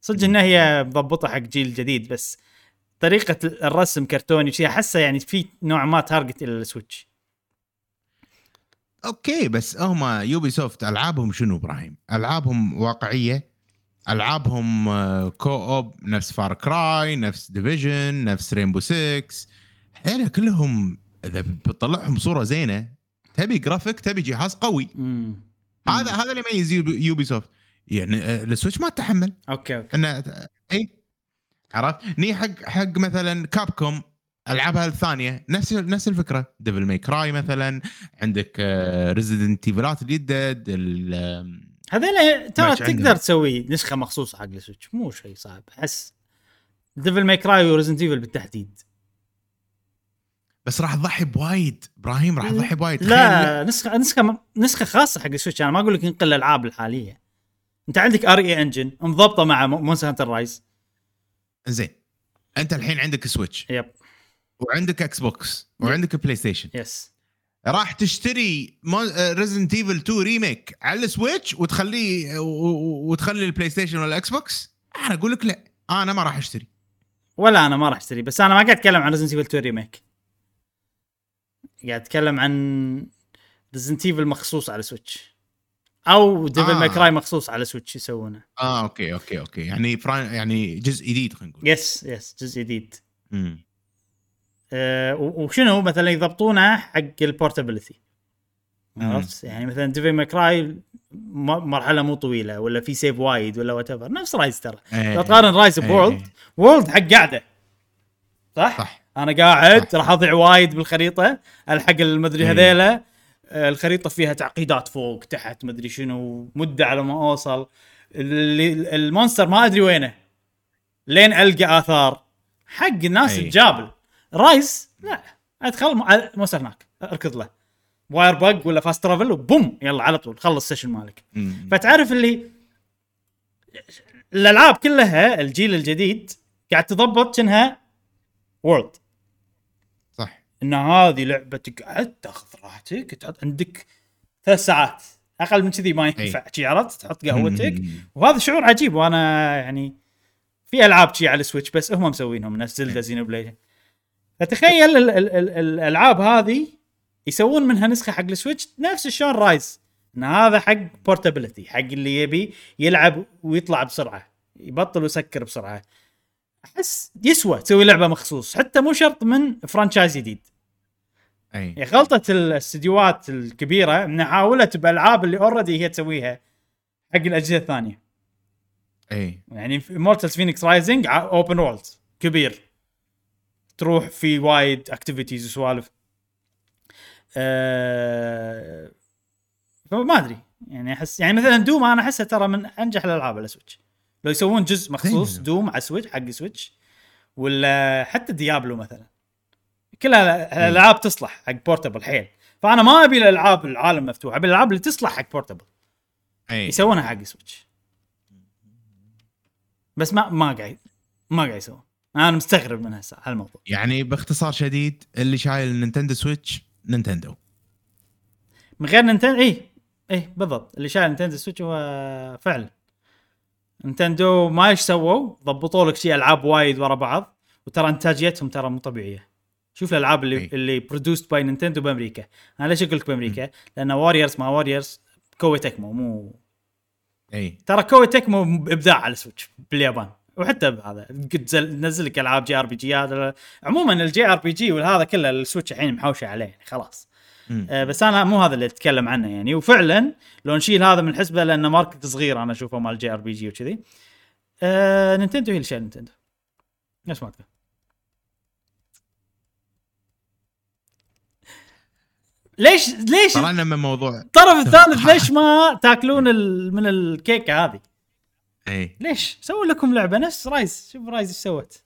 صدق إنها هي مضبطة حق جيل جديد بس طريقة الرسم كرتوني شيء أحسه يعني في نوع ما target إلى ال Switch. okay بس هم Ubisoft ألعابهم شنو إبراهيم؟ ألعابهم واقعية؟ ألعابهم آه، co-op نفس Far Cry نفس ديفيجن نفس Rainbow 6 هذول كلهم إذا بتطلعهم صورة زينة تبي جرافيك تبي جهاز قوي. امم هذا هذا اللي يميز Ubisoft يعني آه، ال Switch ما تحمل okay okay. إنه اي عرفت؟ ني حق حق مثلا Capcom ألعابها الثانية نفس نفس الفكرة. Devil May Cry مثلا عندك Resident Evil ات الجدد هذول ترى تقدر. تسوي نسخة مخصوصة حق ال Switch. مو شيء صعب. أحس Devil May Cry و Resident Evil بالتحديد. بس راح تضحي بوايد. إبراهيم راح تضحي بوايد. لا نسخه نسخة نسخة خاصة حق ال Switch. أنا ما أقول لك انقل الألعاب الحالية. أنت عندك RE Engine مضبطة مع Monster Hunter Rise زين أنت الحين عندك Switch. Yep. وعندك Xbox وعندك PlayStation yes راح تشتري Resident Evil 2 Remake على ال Switch وتخليه وتخلي ال PlayStation ولا ال Xbox أنا أقول لك لا أنا ما راح أشتري. ولا أنا ما راح أشتري بس أنا ما قاعد أتكلم عن Resident Evil 2 Remake قاعد أتكلم عن Resident Evil مخصوص على Switch أو Devil آه. May Cry مخصوص على سويتش يسوونه. آه okay okay okay. يعني يعني جزء جديد خلينا نقول. yes yes جزء جديد. مم. أه وشنو مثلا يضبطونه حق ال portability. عرفت يعني مثلا Devil May Cry مرحلة مو طويلة ولا في save وايد ولا وات نفس Rise ترى إيه. لو تقارن رايز إيه. بورلد وورلد حق قاعدة صح؟ صح أنا قاعد. راح أضيع وايد بالخريطة ألحق المدري إيه. هذيلا آه، الخريطة فيها تعقيدات فوق تحت مدري شنو مدة على ما أوصل اللي المونستر ما أدري وينه لين ألقى آثار حق الناس. الجابل رايز؟ لا. ادخل م- مونستر هناك اركض له. واير بق ولا فاست ترافل وبوم يلا على طول. خلص السيشن مالك. فتعرف اللي الألعاب كلها الجيل الجديد قاعد تضبط كأنها World صح. إن هذه لعبة تقعد تاخذ راحتك تحط عندك ثلاث ساعات. أقل من كذي ما ينفع. شي عرفت؟ تحط قهوتك. وهذا شعور عجيب وأنا يعني في ألعاب شي على ال Switch بس هم مسوينهم. نفس Zelda Xenoblade فتخيل ال- ال- ال- الألعاب هذه يسوون منها نسخة حق ال Switch نفس شلون Rise. إن هذا حق portability حق اللي يبي يلعب ويطلع بسرعة يبطل ويسكر بسرعة. أحس يسوى تسوي لعبة مخصوص حتى مو شرط من franchise جديد. أي. هي غلطة الاستديوهات الكبيرة انها حاولت بالالعاب اللي already هي تسويها حق الأجهزة الثانية. أي. يعني في Immortals Fenyx Rising open world كبير. تروح في وايد activities وسوالف. أه فما أدري. يعني احس يعني مثلا Doom أنا أحسها ترى من أنجح الألعاب على Switch لو يسوون جزء مخصوص. Doom على Switch حق Switch ولا حتى Diablo مثلا. كلها الالعاب تصلح حق portable حيل. فأنا ما أبي الألعاب العالم مفتوح أبي الألعاب اللي تصلح حق portable اي يسوونها حق Switch بس ما ما قاعد ما قاعد يسوون. أنا مستغرب من هسه هالموضوع يعني باختصار شديد اللي شايل ال Nintendo Switch Nintendo. من غير Nintendo اي اي بالضبط. اللي شايل Nintendo Switch هو فعلا. Nintendo ما إيش سووا؟ ضبطوا لك شيء ألعاب وايد ورا بعض وترى إنتاجيتهم ترى مو طبيعية. شوف الألعاب اللي أي. اللي produced by Nintendo بأمريكا. أنا ليش أقول لك بأمريكا؟ لأن Warriors مع Warriors Koei Tecmo مو إي. ترى Koei Tecmo إبداع على ال Switch باليابان. وحتى بهذا قد زل- نزل لك ألعاب JRPG هذا عموما ال JRPG وهذا كله ال Switch الحين محوشة عليه يعني خلاص. آه، بس أنا مو هذا اللي أتكلم عنه يعني وفعلا لو نشيل هذا من الحسبه لأنه market صغير أنا أشوفه مال JRPG وكذي آه Nintendo هي اللي شايل Nintendo نفس ما تقول ليش ليش طلعنا من موضوع الطرف الثالث ليش ما تاكلون. من الكيكة هذه؟ إي. ليش؟ سووا لكم لعبة. نفس Rise. شوف Rise إيش سوت.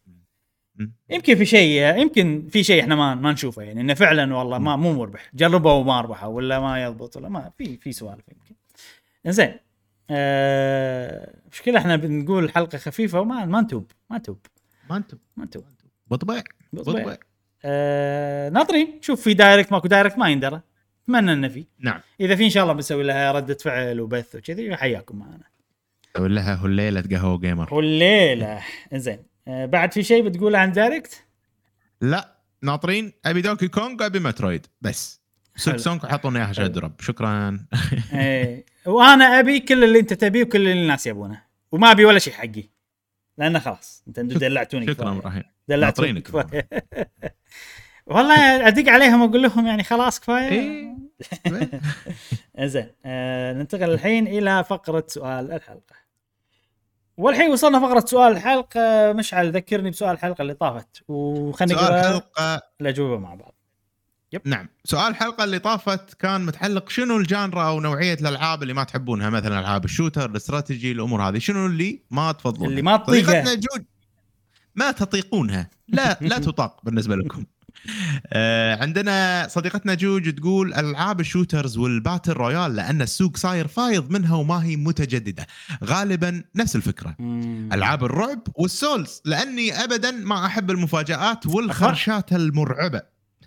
يمكن في شيء يمكن في شيء إحنا ما ما نشوفه. يعني إنه فعلا والله ما مو مربح. جربوا وما ربحوا ولا ما يضبط ولا ما في في سوالف يمكن. زين آه مشكلة إحنا بنقول حلقة خفيفة وما ما نتوب. ما نتوب. ما أنتم ما نتوب. بطبيع بطبيعي. بطبيع آه ناطرين شوف في دايركت ماكو دايركت ما يندرى. اتمنى إنه في. نعم. إذا في إن شاء الله بنسوي لها ردة فعل وبث وكذي حياكم معنا. سوي لها هليلة قهوه جيمر والليلة زين آه بعد في شيء بتقوله عن دايركت؟ لا ناطرين. أبي دوكي كونغ أبي مترويد. بس. حلو. سونك حطونا إياها شاد رب. شكرا. إيه. وأنا أبي كل اللي أنت تبيه وكل اللي الناس يبونه. وما أبي ولا شيء حقي. لأنه خلاص أنت دلعتوني شكرا. إبراهيم. دلعتوني ناطرينك. كفاية. والله أدق عليهم وأقول لهم يعني خلاص كفاية. إيه. زين آه ننتقل الحين إلى فقرة سؤال الحلقة. والحين وصلنا فقرة سؤال الحلقة. مشعل ذكرني بسؤال الحلقة اللي طافت وخلينا سؤال نقرا حلقة. الاجوبه مع بعض. نعم. سؤال الحلقة اللي طافت كان متعلق شنو ال genre أو نوعية الألعاب اللي ما تحبونها؟ مثلا ألعاب ال shooter الاستراتيجي الأمور هذه. شنو اللي ما تفضلونها؟ اللي ما تطيقها. طريقتنا جود ما تطيقونها. لا لا تطاق بالنسبة لكم. عندنا صديقتنا جوج تقول ألعاب ال shooters وال battle royale لأن السوق صاير فايض منها وما هي متجددة. غالبا نفس الفكرة. مم. ألعاب الرعب وال Souls لأني ابدا ما أحب المفاجآت والخرشات المرعبة.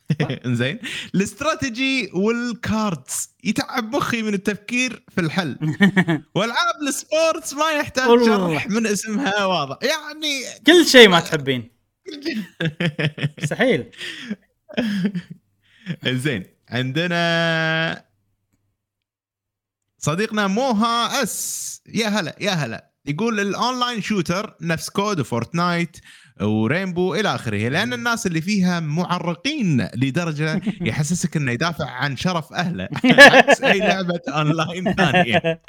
إنزين. الاستراتيجي وال cards يتعب مخي من التفكير في الحل. والعاب ال sports ما يحتاج. شرح من اسمها واضح. يعني كل شيء ما تحبين. مستحيل. زين عندنا صديقنا موها أس. يا هلا يا هلا. يقول ال online shooter نفس COD و Fortnite و Rainbow إلى آخره لأن الناس اللي فيها معرقين لدرجة يحسسك إنه يدافع عن شرف أهله. عكس أي لعبة أونلاين ثانية.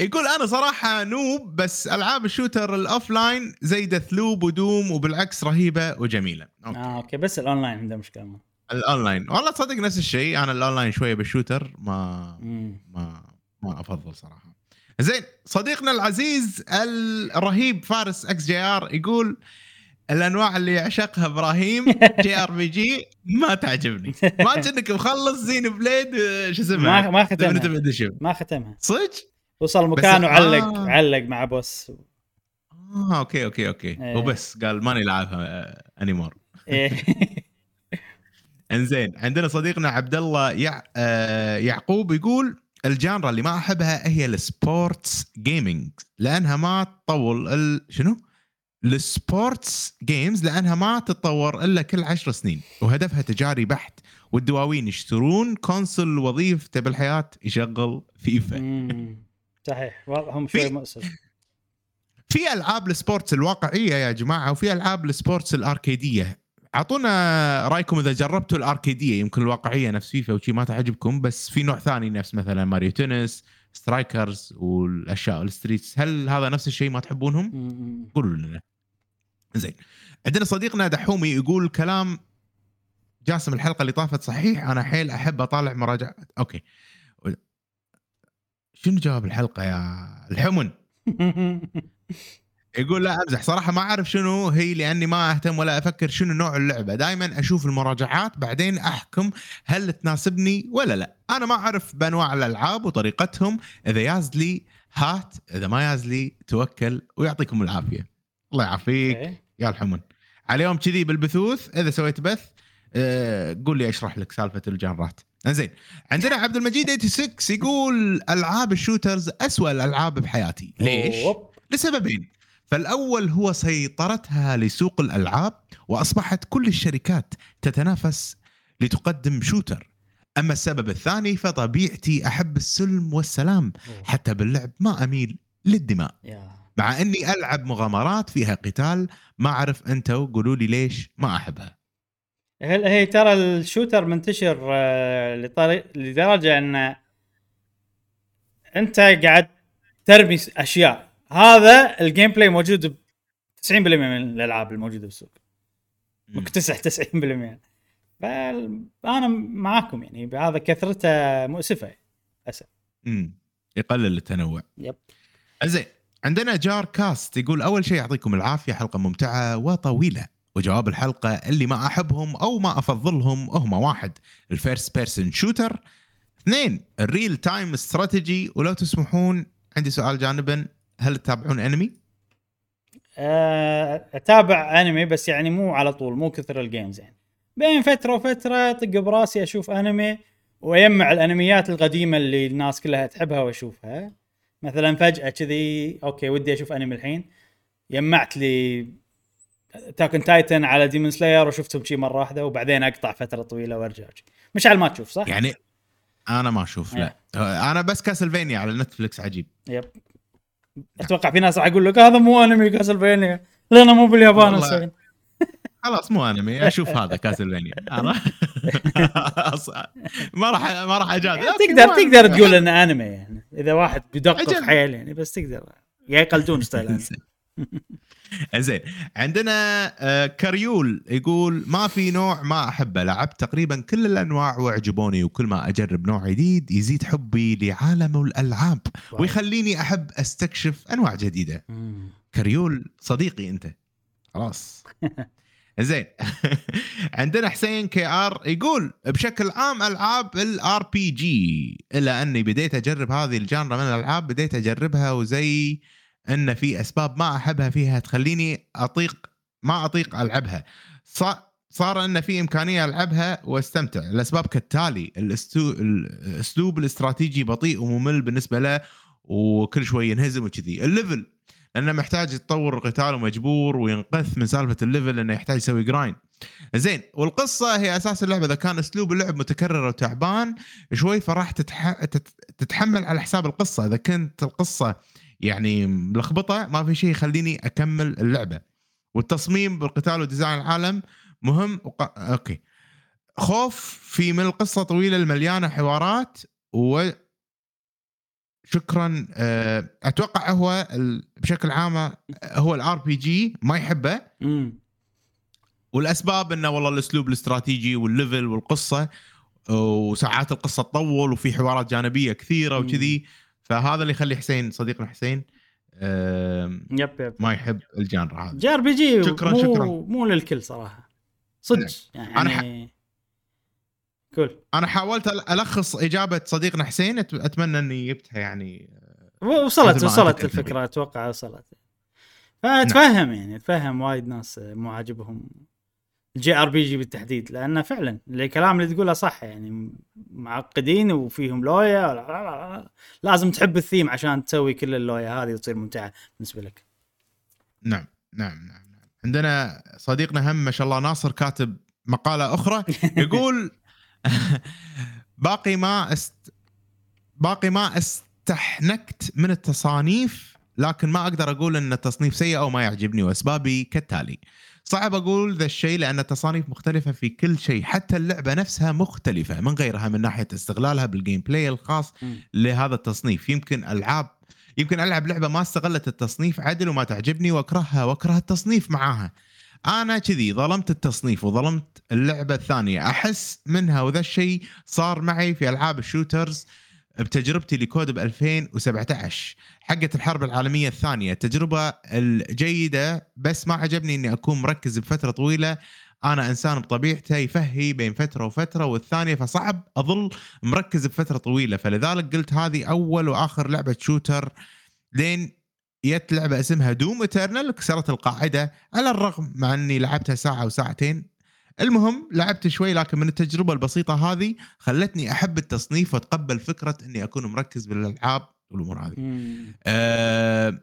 يقول أنا صراحة noob بس ألعاب ال shooter ال offline زي Deathloop و Doom وبالعكس رهيبة وجميلة. okay. آه okay بس الأونلاين عنده مشكلة الأونلاين. والله تصدق نفس الشيء أنا الأونلاين شوية بال shooter ما مم. ما ما أفضل صراحة. زين صديقنا العزيز الرهيب فارس XGR يقول الأنواع اللي يعشقها إبراهيم JRPG ما تعجبني. ما كأنك مخلص زين played آه، شو اسمه؟ ما ختمها. ما ختمها. صدق؟ وصل مكان بس- وعلق آه. علق مع boss آه okay okay okay إيه. وبس قال ماني لاعبها anymore إيه. إنزين عندنا صديقنا عبد الله يع... آه يعقوب يقول ال genre اللي ما أحبها هي ال sports gaming لأنها ما تطول ال... شنو؟ ال sports games لأنها ما تتطور إلا كل عشر سنين وهدفها تجاري بحت والدواوين يشترون console وظيفته بالحياة يشغل فيفا. صحيح. واضح هم شوي مؤسف. في ألعاب ال sports الواقعية يا جماعة وفي ألعاب ال sports الأركيدية. أعطونا رأيكم إذا جربتوا الأركيدية يمكن الواقعية نفس فيفا وشي ما تعجبكم بس في نوع ثاني نفس مثلا Mario Tennis Strikers والأشياء ال streets هل هذا نفس الشيء ما تحبونهم؟ قولوا لنا. زين. عندنا صديقنا دحومي يقول كلام جاسم الحلقة اللي طافت صحيح أنا حيل أحب أطالع مراجعات. أوكي. شنو جواب الحلقة يا الحمن؟ يقول لا أمزح. صراحة ما أعرف شنو هي لأني ما أهتم ولا أفكر شنو نوع اللعبة. دائما أشوف المراجعات بعدين أحكم هل تناسبني ولا لا. أنا ما أعرف بأنواع الألعاب وطريقتهم. إذا ياز لي هات إذا ما ياز لي توكل ويعطيكم العافية. الله يعافيك. يا الحمن. على يوم كذي بالبثوث إذا سويت بث آه، قول لي أشرح لك سالفة الجانرات زين عندنا عبد المجيد 86 يقول ألعاب الشوترز أسوأ الألعاب بحياتي. ليش؟ لسببين. فالأول هو سيطرتها لسوق الألعاب وأصبحت كل الشركات تتنافس لتقدم شوتر. أما السبب الثاني فطبيعتي أحب السلم والسلام. حتى باللعب ما أميل للدماء. مع إني ألعب مغامرات فيها قتال ما أعرف أنتم قولوا لي ليش ما أحبها. هل هي ترى ال shooter منتشر آه، لطريق لدرجة أن أنت قاعد ترمي أشياء. هذا ال gameplay موجود ب 90% من الألعاب الموجودة بالسوق. مكتسح 90% فانا معاكم يعني بهذا كثرته مؤسفة. للاسف امم يقلل التنوع. yep. زين عندنا جار كاست يقول أول شيء يعطيكم العافية حلقة ممتعة وطويلة. وجواب الحلقة اللي ما أحبهم أو ما أفضلهم هم واحد. ال first person shooter اثنين ال real time strategy. ولو تسمحون عندي سؤال جانبا. هل تتابعون أنمي؟ آه، أتابع أنمي بس يعني مو على طول مو كثر ال games يعني. بين فترة وفترة طق براسي أشوف أنمي وأجمع الأنميات القديمة اللي الناس كلها تحبها وأشوفها. مثلا فجأة كذي okay ودي أشوف أنمي الحين. جمعت لي Attack on Titan على Demon Slayer وشفتهم شي مرة واحدة وبعدين أقطع فترة طويلة وأرجع. مشعل ما تشوف صح؟ يعني أنا ما أشوف لا. أنا بس كاسلفينيا على نتفلكس عجيب. Yep. أتوقع في ناس راح يقول لك هذا مو انمي كاسلفينيا لأنه مو باليابان خلاص مو انمي أشوف هذا كاسلفينيا أنا ما راح ما راح أجادل. يعني تقدر تقدر. تقول إنه انمي يعني. إذا واحد بدقق. حيل يعني بس تقدر. يا يقلدون style زين عندنا آه، كريول يقول ما في نوع ما احبه لعبت تقريبا كل الأنواع وأعجبوني وكل ما أجرب نوع جديد يزيد حبي لعالم الألعاب. ويخليني أحب أستكشف أنواع جديدة. كريول صديقي أنت. خلاص. زين عندنا حسين كي آر يقول بشكل عام ألعاب ال RPG. إلا أني بديت أجرب هذه ال genre من الألعاب بديت أجربها وزي إن في أسباب ما أحبها فيها تخليني أطيق ما أطيق ألعبها. صار إن في إمكانية ألعبها وأستمتع. الأسباب كالتالي. الأسلوب الاستراتيجي بطيء وممل بالنسبة له وكل شوي ينهزم وكذي. ال level لأنه محتاج يتطور القتال ومجبور وينقذ من سالفة ال level إنه يحتاج يسوي grind زين والقصة هي أساس اللعبة. إذا كان أسلوب اللعب متكرر وتعبان شوي فراح تتح... تت... تتحمل على حساب القصة. إذا كنت القصة يعني ملخبطة ما في شيء يخليني أكمل اللعبة والتصميم بالقتال و design العالم مهم وق... okay خوف في من القصة طويلة المليانة حوارات و شكرا آه، أتوقع هو بشكل عام هو ال RPG ما يحبه. والأسباب إنه والله الأسلوب الاستراتيجي وال level والقصة وساعات القصة تطول وفي حوارات جانبية كثيرة. وكذي فهذا اللي يخلي حسين صديقنا حسين yep yep. ما يحب ال genre هذا. JRPG شكراً، مو شكراً. مو للكل صراحة. صدق يعني أنا ح- cool أنا حاولت ألخص إجابة صديقنا حسين أتمنى إني جبتها يعني وصلت ما وصلت كنت الفكرة أتوقع وصلت. فأتفهم يعني أتفهم وايد ناس مو عاجبهم. ال JRPG بالتحديد لأنه فعلا الكلام اللي تقوله صح يعني معقدين وفيهم لويا لا- لا- لا- لا. لازم تحب الثيم عشان تسوي كل اللويا هذه وتصير ممتعة بالنسبة لك نعم نعم نعم نعم. عندنا صديقنا هم ما شاء الله ناصر كاتب مقالة أخرى يقول باقي ما است باقي ما استحنكت من التصانيف لكن ما أقدر أقول إن التصنيف سيء أو ما يعجبني وأسبابي كالتالي صعب أقول ذا الشيء لأن التصانيف مختلفة في كل شيء. حتى اللعبة نفسها مختلفة من غيرها من ناحية استغلالها بال gameplay الخاص مم. لهذا التصنيف. يمكن ألعاب يمكن ألعب لعبة ما استغلت التصنيف عدل وما تعجبني وأكرهها وأكره التصنيف معاها. أنا كذي ظلمت التصنيف وظلمت اللعبة الثانية. أحس منها وذا الشيء صار معي في ألعاب الشوترز بتجربتي لكود ب 2017 حقت الحرب العالمية الثانية. التجربة الجيدة بس ما عجبني إني أكون مركز بفترة طويلة. أنا إنسان بطبيعته يفهي بين فترة وفترة والثانية فصعب أظل مركز بفترة طويلة. فلذلك قلت هذه أول وآخر لعبة shooter لين جت لعبة اسمها Doom Eternal كسرت القاعدة على الرغم مع إني لعبتها ساعة أو ساعتين. المهم لعبت شوي لكن من التجربة البسيطة هذه خلتني أحب التصنيف وأتقبل فكرة إني أكون مركز بالألعاب والأمور هذه. آه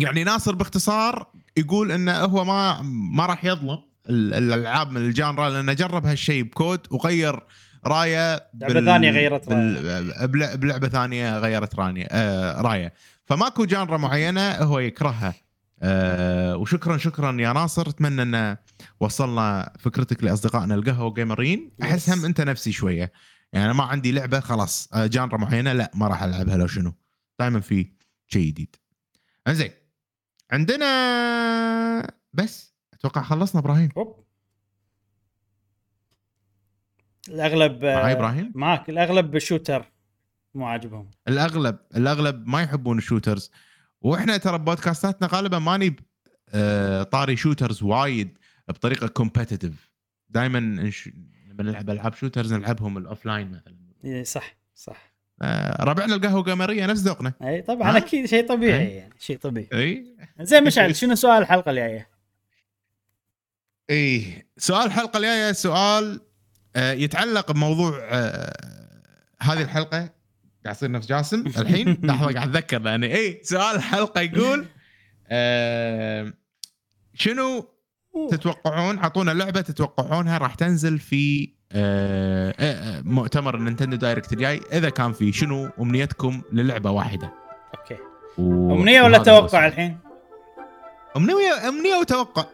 يعني ناصر باختصار يقول إنه هو ما ما راح يظلم ال- الألعاب من الجانرا لأنه جرب هالشيء بكود وغير رايه لعبة ثانية غيرت. بل... بلعبة ثانية غيرت آه رايه فماكو جانرا معينة هو يكرهها آه وشكرا شكرا يا ناصر أتمنى ان وصلنا فكرتك لأصدقائنا القهوة جيمرين أحس هم أنت نفسي شوية. يعني أنا ما عندي لعبة خلاص آه، جانرا معينة لا ما راح ألعبها لو شنو. دائما في شيء جديد. إنزين عندنا بس. أتوقع خلصنا إبراهيم. أوب. الأغلب معاي إبراهيم؟ معك الأغلب shooter مو عاجبهم. الأغلب الأغلب ما يحبون ال shooters وإحنا ترى بودكاستاتنا غالبا ما نجيب آه، طاري shooters وايد. بطريقة competitive دائما لما نلعب العاب shooters نلعبهم ال offline مثلا. اي صح صح. آه، ربعنا القهوة جيمرية نفس ذوقنا اي طبعا أكيد شيء طبيعي أي. يعني شيء طبيعي. اي زين مشعل شنو سؤال الحلقة الجاية؟ اي سؤال الحلقة الجاية سؤال آه، يتعلق بموضوع آه، هذه الحلقة. قاعد يصير نفس جاسم الحين. لحظة قاعد أتذكر لأني اي سؤال الحلقة يقول آه، شنو تتوقعون؟ اعطونا لعبة تتوقعونها راح تنزل في آه، آه، مؤتمر ال Nintendo Direct الجاي. إذا كان في شنو أمنيتكم للعبة واحدة؟ Okay. و- أمنية ولا توقع. الحين؟ أمنية أمنية وتوقع.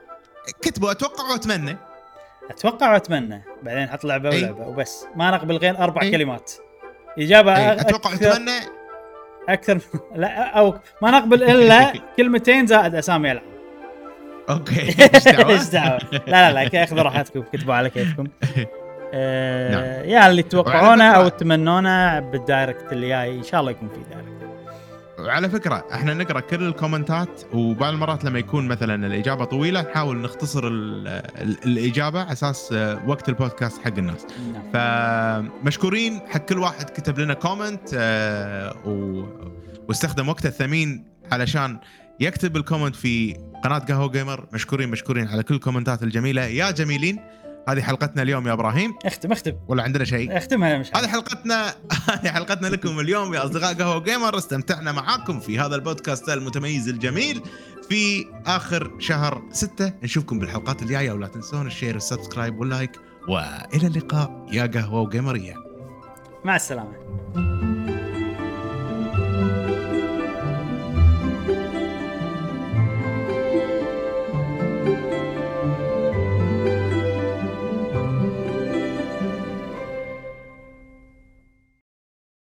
كتبوا أتوقع وأتمنى. أتوقع وأتمنى. بعدين حط لعبة أي. ولعبة وبس. ما نقبل غير أربع أي. كلمات. إجابة إيه، أتوقع أكثر وأتمنى. أكثر لا أو ما نقبل إلا كلمتين زائد أسامي ألعاب. Okay إيش دعوة لا لا لا اخذوا راحتكم كتبوا على كيفكم آه نعم. يا اللي تتوقعونه أو تتمنونه بال Direct اللي جاي إن شاء الله يكون في Direct وعلى فكرة إحنا نقرأ كل الكومنتات وبعض المرات لما يكون مثلا الإجابة طويلة نحاول نختصر ال ال الإجابة على أساس آه، وقت البودكاست حق الناس نعم. فمشكورين حق كل واحد كتب لنا comment آه،. واستخدم وقته الثمين علشان يكتب ال comment في قناة قهوة جيمر. مشكورين مشكورين على كل الكومنتات الجميلة. يا جميلين هذه حلقتنا اليوم يا إبراهيم. اختم اختم. ولا عندنا شيء؟ اختمها مش هذه حلقتنا هذه حلقتنا لكم اليوم يا أصدقاء قهوة جيمر. استمتعنا معاكم في هذا البودكاست المتميز الجميل في آخر شهر ستة. نشوفكم بالحلقات الجاية ولا تنسون ال share وال subscribe وال like. وإلى اللقاء يا قهوة جيمرية مع السلامة.